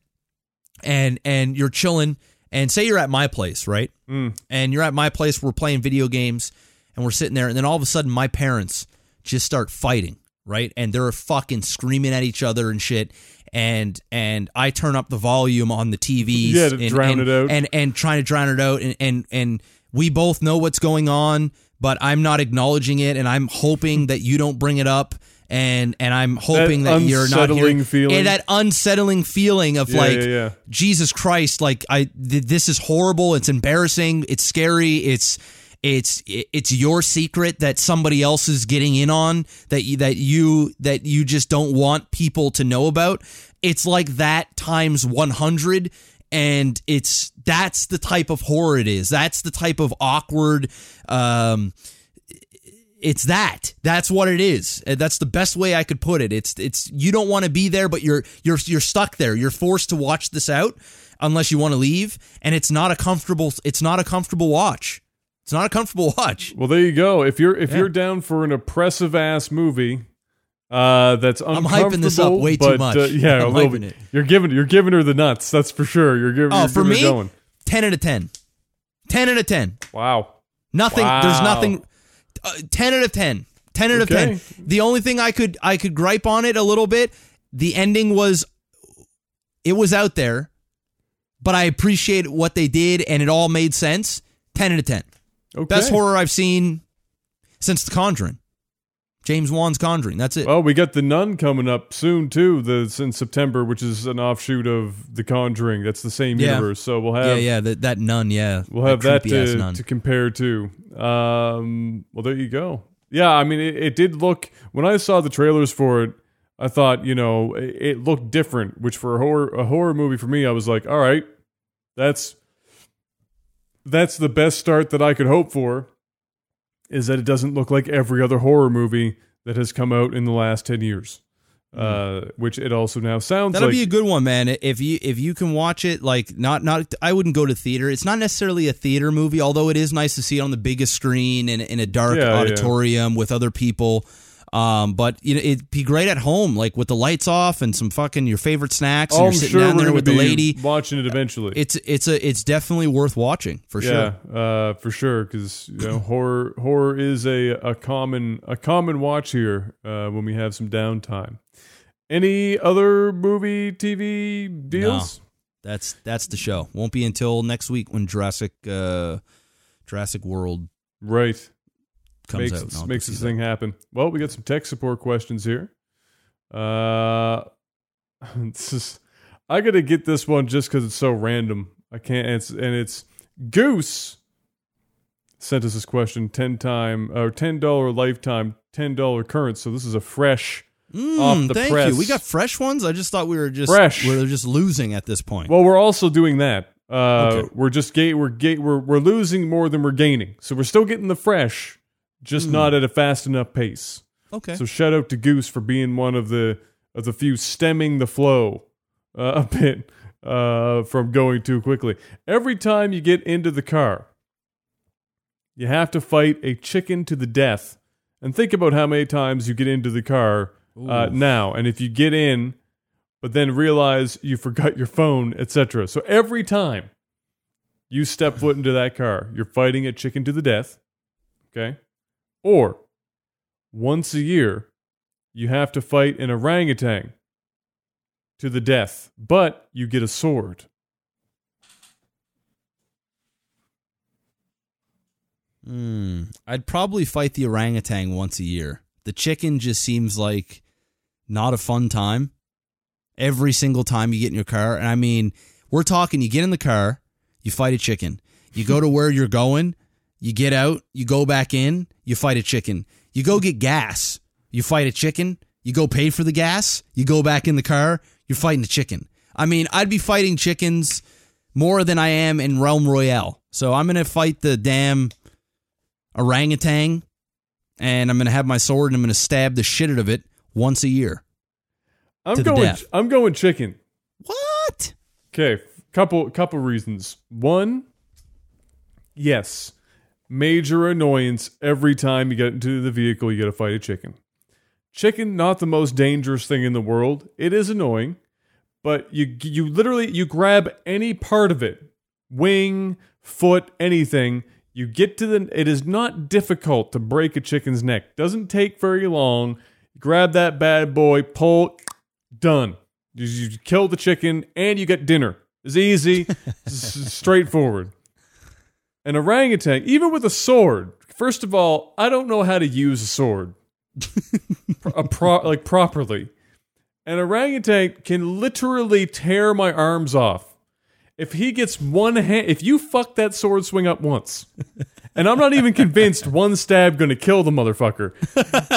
and and you're chilling, and say you're at my place, right? Mm. and you're at my place, we're playing video games, and we're sitting there, and then all of a sudden, my parents just start fighting, right? And they're fucking screaming at each other and shit. And and I turn up the volume on the TVs, Yeah, to and, drown and- it out. and and trying to drown it out, and and and we both know what's going on, but I'm not acknowledging it, and I'm hoping that you don't bring it up. And and I'm hoping that, you're not hearing feeling. and that unsettling feeling of Yeah, like yeah, yeah. Jesus Christ, like I th- this is horrible. It's embarrassing. It's scary. It's it's it's your secret that somebody else is getting in on that you, that you that you just don't want people to know about. It's like that times 100 and it's that's the type of horror it is. That's the type of awkward um it's that. That's what it is. That's the best way I could put it. It's it's you don't want to be there, but you're you're you're stuck there. You're forced to watch this out unless you want to leave, and it's not a comfortable. It's not a comfortable watch. It's not a comfortable watch. Well, there you go. If you're if Yeah. you're down for an oppressive ass movie, uh, that's I'm hyping this up way too much. Uh, yeah, a I'm little bit. it. You're giving you're giving her the nuts. That's for sure. You're giving. Oh, you're for giving her me, going. ten out of ten. Ten out of ten. Wow. Nothing. There's nothing. Uh, ten out of ten. Ten out of ten. The only thing I could I could gripe on it a little bit. The ending was, it was out there, but I appreciate what they did and it all made sense. Ten out of ten. Okay. Best horror I've seen since The Conjuring. James Wan's Conjuring. That's it. Well, we got the Nun coming up soon too. The in September, which is an offshoot of The Conjuring. That's the same Yeah. universe. So we'll have yeah, yeah. That, that nun. Yeah. we'll have that to, to compare to. Um, well, there you go. Yeah, I mean, it, it did look when I saw the trailers for it. I thought, you know, it, it looked different. Which for a horror a horror movie for me, I was like, all right, that's that's the best start that I could hope for. Is that it doesn't look like every other horror movie that has come out in the last ten years. Uh, which it also now sounds. That'll like be a good one, man. If you if you can watch it, like not not, I wouldn't go to theater. It's not necessarily a theater movie, although it is nice to see it on the biggest screen in, in a dark Yeah, yeah. auditorium with other people. Um, but you know, it'd be great at home, like with the lights off and some fucking your favorite snacks, and Oh, you're I'm sitting sure down there with the lady. watching it eventually. It's it's a it's definitely worth watching for yeah, sure. uh, for sure. Because you know, horror horror is a a common a common watch here uh, when we have some downtime. Any other movie TV deals? That's that's the show. Won't be until next week when Jurassic uh, Jurassic World Right. Comes makes out. makes this see that. thing happen. Well, we got some tech support questions here. Uh, this is, I got to get this one just because it's so random. I can't answer, and it's Goose sent us this question ten time or ten dollar lifetime, ten dollar current. So this is a fresh. Mm, off the thank press. you. We got fresh ones. I just thought we were just Fresh. We're just losing at this point. Well, we're also doing that. Uh, Okay. We're just ga- we're ga- we're we're losing more than we're gaining. So we're still getting the fresh, just not at a fast enough pace. okay. So shout out to Goose for being one of the of the few stemming the flow uh, a bit uh, from going too quickly. Every time you get into the car, you have to fight a chicken to the death. And think about how many times you get into the car uh, now, and if you get in, but then realize you forgot your phone, etc. So every time you step foot into that car, you're fighting a chicken to the death. Okay, or once a year, you have to fight an orangutan to the death, but you get a sword. Mm, I'd probably fight the orangutan once a year. The chicken just seems like not a fun time. Every single time you get in your car, and I mean, we're talking. You get in the car, you fight a chicken. You go to where you're going, you get out, you go back in, you fight a chicken. You go get gas, you fight a chicken. You go pay for the gas, you go back in the car, you're fighting a chicken. I mean, I'd be fighting chickens more than I am in Realm Royale. So I'm gonna fight the damn orangutan, and I'm gonna have my sword and I'm gonna stab the shit out of it once a year. I'm going. I'm going chicken. What? Okay, couple couple reasons. One, yes, major annoyance every time you get into the vehicle, you got to fight a chicken. Chicken, not the most dangerous thing in the world. It is annoying, but you you literally you grab any part of it, wing, foot, anything. You get to the. It is not difficult to break a chicken's neck. Doesn't take very long. Grab that bad boy, pull, done. You, you kill the chicken and you get dinner. It's easy, straightforward. An orangutan, even with a sword. First of all, I don't know how to use a sword, a pro, like properly. An orangutan can literally tear my arms off. If he gets one hand, if you fuck that sword swing up once, and I'm not even convinced one stab going to kill the motherfucker.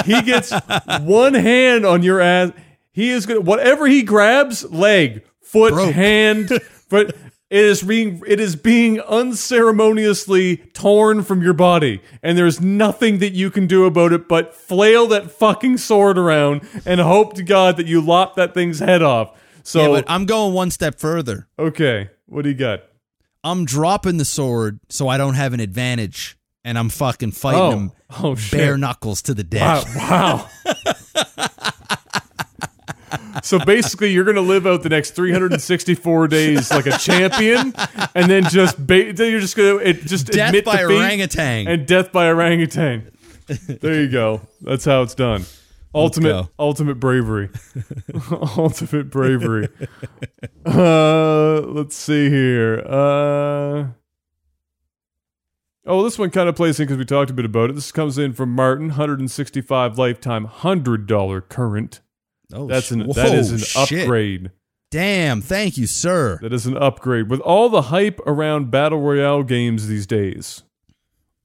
He gets one hand on your ass. He is going to, whatever he grabs, leg, foot, Broke. hand, but it is being, it is being unceremoniously torn from your body. And there's nothing that you can do about it but flail that fucking sword around and hope to God that you lop that thing's head off. So, yeah, but I'm going one step further. okay, what do you got? I'm dropping the sword so I don't have an advantage, and I'm fucking fighting Oh, him oh shit. bare knuckles to the Wow. death. wow. so basically, you're going to live out the next 364 days like a champion, and then just ba- then you're just going to just Death admit by orangutan. and death by orangutan. There you go. That's how it's done. Ultimate, ultimate bravery. ultimate bravery. Uh, let's see here. Uh. Oh, this one kind of plays in because we talked a bit about it. This comes in from Martin, 165 lifetime, hundred dollar current. Oh, That's an whoa, that is an shit. upgrade. Damn, thank you, sir. That is an upgrade. With all the hype around battle royale games these days,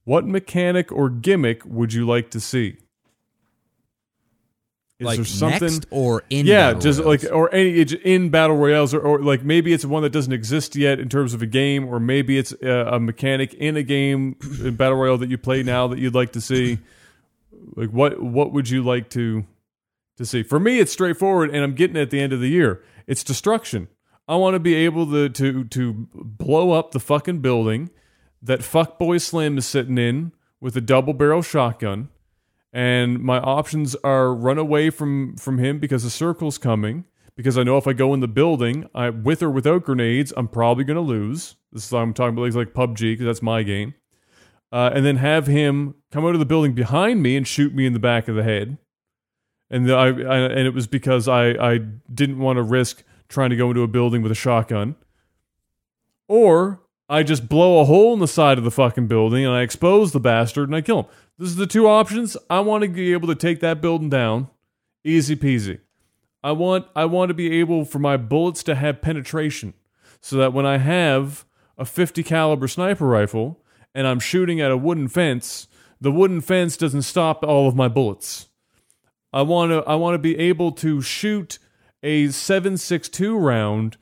what mechanic or gimmick would you like to see? Is like there something? next or in yeah, just like or any in battle royales, or, or like maybe it's one that doesn't exist yet in terms of a game, or maybe it's a, a mechanic in a game in battle royale that you play now that you'd like to see. Like what what would you like to to see? For me, it's straightforward, and I'm getting it at the end of the year. It's destruction. I want to be able to to to blow up the fucking building that fuckboy Slim is sitting in with a double barrel shotgun and my options are run away from from him because the circle's coming because I know if I go in the building I with or without grenades I'm probably going to lose this is I'm talking about like, like PUBG because that's my game uh, and then have him come out of the building behind me and shoot me in the back of the head and I, I and it was because I I didn't want to risk trying to go into a building with a shotgun or I just blow a hole in the side of the fucking building and I expose the bastard and I kill him. This is the two options. I want to be able to take that building down, easy peasy. I want I want to be able for my bullets to have penetration, so that when I have a 50 caliber sniper rifle and I'm shooting at a wooden fence, the wooden fence doesn't stop all of my bullets. I want to I want to be able to shoot a 762 round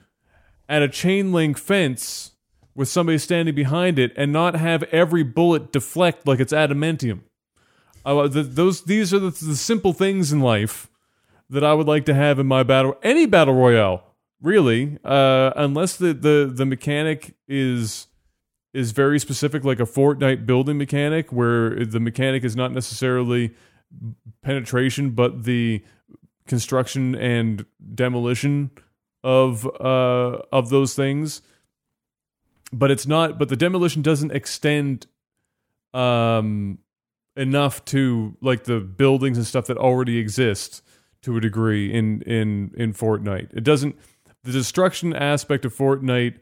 at a chain link fence with somebody standing behind it and not have every bullet deflect like it's adamantium. I, th those these are the, the simple things in life that I would like to have in my battle any battle royale really uh, unless the, the the mechanic is is very specific like a Fortnite building mechanic where the mechanic is not necessarily penetration but the construction and demolition of uh of those things but it's not but the demolition doesn't extend um enough to like the buildings and stuff that already exist to a degree in in in Fortnite. It doesn't the destruction aspect of Fortnite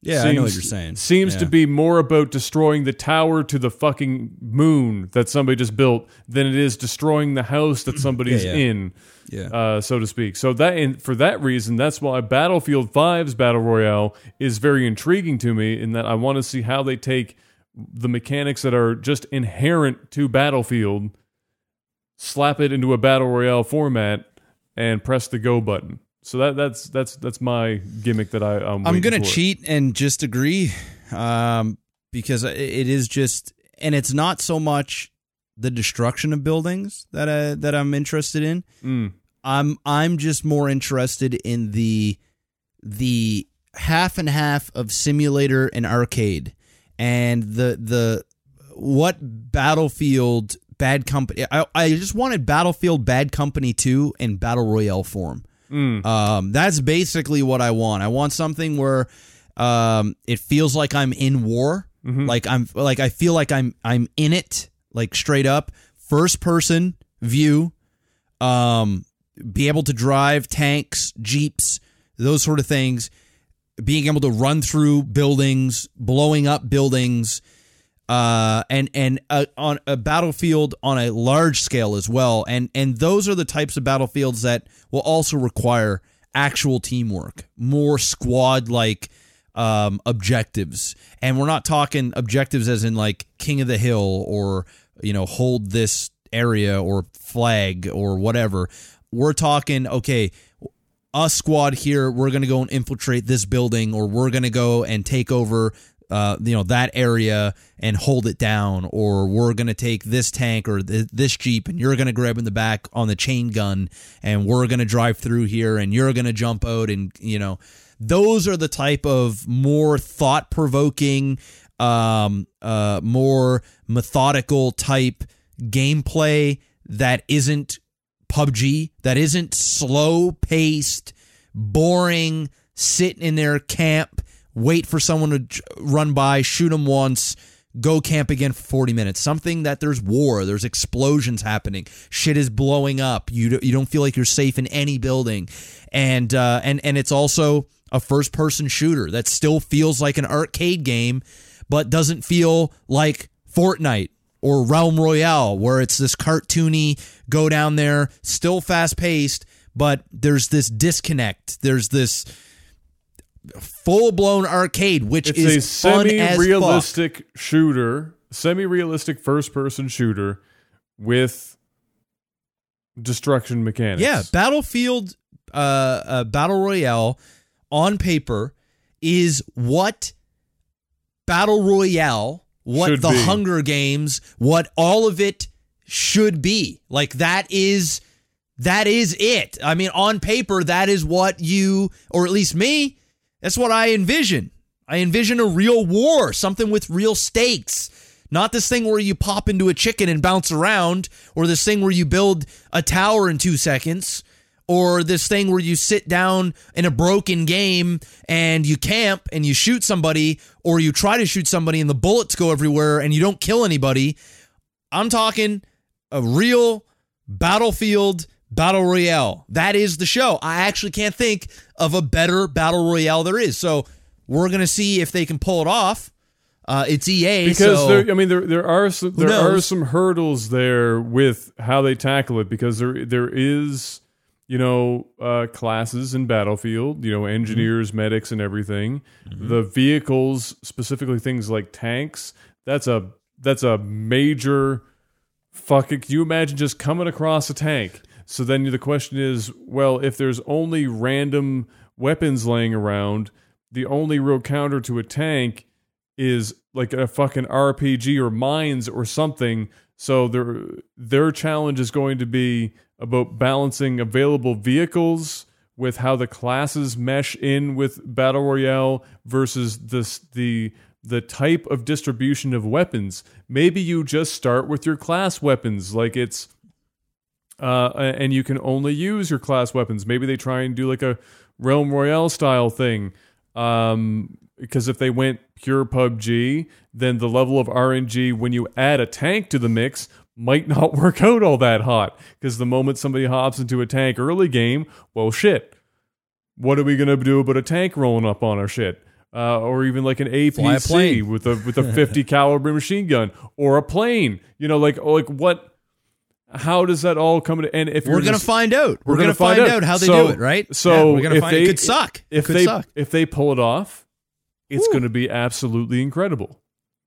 Yeah, I know what you're saying. Seems Yeah. to be more about destroying the tower to the fucking moon that somebody just built than it is destroying the house that somebody's yeah. in, Yeah. uh, so to speak. So that and for that reason, that's why Battlefield 5's battle royale is very intriguing to me. In that I want to see how they take the mechanics that are just inherent to Battlefield, slap it into a battle royale format, and press the go button. So that that's that's that's my gimmick that I I'm, I'm gonna for. cheat and just agree, um, because it- is just, and it's not so much the destruction of buildings that I, that I'm interested in. Mm. I'm I'm just more interested in the the half and half of simulator and arcade, and the the what Battlefield Bad Company. I I just wanted Battlefield Bad Company two in battle royale form. Mm. Um, that's basically what I want. I want something where um, it feels like I'm in war. Like I'm like I feel like I'm I'm in it, like straight up first person view. Um, be able to drive tanks, jeeps, those sort of things. Being able to run through buildings, blowing up buildings, uh, and and uh, on a battlefield on a large scale as well. And and those are the types of battlefields that will also require actual teamwork, more squad like um, objectives. And we're not talking objectives as in like King of the Hill or you know hold this area or flag or whatever. We're talking okay us squad here we're going to go and infiltrate this building or we're going to go and take over uh, you know that area and hold it down or we're to take this tank or th- this jeep and you're to grab in the back on the chain gun and we're to drive through here and you're to jump out and you know those are the type of more thought provoking um uh more methodical type gameplay that isn't PUBG that isn't slow paced, boring, sitting in their camp, wait for someone to run by, shoot them once, go camp again for 40 minutes. Something that there's war, there's explosions happening, shit is blowing up. You you don't feel like you're safe in any building. And uh and and it's also a first person shooter that still feels like an arcade game but doesn't feel like Fortnite or Realm Royale, where it's this cartoony go down there, still fast paced, but there's this disconnect. There's this full blown arcade, which It's is a fun as fuck. semi-realistic shooter, semi-realistic first-person shooter with destruction mechanics. Yeah, Battlefield, uh, uh, Battle Royale on paper is what Battle Royale, what Should the be. Hunger Games, what all of it should be. Like that is that is it. I mean, on paper, that is what you, or at least me, that's what I envision. I envision a real war, something with real stakes. Not this thing where you pop into a chicken and bounce around, or this thing where you build a tower in two seconds, or this thing where you sit down in a broken game and you camp and you shoot somebody, or you try to shoot somebody and the bullets go everywhere and you don't kill anybody. I'm talking a real battlefield battle royale. That is the show. I actually can't think of a better battle royale there is. So We're gonna see if they can pull it off. Uh, it's EA, because so there, I mean there there are some, there are some hurdles there with how they tackle it because there there is you know uh, classes in Battlefield you know engineers medics and everything the vehicles specifically things like tanks that's a that's a major fucking can you imagine just coming across a tank so then the question is well if there's only random weapons laying around the only real counter to a tank is like a fucking RPG or mines or something. So their their challenge is going to be about balancing available vehicles with how the classes mesh in with battle royale versus this the the type of distribution of weapons. Maybe you just start with your class weapons, like it's uh, and you can only use your class weapons. Maybe they try and do like a Realm Royale style thing. Um, because if they went pure PUBG, then the level of RNG when you add a tank to the mix might not work out all that hot. Because the moment somebody hops into a tank early game, well, shit. What are we gonna do about a tank rolling up on our shit? Uh, or even like an APC plane. with a with a 50 caliber machine gun or a plane. You know, like like what? How does that all come to? And if we're gonna just- find out. We're, we're gonna, gonna find find out. out, how they So- do it, right? so Yeah, we're gonna if find they- it could suck. if could they suck. if they pull it off, it's Woo. to be absolutely incredible.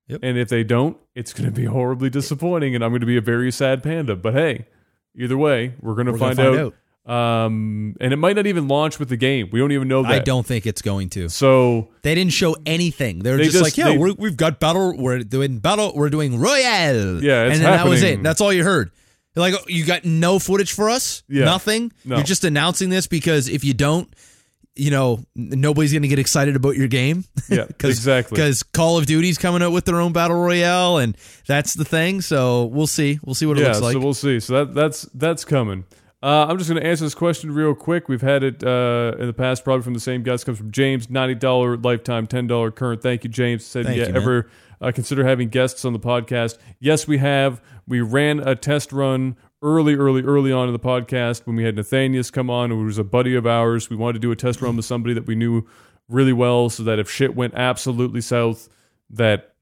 Yep. And if they don't, it's going to be horribly disappointing, and I'm going to be a very sad panda. But hey, either way, we're going to We're gonna find, find out. Um, and it might not even launch with the game. We don't even know that. I don't think it's going to. So They didn't show anything. They were They just, just- like, yeah, we're, we've got battle. We're doing battle. We're doing royale. Yeah, it's and then that was it. That's all you heard. They're like, oh, you got no footage for us. Yeah. nothing. No. You're just announcing this because if you don't, you know, nobody's going to get excited about your game. yeah, exactly. Because Call of Duty's coming out with their own battle royale, and that's the thing. So we'll see. We'll see what it looks like. so we'll see. So that that's that's coming. Uh, I'm just going to answer this question real quick. We've had it uh, in the past, probably from the same guys. Comes from James, ninety dollar lifetime, ten dollar current. Thank you, James. Said, Thank yeah, you, ever uh, consider having guests on the podcast? Yes, we have. We ran a test run early, early, early on in the podcast when we had Nathanius come on, who was a buddy of ours. We wanted to do a test run with somebody that we knew really well, so that if shit went absolutely south, that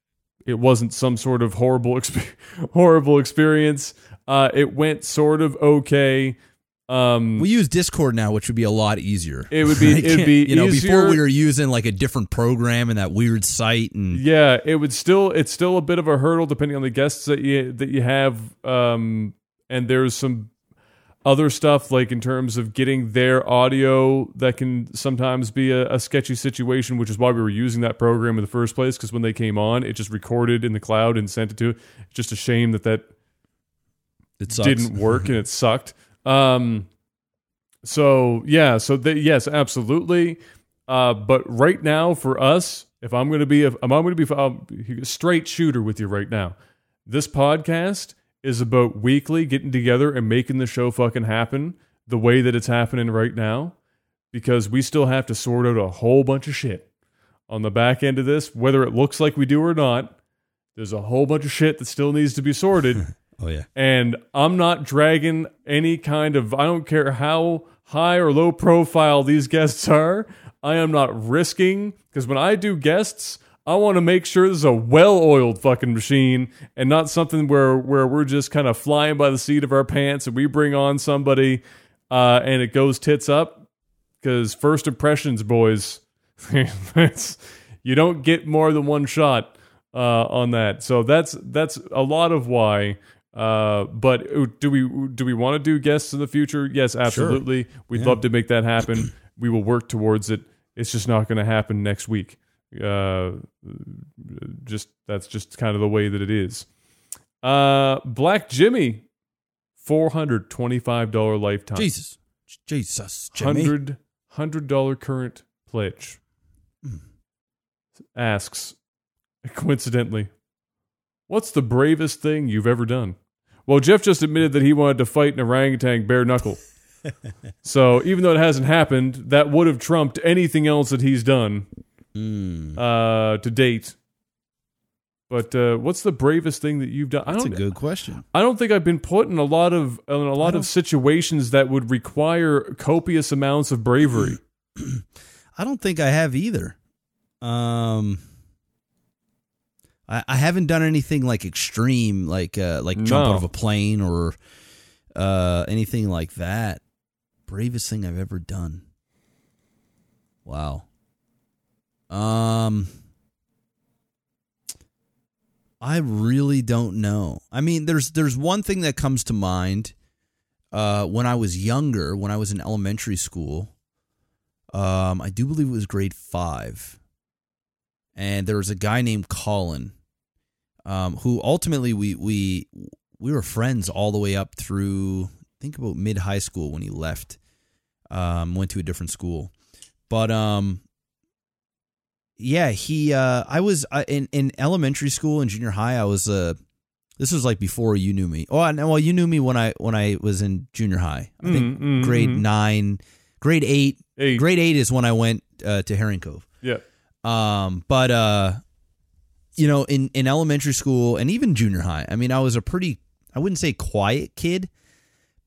it wasn't some sort of horrible exp- horrible experience. Uh, it went sort of okay. Um, we use Discord now, which would be a lot easier. It would be- it'd be you know easier. before we were using like a different program and that weird site and yeah, it would still it's still a bit of a hurdle depending on the guests that you that you have. Um, and there's some other stuff like in terms of getting their audio that can sometimes be a, a sketchy situation, which is why we were using that program in the first place. Because when they came on, it just recorded in the cloud and sent it to. It's just a shame that that it sucks. didn't work and it sucked. Um, so yeah, so they, yes, absolutely. Uh, but right now for us, if I'm going to be, if I'm going to be a straight shooter with you right now, this podcast is about weekly getting together and making the show fucking happen the way that it's happening right now, because we still have to sort out a whole bunch of shit on the back end of this, whether it looks like we do or not. There's a whole bunch of shit that still needs to be sorted. Oh yeah. and I'm not dragging any kind of I don't care how high or low profile these guests are. I am not risking because when I do guests, I want to make sure this is a well-oiled fucking machine and not something where where we're just kind of flying by the seat of our pants and we bring on somebody uh, and it goes tits up because first impressions, boys, you don't get more than one shot uh, on that. So that's that's a lot of why. Uh, but do we do we want to do guests in the future? Yes, absolutely. We'd love to make that happen. we will work towards it. It's just not going to happen next week. Uh, just that's just kind of the way that it is. Uh, Black Jimmy, four hundred twenty-five dollar lifetime. Jesus. Jesus. Jimmy. Hundred hundred dollar current pledge. Hmm. Asks, coincidentally, what's the bravest thing you've ever done? Well, Jeff just admitted that he wanted to fight an orangutan bare knuckle. so even though it hasn't happened, that would have trumped anything else that he's done Mm. uh, to date. But uh, what's the bravest thing that you've done? That's a don't. good question. I don't think I've been put in a lot of in a lot of situations that would require copious amounts of bravery. I don't think I have either. Um, I, I haven't done anything like extreme, like uh, like jump No. out of a plane or uh anything like that. Bravest thing I've ever done. Wow. Um, I really don't know. I mean, there's there's one thing that comes to mind. Uh, when I was younger, when I was in elementary school, um, I do believe it was grade five, and there was a guy named Colin, um, who ultimately we we we were friends all the way up through I think about mid high school when he left, um, went to a different school, but um, yeah, he uh, I was uh, in in elementary school and junior high. I was uh, this was like before you knew me. Oh, well, you knew me when I when I was in junior high. I think Mm, mm, grade mm. nine, grade eight. Hey, Grade eight is when I went uh, to Herring Cove. yeah. Um, but uh, you know, in in elementary school and even junior high, I mean, I was a pretty I wouldn't say quiet kid,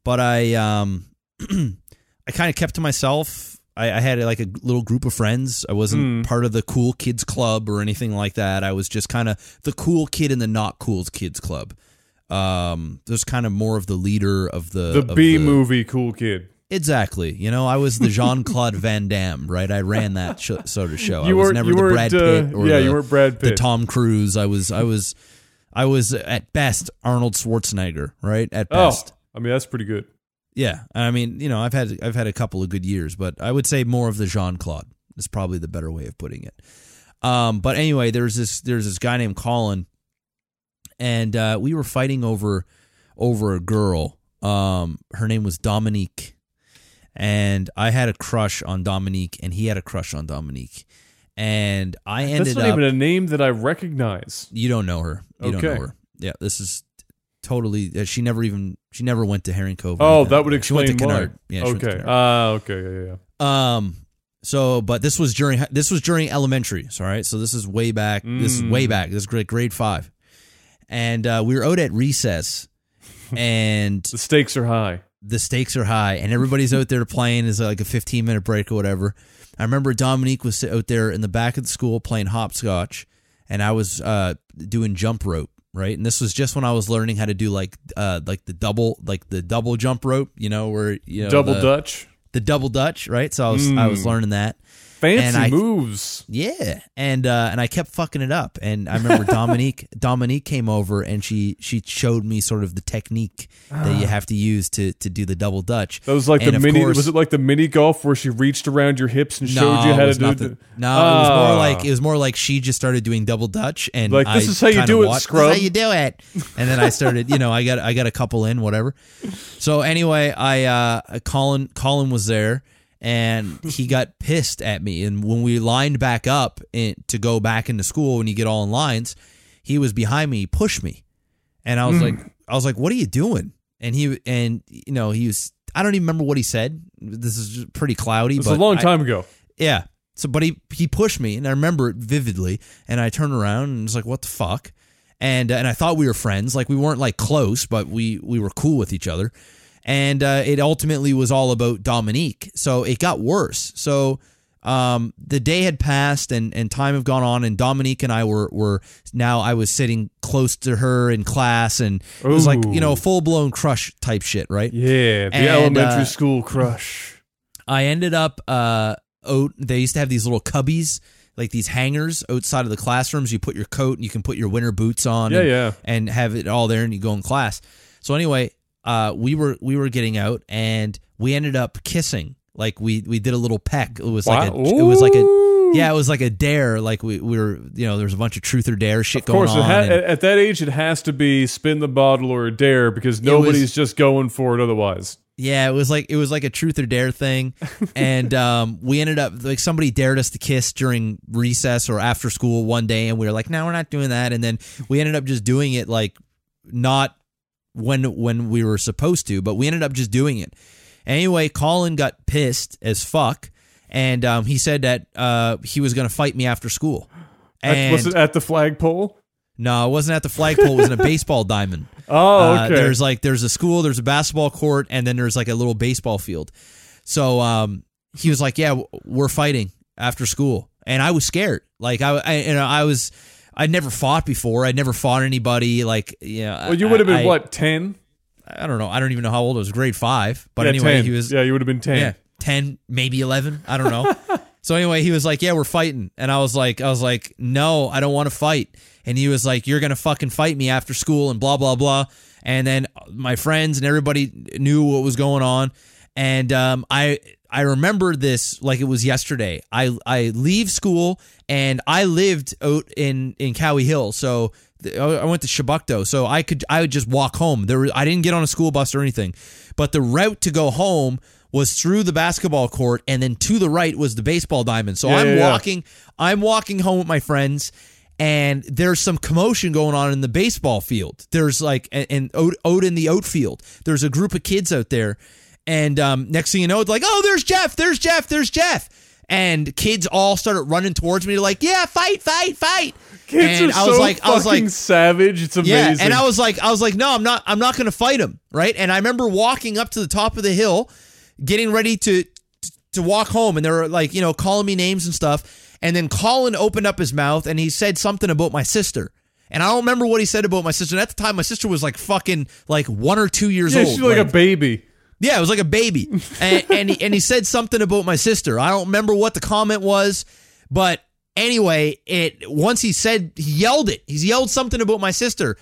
but I um I kind of kept to myself. I, I had like a little group of friends. I wasn't Hmm. part of the cool kids club or anything like that. I was just kind of the cool kid in the not cool kids club. Um, there's kind of more of the leader of the The of B movie cool kid. Exactly. You know, I was the Jean Claude Van Damme, right? I ran that sh- sort of show. I You was weren't. never the. Brad Pitt or yeah, the, you weren't Brad the Tom Cruise. I was. I was. I was at best Arnold Schwarzenegger, right? At oh, best. I mean that's pretty good. Yeah. I mean, you know, I've had I've had a couple of good years, but I would say more of the Jean Claude is probably the better way of putting it. Um, but anyway, there's this there's this guy named Colin, and uh, we were fighting over over a girl. Um, her name was Dominique, and I had a crush on Dominique, and he had a crush on Dominique, and I ended That's not up. even a name that I recognize. you don't know her. You don't know her. Yeah, this is totally. uh, She never even. She never went to Herring Cove. Oh, that would She went to explain why. Kennard. Yeah, she went to okay. Ah, okay. Yeah, yeah. Um. So, but this was during this was during elementary. So, all right. So this is way back. This is Mm. way back. This is grade grade five, and uh, we were out at recess, and The stakes are high. The stakes are high, and everybody's out there playing. Is like a fifteen minute break or whatever. I remember Dominique was out there in the back of the school playing hopscotch, and I was uh, doing jump rope. Right, and this was just when I was learning how to do like uh, like the double like the double jump rope. You know where you know Double the, Dutch. the double dutch. Right, so I was I was Mm. learning that. Fancy I- moves. Yeah, and uh, and I kept fucking it up. And I remember Dominique Dominique came over and she she showed me sort of the technique that you have to use to to do the double dutch. That was like And the mini. course- was it like the mini golf where she reached around your hips and showed no, you how to do it? No, it was more Ah. like it was more like she just started doing double dutch, and Like, this I is how you do it, watched, scrub. This is how you do it, and then I started. You know, I got I got a couple in, whatever. So anyway, I uh, Colin Colin was there, and he got pissed at me. And when we lined back up in, to go back into school, when you get all in lines, he was behind me. He pushed me, and I was Hmm. like, I was like, "What are you doing?" And he and you know he was. I don't even remember what he said. This is pretty cloudy. It was but a long I- time ago. yeah. So, but he he pushed me, and I remember it vividly. And I turned around and was like, "What the fuck?" And and I thought we were friends, like we weren't like close, but we we were cool with each other. And uh, it ultimately was all about Dominique. So it got worse. So um, the day had passed, and and time had gone on, and Dominique and I were were now I was sitting close to her in class, and it was like you know full blown crush type shit, right? Yeah, the And, elementary uh, school crush. I ended up uh out they used to have these little cubbies like these hangers outside of the classrooms you put your coat and you can put your winter boots on Yeah, and, yeah. and have it all there and you go in class so anyway uh we were we were getting out and we ended up kissing like we we did a little peck it was like a Wow. it was like a yeah it was like a dare like we, we were you know there was a bunch of truth or dare shit Of course, going it on ha- and- at at that age, it has to be spin the bottle or a dare because nobody's just going for it otherwise. Yeah, it was like it was like a truth or dare thing, and um, we ended up like somebody dared us to kiss during recess or after school one day, and we were like, "No, we're not doing that." And then we ended up just doing it like not when when we were supposed to, but we ended up just doing it. Anyway, Colin got pissed as fuck, and um, he said that uh, he was going to fight me after school. And was it at the flagpole? no, it wasn't at the flagpole; it was in a baseball diamond. Oh, Uh, okay. there's like there's a school, there's a basketball court, and then there's like a little baseball field. So um, he was like, "Yeah, we're fighting after school," and I was scared. Like I, I you know, I was. I'd never fought before. I'd never fought anybody. Like, you know, Well, you would have been I- what ten? I don't know. I don't even know how old I was. Grade five. But yeah, anyway, 10. he was. Yeah, you would have been ten. Yeah, ten, maybe eleven. I don't know. so anyway, he was like, "Yeah, we're fighting," and I was like, "I was like, no, I don't want to fight." And he was like, "You're gonna fucking fight me after school," and blah blah blah. And then my friends and everybody knew what was going on, and um, I I remember this like it was yesterday. I I leave school and I lived out in in Cowie Hill, so. I went to Chebucto, so I could I would just walk home. There, was- I didn't get on a school bus or anything, but the route to go home was through the basketball court, and then to the right was the baseball diamond. So Yeah, I'm yeah, yeah. walking, I'm walking home with my friends, and there's some commotion going on in the baseball field. There's like and, and out, out in the outfield, there's a group of kids out there, and um, next thing you know, it's like, oh, there's Jeff, there's Jeff, there's Jeff. And kids all started running towards me, like, "Yeah, fight, fight, fight!" Kids and are I was so like, I was fucking like, savage. It's amazing. yeah, and I was like, I was like, no, I'm not, I'm not going to fight him, right? And I remember walking up to the top of the hill, getting ready to to walk home, and they were like, you know, calling me names and stuff. And then Colin opened up his mouth and he said something about my sister. And I don't remember what he said about my sister. And at the time, my sister was like fucking like one or two years yeah, old. she's like, a baby. Yeah, it was like a baby. and and he, and he said something about my sister. I don't remember what the comment was, but anyway, it once he said he yelled it. He yelled something about my sister.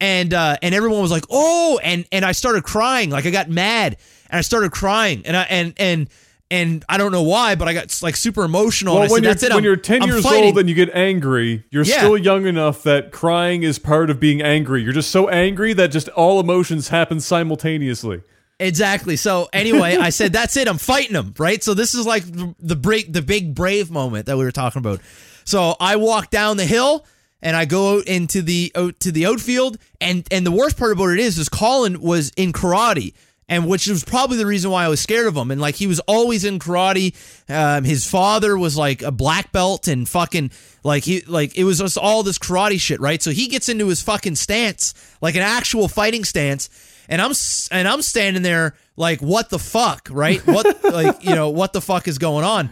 And uh and everyone was like, "Oh!" and and I started crying. Like I got mad and I started crying. And I and and and I don't know why, but I got like super emotional. Well, when said, you're "That's it. when you're 10 I'm years fighting." old and you get angry, you're Yeah. still young enough that crying is part of being angry. You're just so angry that just all emotions happen simultaneously. Exactly. So anyway, I said that's it. I'm fighting him, right? So this is like the break, the big brave moment that we were talking about. So I walk down the hill and I go out into the out to the outfield, and and the worst part about it is, is Colin was in karate. And which was probably the reason why I was scared of him. And like he was always in karate. Um, his father was like a black belt and fucking like he like it was just all this karate shit, right? So he gets into his fucking stance, like an actual fighting stance, and I'm and I'm standing there like what the fuck, right? What like you know what the fuck is going on?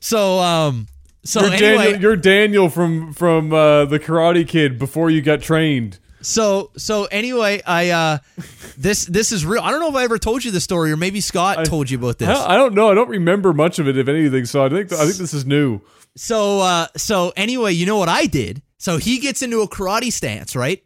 So um so You're, anyway, Daniel, you're Daniel from from uh, the Karate Kid before you got trained. so so anyway, I uh this this is real. I don't know if I ever told you this story or maybe Scott told you about this. I don't, I don't know. I don't remember much of it, if anything. So I think I think this is new. So uh so anyway, you know what I did? So he gets into a karate stance, right?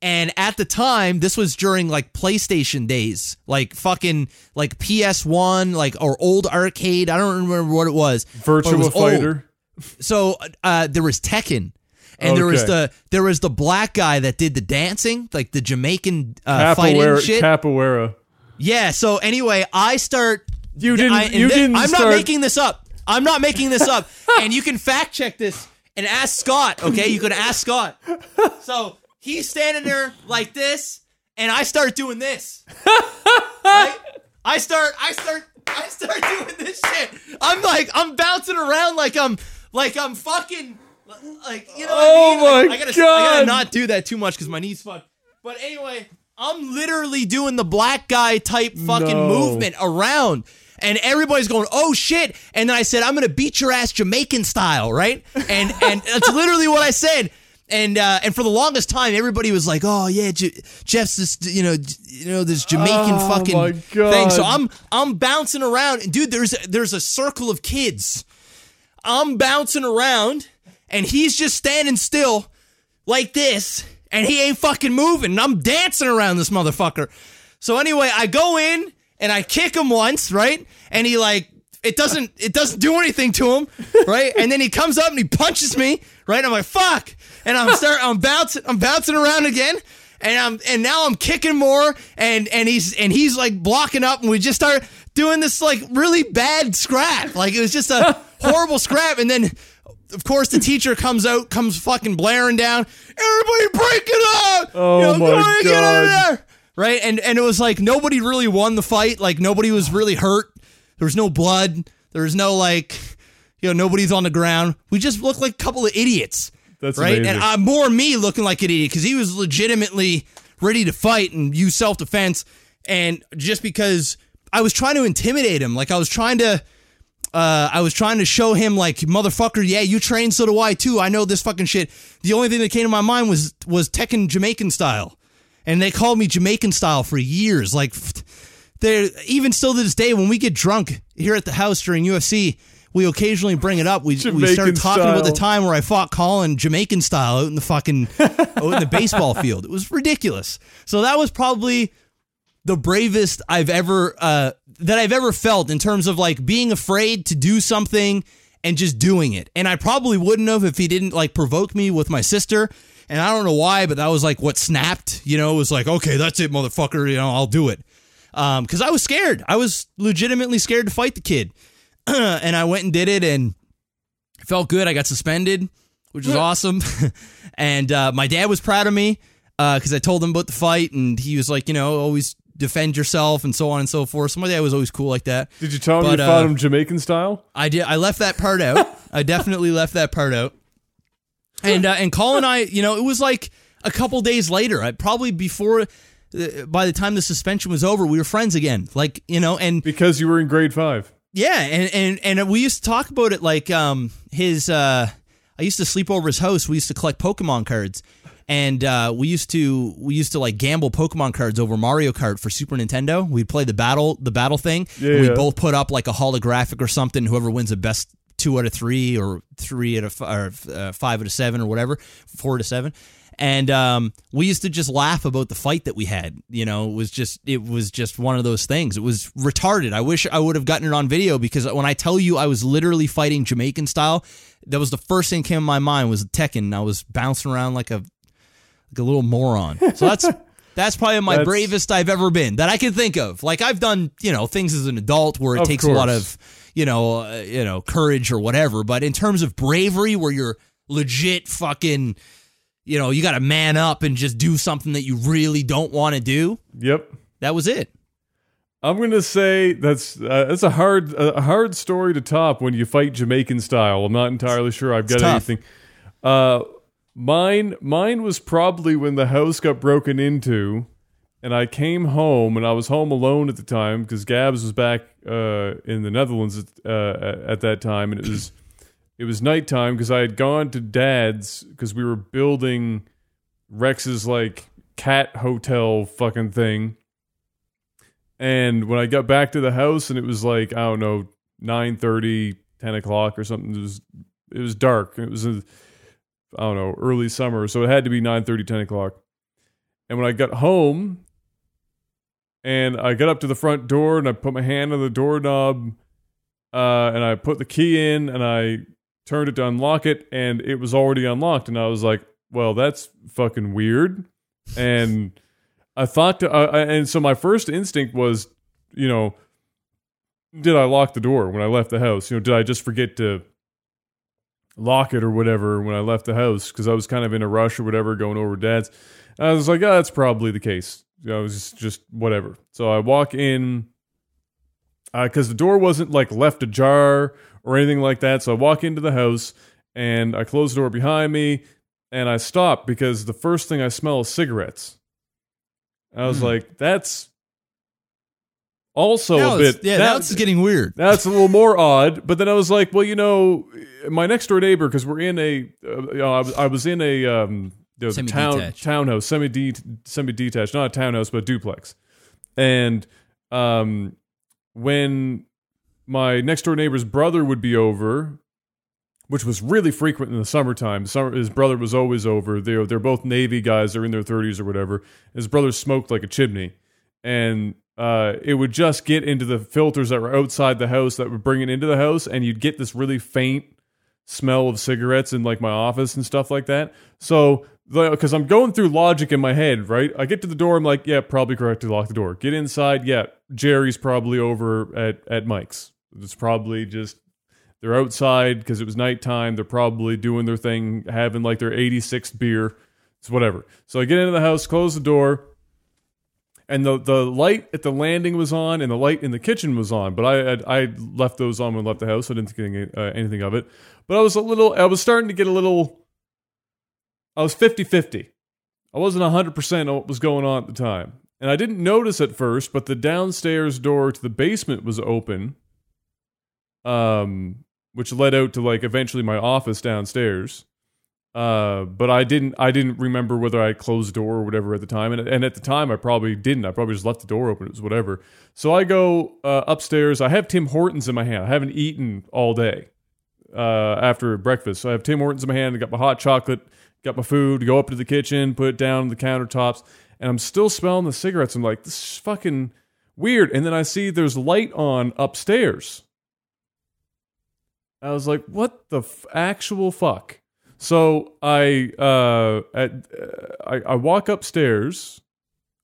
And at the time, this was during like PlayStation days, like fucking like PS1, like or old arcade. I don't remember what it was. but it Virtua was old. Fighter. So uh there was Tekken. And there was the there was the black guy that did the dancing, like the Jamaican uh, fighting shit. Capoeira. yeah. So anyway, I start. You didn't- I, you thi- didn't I'm start- not making this up. I'm not making this up. and you can fact check this and ask Scott. Okay, you can ask Scott. So he's standing there like this, and I start doing this. Right? I start. I start. I start doing this shit. I'm like. I'm bouncing around like I'm. Like I'm fucking. Like you know. What Oh I mean? Like, my I gotta, I gotta not do that too much because my knees fuck. But anyway, I'm literally doing the black guy type fucking No. movement around. And everybody's going, oh shit! And then I said, I'm gonna beat your ass Jamaican style, right? And and that's literally what I said. And uh, and for the longest time, everybody was like, "Oh yeah, J- Jeff's this, you know, j- you know, this Jamaican Oh, fucking thing." So I'm I'm bouncing around, and dude, there's there's a circle of kids. I'm bouncing around, and he's just standing still like this, and he ain't fucking moving. And I'm dancing around this motherfucker. So anyway, I go in and I kick him once, right? And he like it doesn't it doesn't do anything to him, right? And then he comes up and he punches me, right? I'm like fuck, and I'm start I'm bouncing I'm bouncing around again. And I'm and now I'm kicking more and and he's and he's like blocking up and we just start doing this like really bad scrap. Like it was just a horrible scrap and then of course the teacher comes out, comes fucking blaring down. Everybody break it up! Oh my "Go on, get out of God. there!" Right? And and it was like nobody really won the fight. Like nobody was really hurt. There was no blood. There was no like you know, nobody's on the ground. We just looked like a couple of idiots. That's right. amazing. And uh, more me looking like an idiot because he was legitimately ready to fight and use self defense. And just because I was trying to intimidate him, like I was trying to uh, I was trying to show him like motherfucker, yeah, you train, so do I too. I know this fucking shit. The only thing that came to my mind was was Tekken Jamaican style, and they called me Jamaican style for years. Like, they even still to this day, when we get drunk here at the house during UFC, we occasionally bring it up. We we start talking about the time where I fought Colin Jamaican style out in the fucking out in the baseball field. It was ridiculous. So that was probably the bravest I've ever uh, that I've ever felt in terms of like being afraid to do something and just doing it. And I probably wouldn't have if he didn't like provoke me with my sister. And I don't know why, but that was like what snapped. You know, it was like, okay, that's it, motherfucker. You know, I'll do it. Um, because I was scared. I was legitimately scared to fight the kid, and I went and did it, and felt good. I got suspended, which was awesome. and uh, my dad was proud of me because I told him about the fight, and he was like, you know, always defend yourself and so on and so forth. So my dad was always cool like that. Did you tell him But, you fought uh, him Jamaican style? I did. I left that part out. I definitely left that part out. And uh, and Colin and I, you know, it was like a couple days later. I probably before. Uh, by the time the suspension was over, we were friends again. Like you know, and Because you were in grade five. Yeah, and and and we used to talk about it like um his uh I used to sleep over his house. We used to collect Pokemon cards. And uh, we used to we used to like gamble Pokemon cards over Mario Kart for Super Nintendo. We'd play the battle the battle thing. Yeah, and we'd yeah. both put up like a holographic or something. Whoever wins the best two out of three or three out of f- or uh, five out of seven or whatever, four to seven. And um, we used to just laugh about the fight that we had. You know, it was just it was just one of those things. It was retarded. I wish I would have gotten it on video because when I tell you I was literally fighting Jamaican style, that was the first thing that came to my mind was Tekken. I was bouncing around like a like a little moron. So that's that's probably my That's- bravest I've ever been that I can think of. Like I've done, you know, things as an adult where it takes a lot of, you know, uh, you know, courage or whatever. But in terms of bravery, where you're legit fucking, you know, you got to man up and just do something that you really don't want to do. Yep. That was it. I'm gonna say that's uh, that's a hard a hard story to top when you fight Jamaican style. I'm not entirely sure I've got anything. Uh, mine mine was probably when the house got broken into, and I came home and I was home alone at the time because Gabs was back uh, in the Netherlands at, uh, at that time, and it was it was nighttime because I had gone to Dad's because we were building Rex's like cat hotel fucking thing. And when I got back to the house and it was like, I don't know, 9 10 o'clock or something, it was it was dark. It was I don't know, early summer, so it had to be 9 10 o'clock. And when I got home and I got up to the front door and I put my hand on the doorknob uh, and I put the key in and I turned it to unlock it and it was already unlocked. And I was like, well, that's fucking weird. And I thought, to, uh, and so my first instinct was, you know, did I lock the door when I left the house? You know, did I just forget to lock it or whatever when I left the house because I was kind of in a rush or whatever going over dad's. And I was like, oh, that's probably the case. You know, was just, just whatever. So I walk in because the door wasn't like left ajar or anything like that. So I walk into the house and I close the door behind me and I stop because the first thing I smell is cigarettes. I was Hmm. like, that's also Now a bit. yeah, that- now getting weird. that's a little more odd. But then I was like, well, you know, my next door neighbor, because we're in a, uh, you know, I was, I was in a um, you know, town townhouse, semi semi detached, not a townhouse, but a duplex. And um, when my next door neighbor's brother would be over, which was really frequent in the summertime. Summer, his brother was always over. They're they're both Navy guys. They're in their thirties or whatever. His brother smoked like a chimney, and uh, it would just get into the filters that were outside the house that would bring it into the house, and you'd get this really faint smell of cigarettes in like my office and stuff like that. So because I'm going through logic in my head, right? I get to the door, I'm like, yeah, probably correct to lock the door. Get inside, yeah, Jerry's probably over at at Mike's. It's probably just they're outside because it was nighttime. They're probably doing their thing, having like their 86th beer. It's whatever. So I get into the house, close the door, and the the light at the landing was on, and the light in the kitchen was on. But I I left those on when I left the house. So I didn't think uh, anything of it. But I was a little. I was starting to get a little. I was 50-50. I wasn't 100% on what was going on at the time. And I didn't notice at first, but the downstairs door to the basement was open um, which led out to like eventually my office downstairs. Uh, but I didn't I didn't remember whether I closed the door or whatever at the time, and and at the time I probably didn't. I probably just left the door open. It was whatever. So I go uh, upstairs. I have Tim Hortons in my hand. I haven't eaten all day uh, after breakfast. So I have Tim Hortons in my hand. I got my hot chocolate, got my food. Go up to the kitchen, put it down on the countertops, and I'm still smelling the cigarettes. I'm like, this is fucking weird. And then I see there's light on upstairs. I was like, what the f- actual fuck? So I uh, at, uh, I, I walk upstairs.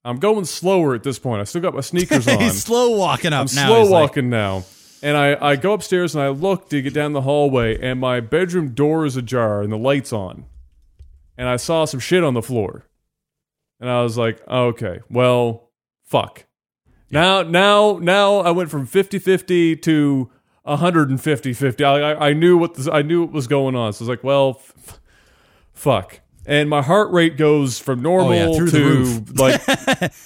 I'm going slower at this point. I still got my sneakers on. He's slow walking up I'm now. slow He's walking now. And I, I go upstairs and I look to get down the hallway, and my bedroom door is ajar and the light's on. And I saw some shit on the floor. And I was like, okay, well, fuck. Now, now, now I went from 50 50 to 150 50. I, I, I knew what this, I knew what was going on. So I was like, well, f- fuck. And my heart rate goes from normal Oh, yeah, to like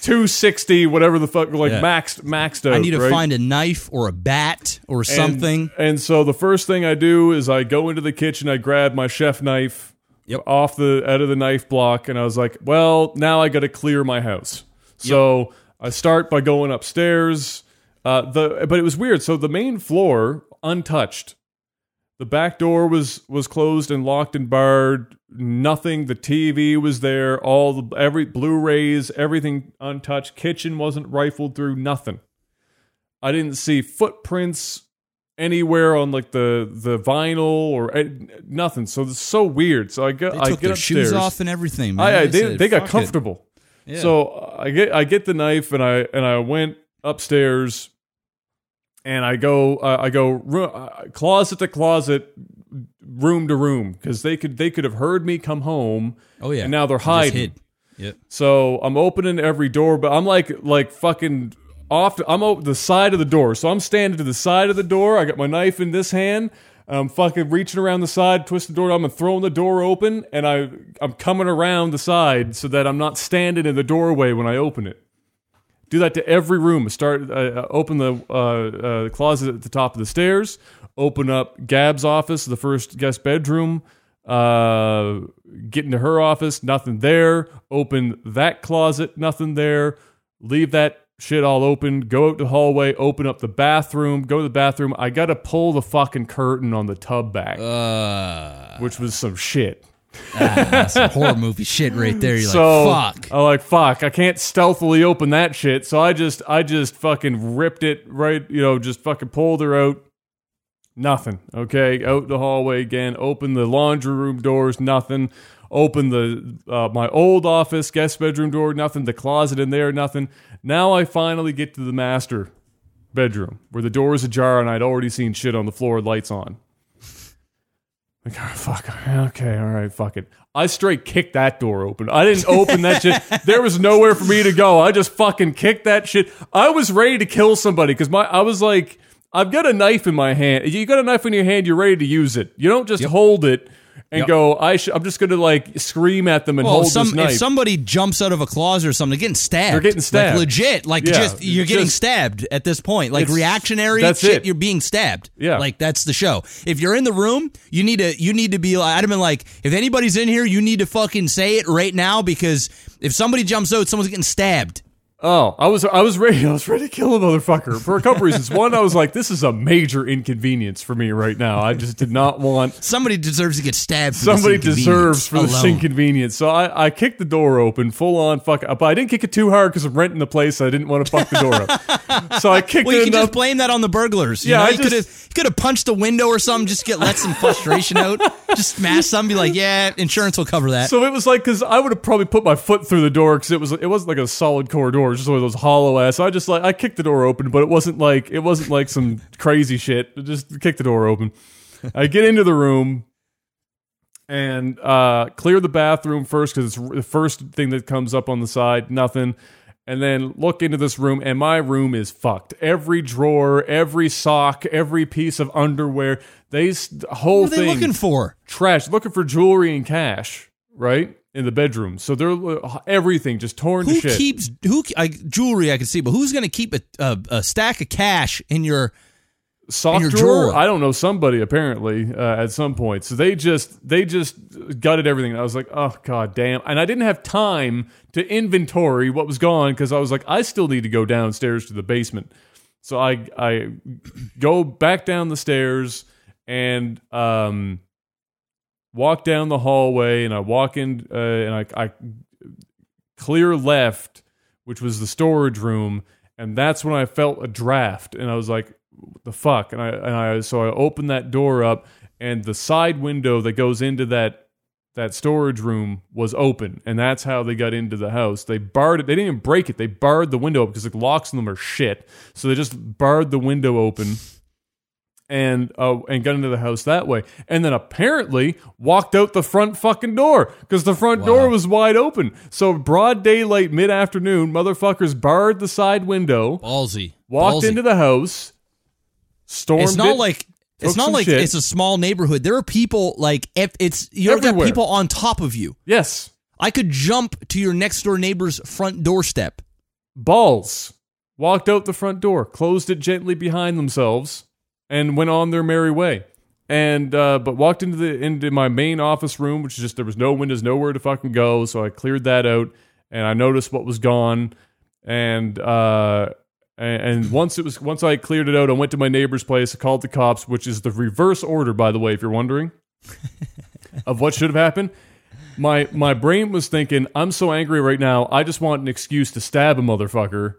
260, whatever the fuck, like Yeah. maxed, maxed out. I need to right? find a knife or a bat or something. And, so the first thing I do is I go into the kitchen, I grab my chef knife Yep. off the out of the knife block, and I was like, well, now I got to clear my house. So I start by going upstairs. Uh, the but it was weird. So the main floor untouched. The back door was was closed and locked and barred. Nothing. The TV was there. All the every Blu-rays, everything untouched. Kitchen wasn't rifled through. Nothing. I didn't see footprints anywhere on like the the vinyl or eh, nothing. So it's so weird. So I get They I took get their upstairs. shoes off and everything, man. I, I, they said, they got comfortable. Yeah. So uh, I get I get the knife and I and I went upstairs and I go uh, I go uh, closet to closet, room to room because they could they could have heard me come home. Oh yeah. and now they're hiding. hid. Yep. So I'm opening every door, but I'm like like fucking off. I'm open the side of the door, so I'm standing to the side of the door. I got my knife in this hand. I'm fucking reaching around the side, twisting the door. I'm throwing the door open, and I I'm coming around the side so that I'm not standing in the doorway when I open it. Do that to every room. Start uh, uh, open the uh, uh, closet at the top of the stairs. Open up Gab's office, the first guest bedroom. Uh, get into her office, nothing there. Open that closet, nothing there. Leave that shit all open. Go out the hallway. Open up the bathroom. Go to the bathroom. I gotta pull the fucking curtain on the tub back, Uh, which was some shit. That's some horror movie shit right there. You're so like, fuck. I'm like, fuck, I can't stealthily open that shit. So I just I just fucking ripped it right, you know, just fucking pulled her out. Nothing. Okay. Out the hallway again. Open the laundry room doors, nothing. Open the uh, my old office, guest bedroom door, nothing. The closet in there, nothing. Now I finally get to the master bedroom where the door is ajar and I'd already seen shit on the floor, lights on. Like, oh, fuck. Okay, all right, fuck it. I straight kicked that door open. I didn't open that shit. There was nowhere for me to go. I just fucking kicked that shit. I was ready to kill somebody because my I was like, I've got a knife in my hand. You got a knife in your hand, you're ready to use it. You don't just hold it and Yep. go, I sh- I'm just gonna like scream at them and Well, hold some, this knife. if somebody jumps out of a closet or something, they're getting stabbed. They're getting stabbed. Like legit. Like Yeah, just you're getting stabbed at this point. Like reactionary that's shit, it. you're being stabbed. Yeah. Like that's the show. If you're in the room, you need to you need to be I'd have been like, if anybody's in here, you need to fucking say it right now because if somebody jumps out, someone's getting stabbed. Oh, I was I was ready. I was ready to kill a motherfucker for a couple reasons. One, I was like, this is a major inconvenience for me right now. I just did not want Somebody deserves to get stabbed. For somebody deserves for this inconvenience. So I, I kicked the door open, full on fuck. But I didn't kick it too hard because I'm renting the place. I didn't want to fuck the door up. So I kicked Well, you can enough. just blame that on the burglars. You Yeah, know? I could have could have punched the window or something, just get let some frustration out. Just smash something, be like, yeah, insurance will cover that. So it was like because I would have probably put my foot through the door because it was it wasn't like a solid core door, was just one of those hollow ass. So I just like I kicked the door open, but it wasn't like it wasn't like some crazy shit. I just kicked the door open. I get into the room and uh, clear the bathroom first because it's the first thing that comes up on the side. Nothing. And then look into this room, and my room is fucked. Every drawer, every sock, every piece of underwear, they the whole what are they thing looking for? trash, looking for jewelry and cash, right? In the bedroom. So they're uh, everything just torn Who to shit. keeps who I, jewelry? I can see, but who's going to keep a, a, a stack of cash in your sock In your drawer. drawer. I don't know somebody apparently uh, at some point. So they just they just gutted everything. I was like, oh god damn, and I didn't have time to inventory what was gone because I was like, I still need to go downstairs to the basement. So I I go back down the stairs and um walk down the hallway and I walk in uh, and I, I clear left, which was the storage room, and that's when I felt a draft, and I was like, "What the fuck?" And I and I so I opened that door up, and the side window that goes into that that storage room was open, and that's how they got into the house. They barred it. They didn't even break it. They barred the window because the locks on them are shit. So they just barred the window open and uh, and got into the house that way, and then apparently walked out the front fucking door because the front door was wide open. So broad daylight, mid afternoon, motherfuckers barred the side window, Ballsy. walked Ballsy. into the house, stormed. It's not it, like it's not like shit. it's a small neighborhood. There are people like if it's you ever got people on top of you. yes I could jump to your next door neighbor's front doorstep. balls. Walked out the front door, closed it gently behind themselves, and went on their merry way. And uh, but walked into the into my main office room, which is just there was no windows, nowhere to fucking go. So I cleared that out, and I noticed what was gone. And uh, and, and once it was once I cleared it out, I went to my neighbor's place. I called the cops, which is the reverse order, by the way, if you're wondering, of what should have happened. My my brain was thinking, I'm so angry right now. I just want an excuse to stab a motherfucker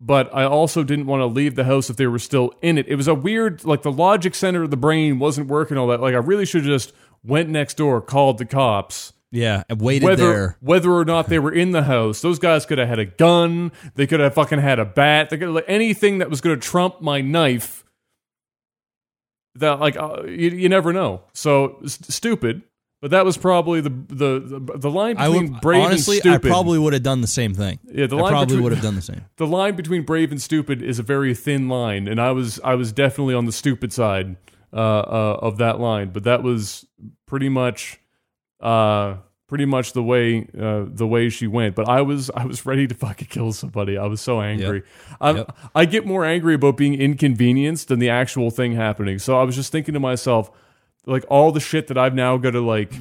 but I also didn't want to leave the house if they were still in it. It was a weird, like the logic center of the brain wasn't working all that. Like I really should have just went next door, called the cops. Yeah, and waited Whether there. whether or not they were in the house, those guys could have had a gun. They could have fucking had a bat. They could have, anything that was going to trump my knife. That like uh, you, you never know. So s- stupid. But that was probably the the the, the line I between would brave honestly, and stupid. I probably would have done the same thing. Yeah, the I line probably would have done the same. the line between brave and stupid is a very thin line, and I was I was definitely on the stupid side uh, uh, of that line. But that was pretty much uh, pretty much the way uh, the way she went. But I was I was ready to fucking kill somebody. I was so angry. I Yep. I get more angry about being inconvenienced than the actual thing happening. So I was just thinking to myself, like all the shit that I've now got to like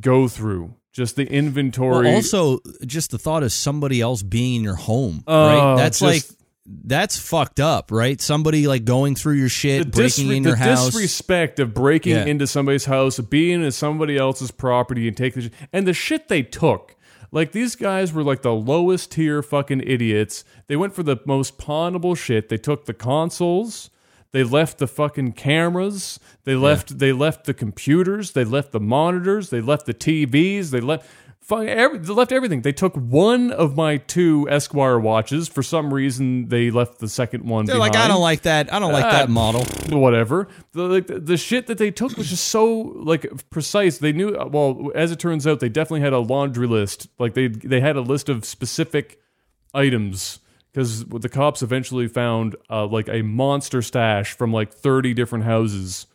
go through. Just the inventory. Well, also, just the thought of somebody else being in your home, Oh, right? That's just- like that's fucked up, right? Somebody like going through your shit, breaking disre- in your the house. disrespect of breaking Yeah. into somebody's house, being in somebody else's property and taking the sh- and the shit they took. Like these guys were like the lowest tier fucking idiots. They went for the most pawnable shit. They took the consoles. They left the fucking cameras. They left. They left the computers. They left the monitors. They left the TVs. They left. Every, they left everything. They took one of my two Esquire watches. For some reason, they left the second one. They're like, I don't like that. I don't like Ah, that model. whatever. The, like, the, the shit that they took was just so like precise. They knew. Well, as it turns out, they definitely had a laundry list. Like they they had a list of specific items because the cops eventually found uh, like a monster stash from like thirty different houses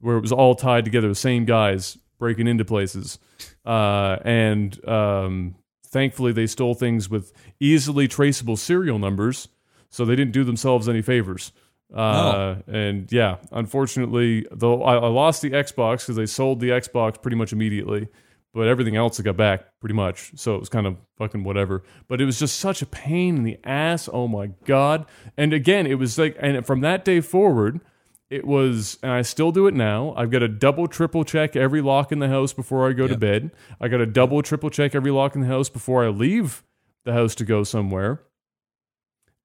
where it was all tied together. The same guys breaking into places, uh, and um, thankfully they stole things with easily traceable serial numbers, so they didn't do themselves any favors. Uh, And yeah, unfortunately, though I, I lost the Xbox because they sold the Xbox pretty much immediately, but everything else I got back pretty much. So it was kind of fucking whatever. But it was just such a pain in the ass. Oh my god! And again, it was like, and from that day forward, it was, and I still do it now. I've got to double, triple check every lock in the house before I go to bed. I got to double, triple check every lock in the house before I leave the house to go somewhere.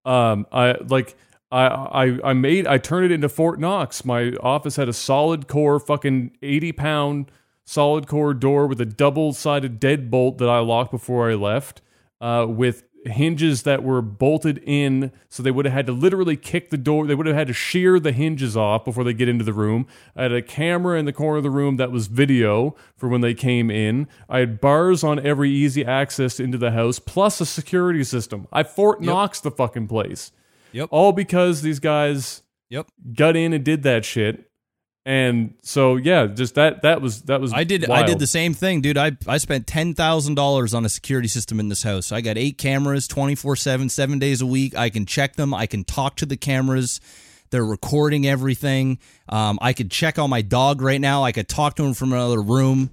Um, I like. I, I I made I turned it into Fort Knox. My office had a solid core fucking 80 pound solid core door with a double sided deadbolt that I locked before I left, uh, with hinges that were bolted in, so they would have had to literally kick the door. They would have had to shear the hinges off before they get into the room. I had a camera in the corner of the room that was video for when they came in. I had bars on every easy access into the house, plus a security system. I Fort Knox the fucking place. Yep. All because these guys Yep. got in and did that shit. And so yeah, just that that was that was I did. I did the same thing, dude. I I spent ten thousand dollars on a security system in this house. I got eight cameras, twenty four seven, seven days a week. I can check them. I can talk to the cameras. They're recording everything. Um, I could check on my dog right now. I could talk to him from another room.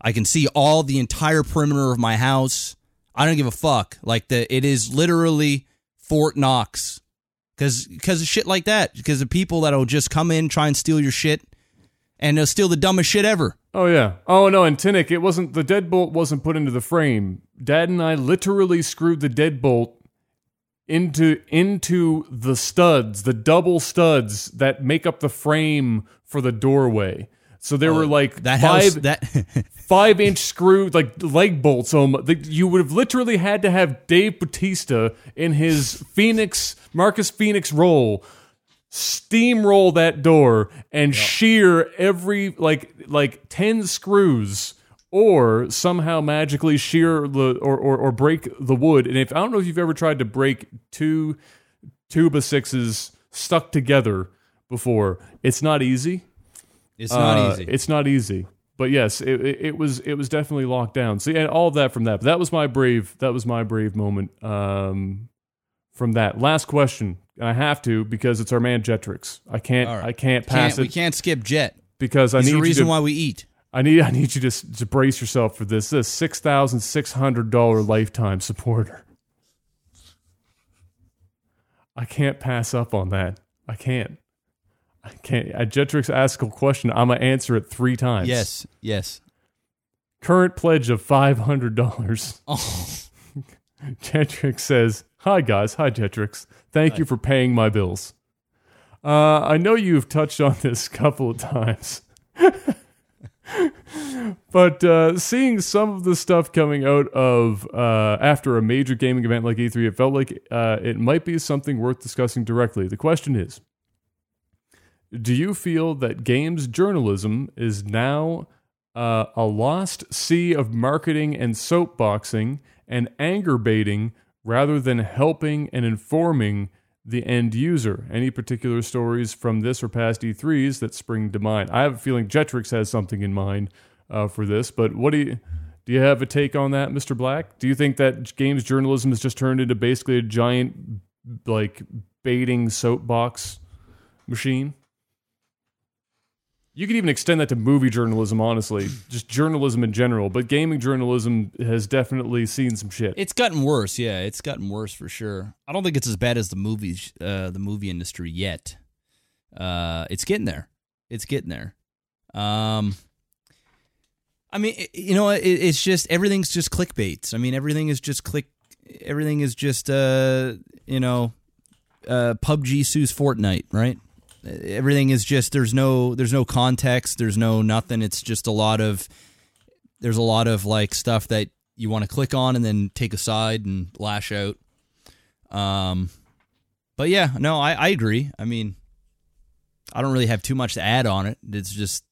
I can see all the entire perimeter of my house. I don't give a fuck. Like the it is literally Fort Knox because because of shit like that. Because of people that'll just come in, try and steal your shit, and steal the dumbest shit ever. Oh yeah. Oh no, and Tinnick, it wasn't the deadbolt wasn't put into the frame. Dad and I literally screwed the deadbolt into into the studs, the double studs that make up the frame for the doorway. So there were like Oh, That five house that five inch screw like leg bolts. Um, the, you would have literally had to have Dave Bautista in his Fenix Marcus Fenix role steamroll that door and shear every like like 10 screws or somehow magically shear the or, or or break the wood and if i don't know if you've ever tried to break two tuba sixes stuck together before it's not easy it's not uh, easy. It's not easy. But yes, it, it, it was it was definitely locked down. So yeah, all that from that. But that was my brave that was my brave moment um, from that. Last question. And I have to because it's our man Jetrix. I can't right. I can't pass Can't, we can't skip Jet. because I He's need the reason to, why we eat. I need I need you to, to brace yourself for this. This six thousand six hundred dollar lifetime supporter. I can't pass up on that. I can't. I can't. I Jetrix asked a question. I'm gonna answer it three times. Yes, yes. Current pledge of five hundred dollars. Oh, Jetrix says, "Hi guys, hi Jetrix. Thank you for paying my bills. Uh, I know you've touched on this a couple of times." But uh, seeing some of the stuff coming out of uh, after a major gaming event like E3, it felt like uh, it might be something worth discussing directly. The question is Do you feel that games journalism is now uh, a lost sea of marketing and soapboxing and anger baiting rather than helping and informing the end user? Any particular stories from this or past E3s that spring to mind? I have a feeling Jetrix has something in mind uh, for this, but what do you. Do you have a take on that, Mr. Black? Do you think that games journalism has just turned into basically a giant, like, baiting soapbox machine? You could even extend that to movie journalism, honestly, just journalism in general. But gaming journalism has definitely seen some shit. it's gotten worse. Yeah, it's gotten worse for sure. I don't think it's as bad as the movies, uh, the movie industry yet. Uh, it's getting there. It's getting there. Um, I mean, i- you know, it, it's just everything's just clickbait. I mean, everything is just click. Everything is just, uh, you know, uh, PUBG sues Fortnite, right? Everything is just there's no there's no context. There's no nothing. It's just a lot of there's a lot of like stuff that you want to click on and then take a side and lash out. Um, but yeah, no, I, I agree. I mean, I don't really have too much to add on it. It's just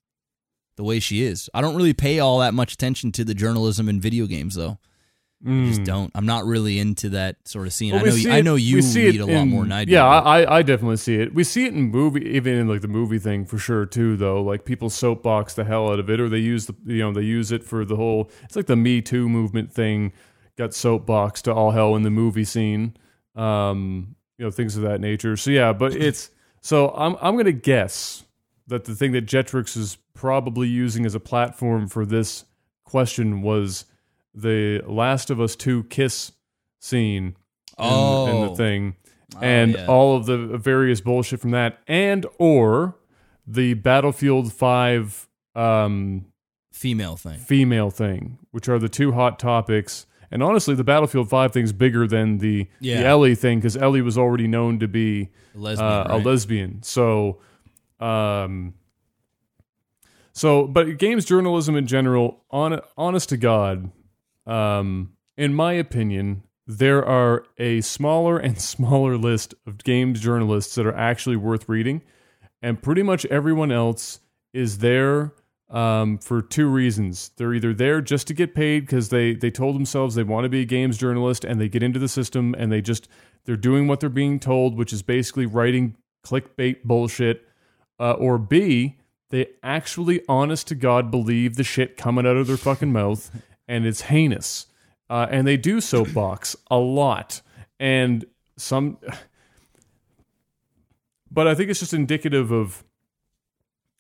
the way she is. I don't really pay all that much attention to the journalism in video games, though. I just don't. I'm not really into that sort of scene. Hmm. Well, I know. You, I know you read it a lot in- more than I do. Yeah, I, I definitely see it. We see it in movie, even in like the movie thing for sure too. Though, like people soapbox the hell out of it, or they use the you know they use it for the whole. It's like the Me Too movement thing got soapboxed to all hell in the movie scene. Um, you know things of that nature. So yeah, but it's so I'm I'm gonna guess that the thing that Jetrix is probably using as a platform for this question was the Last of Us Two kiss scene in, in the Oh. thing, and yeah. all of the various bullshit from that, and or the Battlefield Five um, female thing. female thing, which are the two hot topics. And honestly, the Battlefield Five thing's bigger than the Yeah. the Ellie thing because Ellie was already known to be Lesbian, uh, a lesbian. So, um, so but games journalism in general, on honest to God, um, in my opinion, there are a smaller and smaller list of games journalists that are actually worth reading, and pretty much everyone else is there um, for two reasons. They're either there just to get paid because they they told themselves they want to be a games journalist, and they get into the system and they just they're doing what they're being told, which is basically writing clickbait bullshit, uh, or B they actually honest to God believe the shit coming out of their fucking mouth, and it's heinous. Uh, and they do soapbox a lot, and some but I think it's just indicative of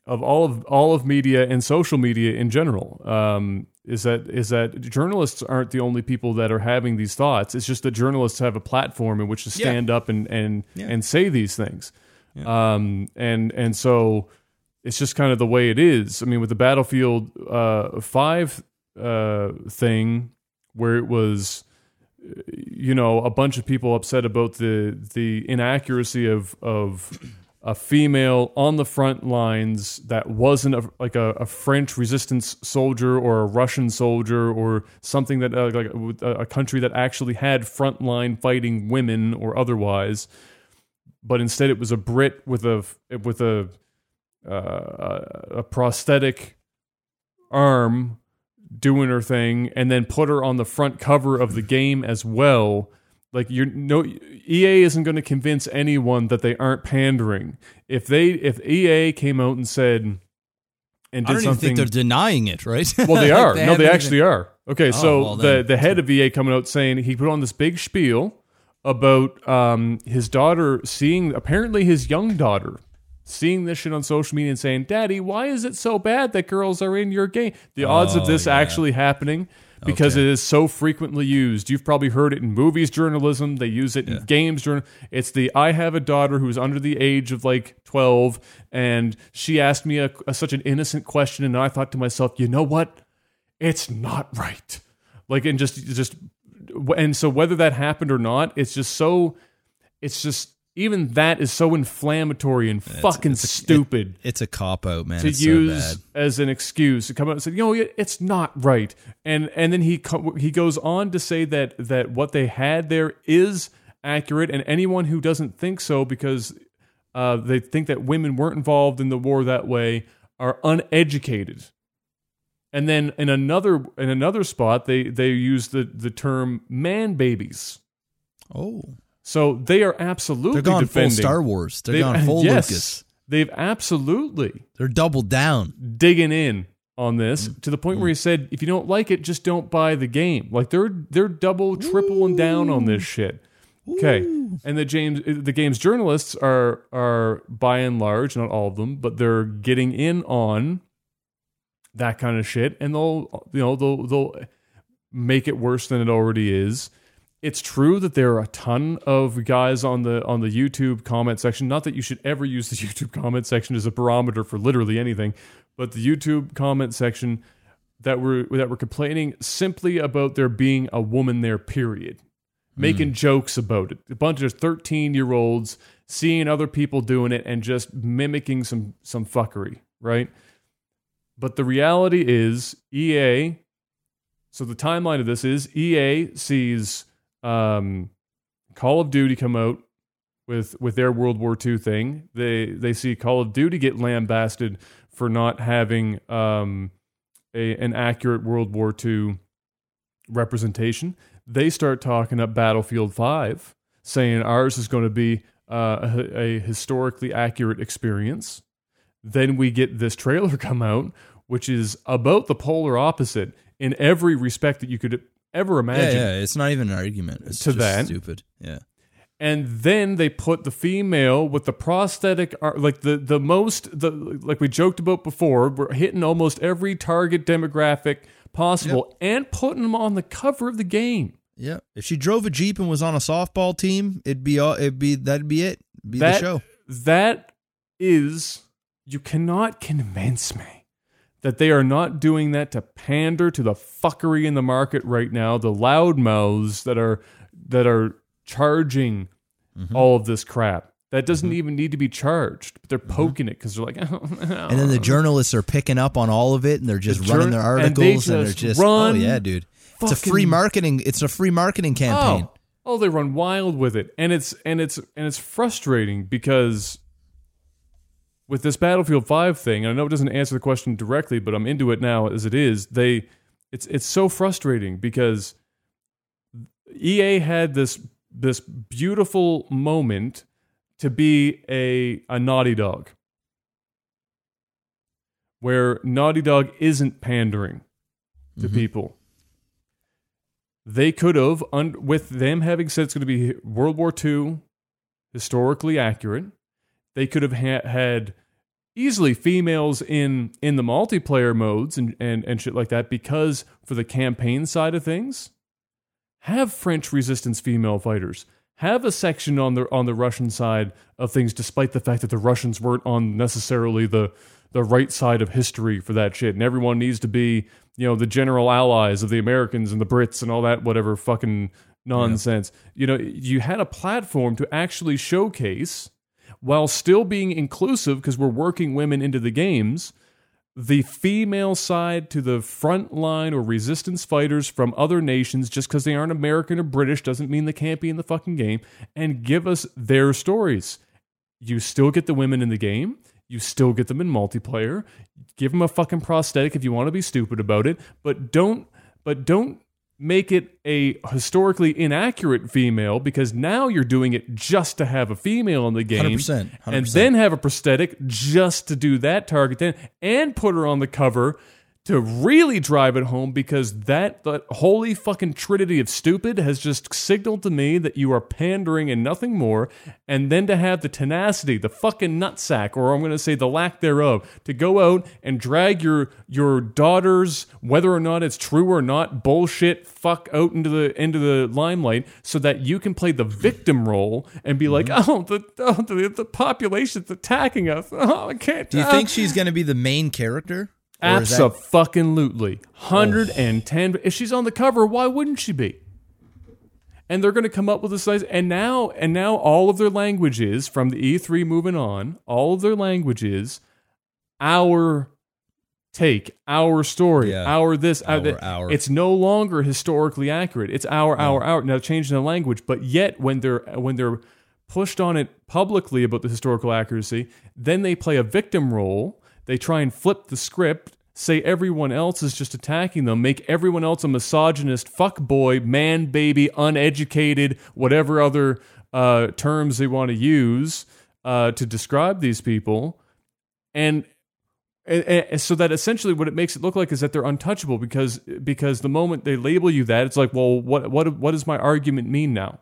of all of all of media and social media in general. Um, is that is that journalists aren't the only people that are having these thoughts. It's just that journalists have a platform in which to stand up and and Yeah. and say these things. Um, and and so it's just kind of the way it is. I mean, with the Battlefield uh, Five uh, thing, where it was, you know, a bunch of people upset about the the inaccuracy of of a female on the front lines that wasn't a, like a, a French resistance soldier or a Russian soldier or something that uh, like a, a country that actually had frontline fighting women or otherwise, but instead it was a Brit with a with a uh, a prosthetic arm doing her thing and then put her on the front cover of the game as well like you're no EA isn't going to convince anyone that they aren't pandering if they if EA came out and said and I did don't even something think they're denying it, right? well, they are. no, haven't they even- actually are. Okay, so Oh, well, the the head of EA coming out saying he put on this big spiel about um, his daughter seeing apparently his young daughter seeing this shit on social media and saying, "Daddy, why is it so bad that girls are in your game?" The odds of Oh, this yeah. actually happening because Okay. it is so frequently used. You've probably heard it in movies journalism. They use it in games journal. It's the I have a daughter who's under the age of like 12 and she asked me a, a- such an innocent question and I thought to myself, "You know what? It's not right." Like and just just and so whether that happened or not, it's just so it's just even that is so inflammatory and fucking it's a- stupid It's a cop out, man. to it's use so bad. as an excuse to come out and say, you know, it's not right, and and then he co- he goes on to say that that what they had there is accurate, and anyone who doesn't think so because uh, they think that women weren't involved in the war that way are uneducated. And then in another in another spot, they they use the the term man babies. Oh, So they are absolutely they're gone defending. full Star Wars. They're They've- gone full yes, Lucas. They've absolutely They're doubled down. digging in on this Mm. to the point where he said, if you don't like it, just don't buy the game. Like they're they're double, tripling down on this shit. Okay, and the James the game's journalists are are by and large, not all of them, but they're getting in on that kind of shit, and they'll you know they'll they'll make it worse than it already is. It's true that there are a ton of guys on the on the YouTube comment section. Not that you should ever use the YouTube comment section as a barometer for literally anything, but the YouTube comment section that were that were complaining simply about there being a woman there. Period. Making hmm. jokes about it. A bunch of thirteen year olds seeing other people doing it and just mimicking some some fuckery, right? But the reality is EA. So the timeline of this is EA sees um, Call of Duty come out with with their World War II thing. They they see Call of Duty get lambasted for not having um, a an accurate World War II representation. They start talking up Battlefield Five, saying ours is going to be uh, a, a historically accurate experience. Then we get this trailer come out, which is about the polar opposite in every respect that you could ever imagine. yeah. It's not even an argument. It's To just that. stupid. Yeah. and then they put the female with the prosthetic like the the most the like we joked about before we're hitting almost every target demographic possible and putting them on the cover of the game Yeah. If she drove a jeep and was on a softball team, it'd be all. It'd be that'd be it. Be the show. that is you cannot convince me that they are not doing that to pander to the fuckery in the market right now the loudmouths that are that are charging Mm-hmm. all of this crap that doesn't even need to be charged but they're poking it because they're like Mm-hmm. And then the journalists are picking up on all of it, and they're just The running jour- their they articles, and, they're just just oh yeah, dude. It's a free marketing. It's a free marketing campaign. Oh, oh, they run wild with it, and it's and it's and it's frustrating because with this Battlefield Five thing, and I know it doesn't answer the question directly, but I'm into it now as it is. They, it's it's so frustrating because EA had this this beautiful moment to be a a Naughty Dog, where Naughty Dog isn't pandering to mm-hmm. people. They could have, un- with them having said it's going to be World War II, historically accurate, they could have ha- had easily females in in the multiplayer modes and, and and shit like that because for the campaign side of things have french resistance female fighters. Have a section on the on the russian side of things despite the fact that the russians weren't on necessarily the the right side of history for that shit. And everyone needs to be you know the general allies of the americans and the brits and all that whatever fucking nonsense. You know you had a platform to actually showcase while still being inclusive because we're working women into the games the female side to the front line or resistance fighters from other nations just because they aren't american or british doesn't mean they can't be in the fucking game and give us their stories. You still get the women in the game. You still get them in multiplayer. Give them a fucking prosthetic if you want to be stupid about it but don't but don't make it a historically inaccurate female because now you're doing it just to have a female in the game 100%, 100%. and then have a prosthetic just to do that target then and put her on the cover to really drive it home because that, that holy fucking trinity of stupid has just signaled to me that you are pandering and nothing more. And then to have the tenacity the fucking nutsack or i'm going to say the lack thereof to go out and drag your your daughter's whether or not it's true or not bullshit fuck out into the into the limelight so that you can play the victim role and be like oh the oh, the, the population's attacking us. Oh i can't Do you uh, think she's going to be the main character? Or is that- Absolutely. 110. If she's on the cover, why wouldn't she be? And they're going to come up with a size and now and now all of their languages from the E3 moving on, all of their languages our take, our story, Yeah. our this, Our, that. our. It's no longer historically accurate. It's our, our, our. Now changing the language, but yet when they're when they're pushed on it publicly about the historical accuracy, then they play a victim role. They try and flip the script, say everyone else is just attacking them, make everyone else a misogynist, fuck boy, man, baby, uneducated, whatever other uh, terms they want to use uh, to describe these people, and and, so that essentially what it makes it look like is that they're untouchable because because the moment they label you that it's like well what what what does my argument mean now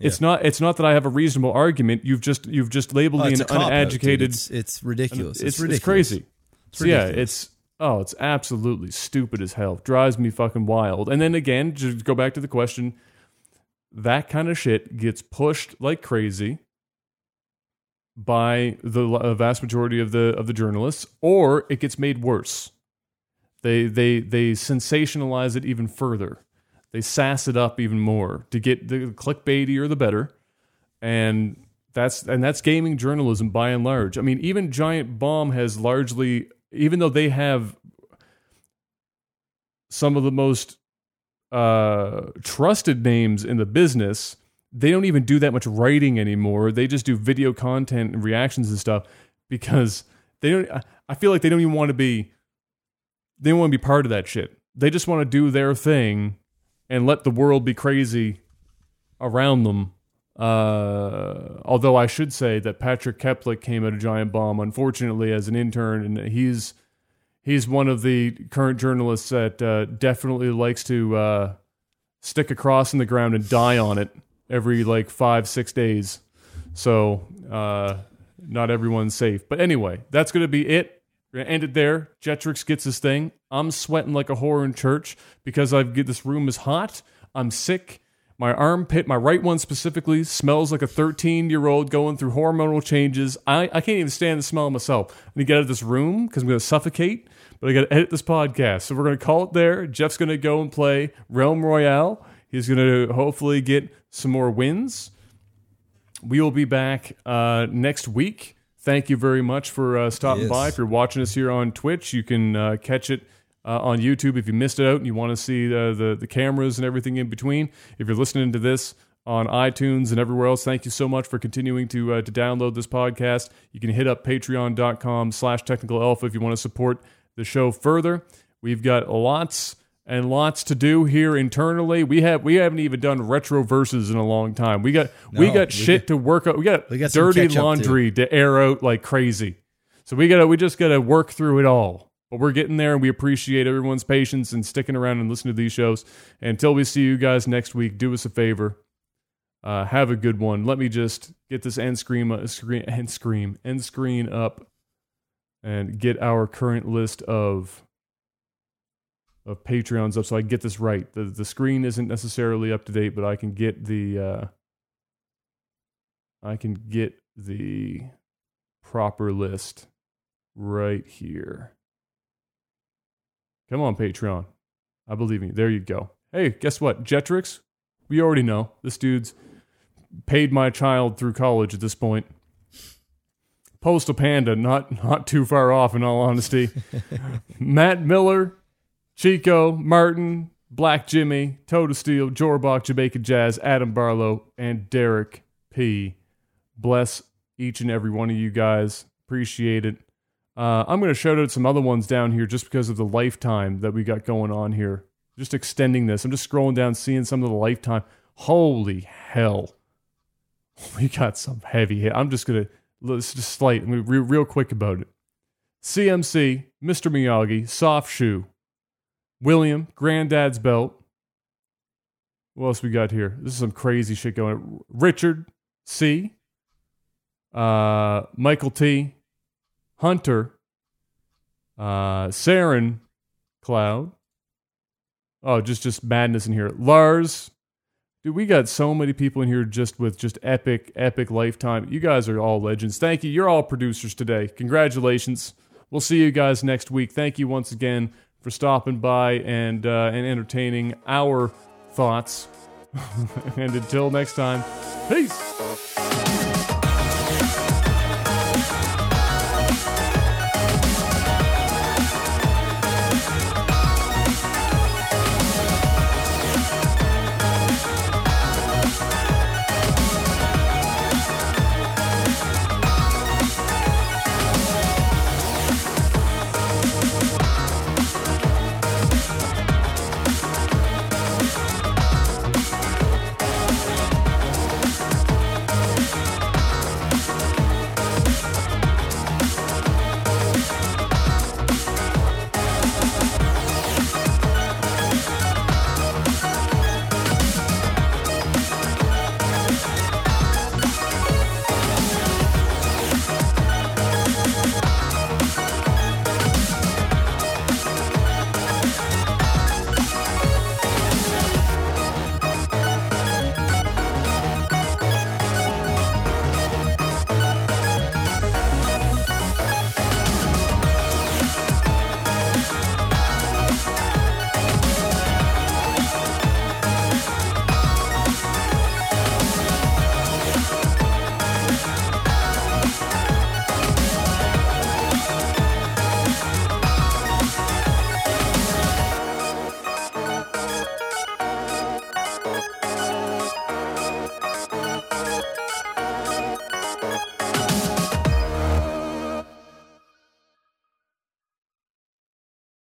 it's not it's not that I have a reasonable argument you've just you've just labeled Oh, me an a cop-out, dude. uneducated It's, it's ridiculous. it's, It's, it's, crazy It's So yeah it's oh it's absolutely stupid as hell drives me fucking wild and then again just go back to the question that kind of shit gets pushed like crazy by the vast majority of the of the journalists, or it gets made worse. They they they sensationalize it even further. They sass it up even more to get the clickbaitier the better, and that's and that's gaming journalism by and large. I mean, even Giant Bomb has largely, even though they have some of the most uh, trusted names in the business, they don't even do that much writing anymore. They just do video content and reactions and stuff because they don't. I- I feel like they don't even want to be. They don't want to be part of that shit. They just want to do their thing and let the world be crazy around them. Uh, although I should say that Patrick Klepek came at a giant bomb, unfortunately, as an intern, and he's he's one of the current journalists that uh, definitely likes to uh, stick a cross in the ground and die on it every like five six days. So uh, not everyone's safe. But anyway, that's going to be it. We're gonna end it there. Jetrix gets his thing. I'm sweating like a whore in church because I've get this room is hot. I'm sick. My armpit, my right one specifically, smells like a 13 year old going through hormonal changes. I, I can't even stand the smell of myself. I'm gonna get out of this room because I'm gonna suffocate. But I gotta edit this podcast, so we're gonna call it there. Jeff's gonna go and play Realm Royale. He's gonna hopefully get some more wins we will be back uh, next week. Thank you very much for uh, stopping Yes. by. If you're watching us here on Twitch, you can uh, catch it uh, on YouTube if you missed it out and you want to see uh, the the cameras and everything in between. If you're listening to this on iTunes and everywhere else, thank you so much for continuing to uh, to download this podcast. You can hit up patreon.com slash technical alpha if you want to support the show further. We've got lots and lots to do here internally. We have we haven't even done retro verses in a long time. We got we got we shit to work out. We got, we got dirty laundry to air out like crazy. So we gotta we just gotta work through it all. But we're getting there and we appreciate everyone's patience and sticking around and listening to these shows. Until we see you guys next week, do us a favor. Uh, have a good one. Let me just get this end screen, uh, screen end screen, end screen up, and get our current list of of Patreons up, so I can get this right. the The screen isn't necessarily up to date, but I can get the uh, I can get the proper list right here. Come on, Patreon. I believe in you. There you go. Hey, guess what? Jetrix, we already know. This dude's paid my child through college at this point. Postal Panda, not not too far off in all honesty. Matt Miller, Chico, Martin, Black Jimmy, Toad Steel, Jorbach, Jamaica Jazz, Adam Barlow, and Derek P. Bless each and every one of you guys. Appreciate it. Uh, I'm going to shout out some other ones down here just because of the lifetime that we got going on here. Just extending this. I'm just scrolling down, seeing some of the lifetime. Holy hell. We got some heavy hit. I'm just going to, let's just slight, I'm gonna be real, real quick about it. CMC, Mr. Miyagi, Soft Shoe, William, Granddad's Belt. What else we got here? This is some crazy shit going on. Richard C, uh, Michael T, Hunter, uh, Saren Cloud. Oh, just just madness in here. Lars, dude, we got so many people in here just with just epic, epic lifetime. You guys are all legends. Thank you. You're all producers today. Congratulations. We'll see you guys next week. Thank you once again for stopping by and uh, and entertaining our thoughts. and until next time, peace.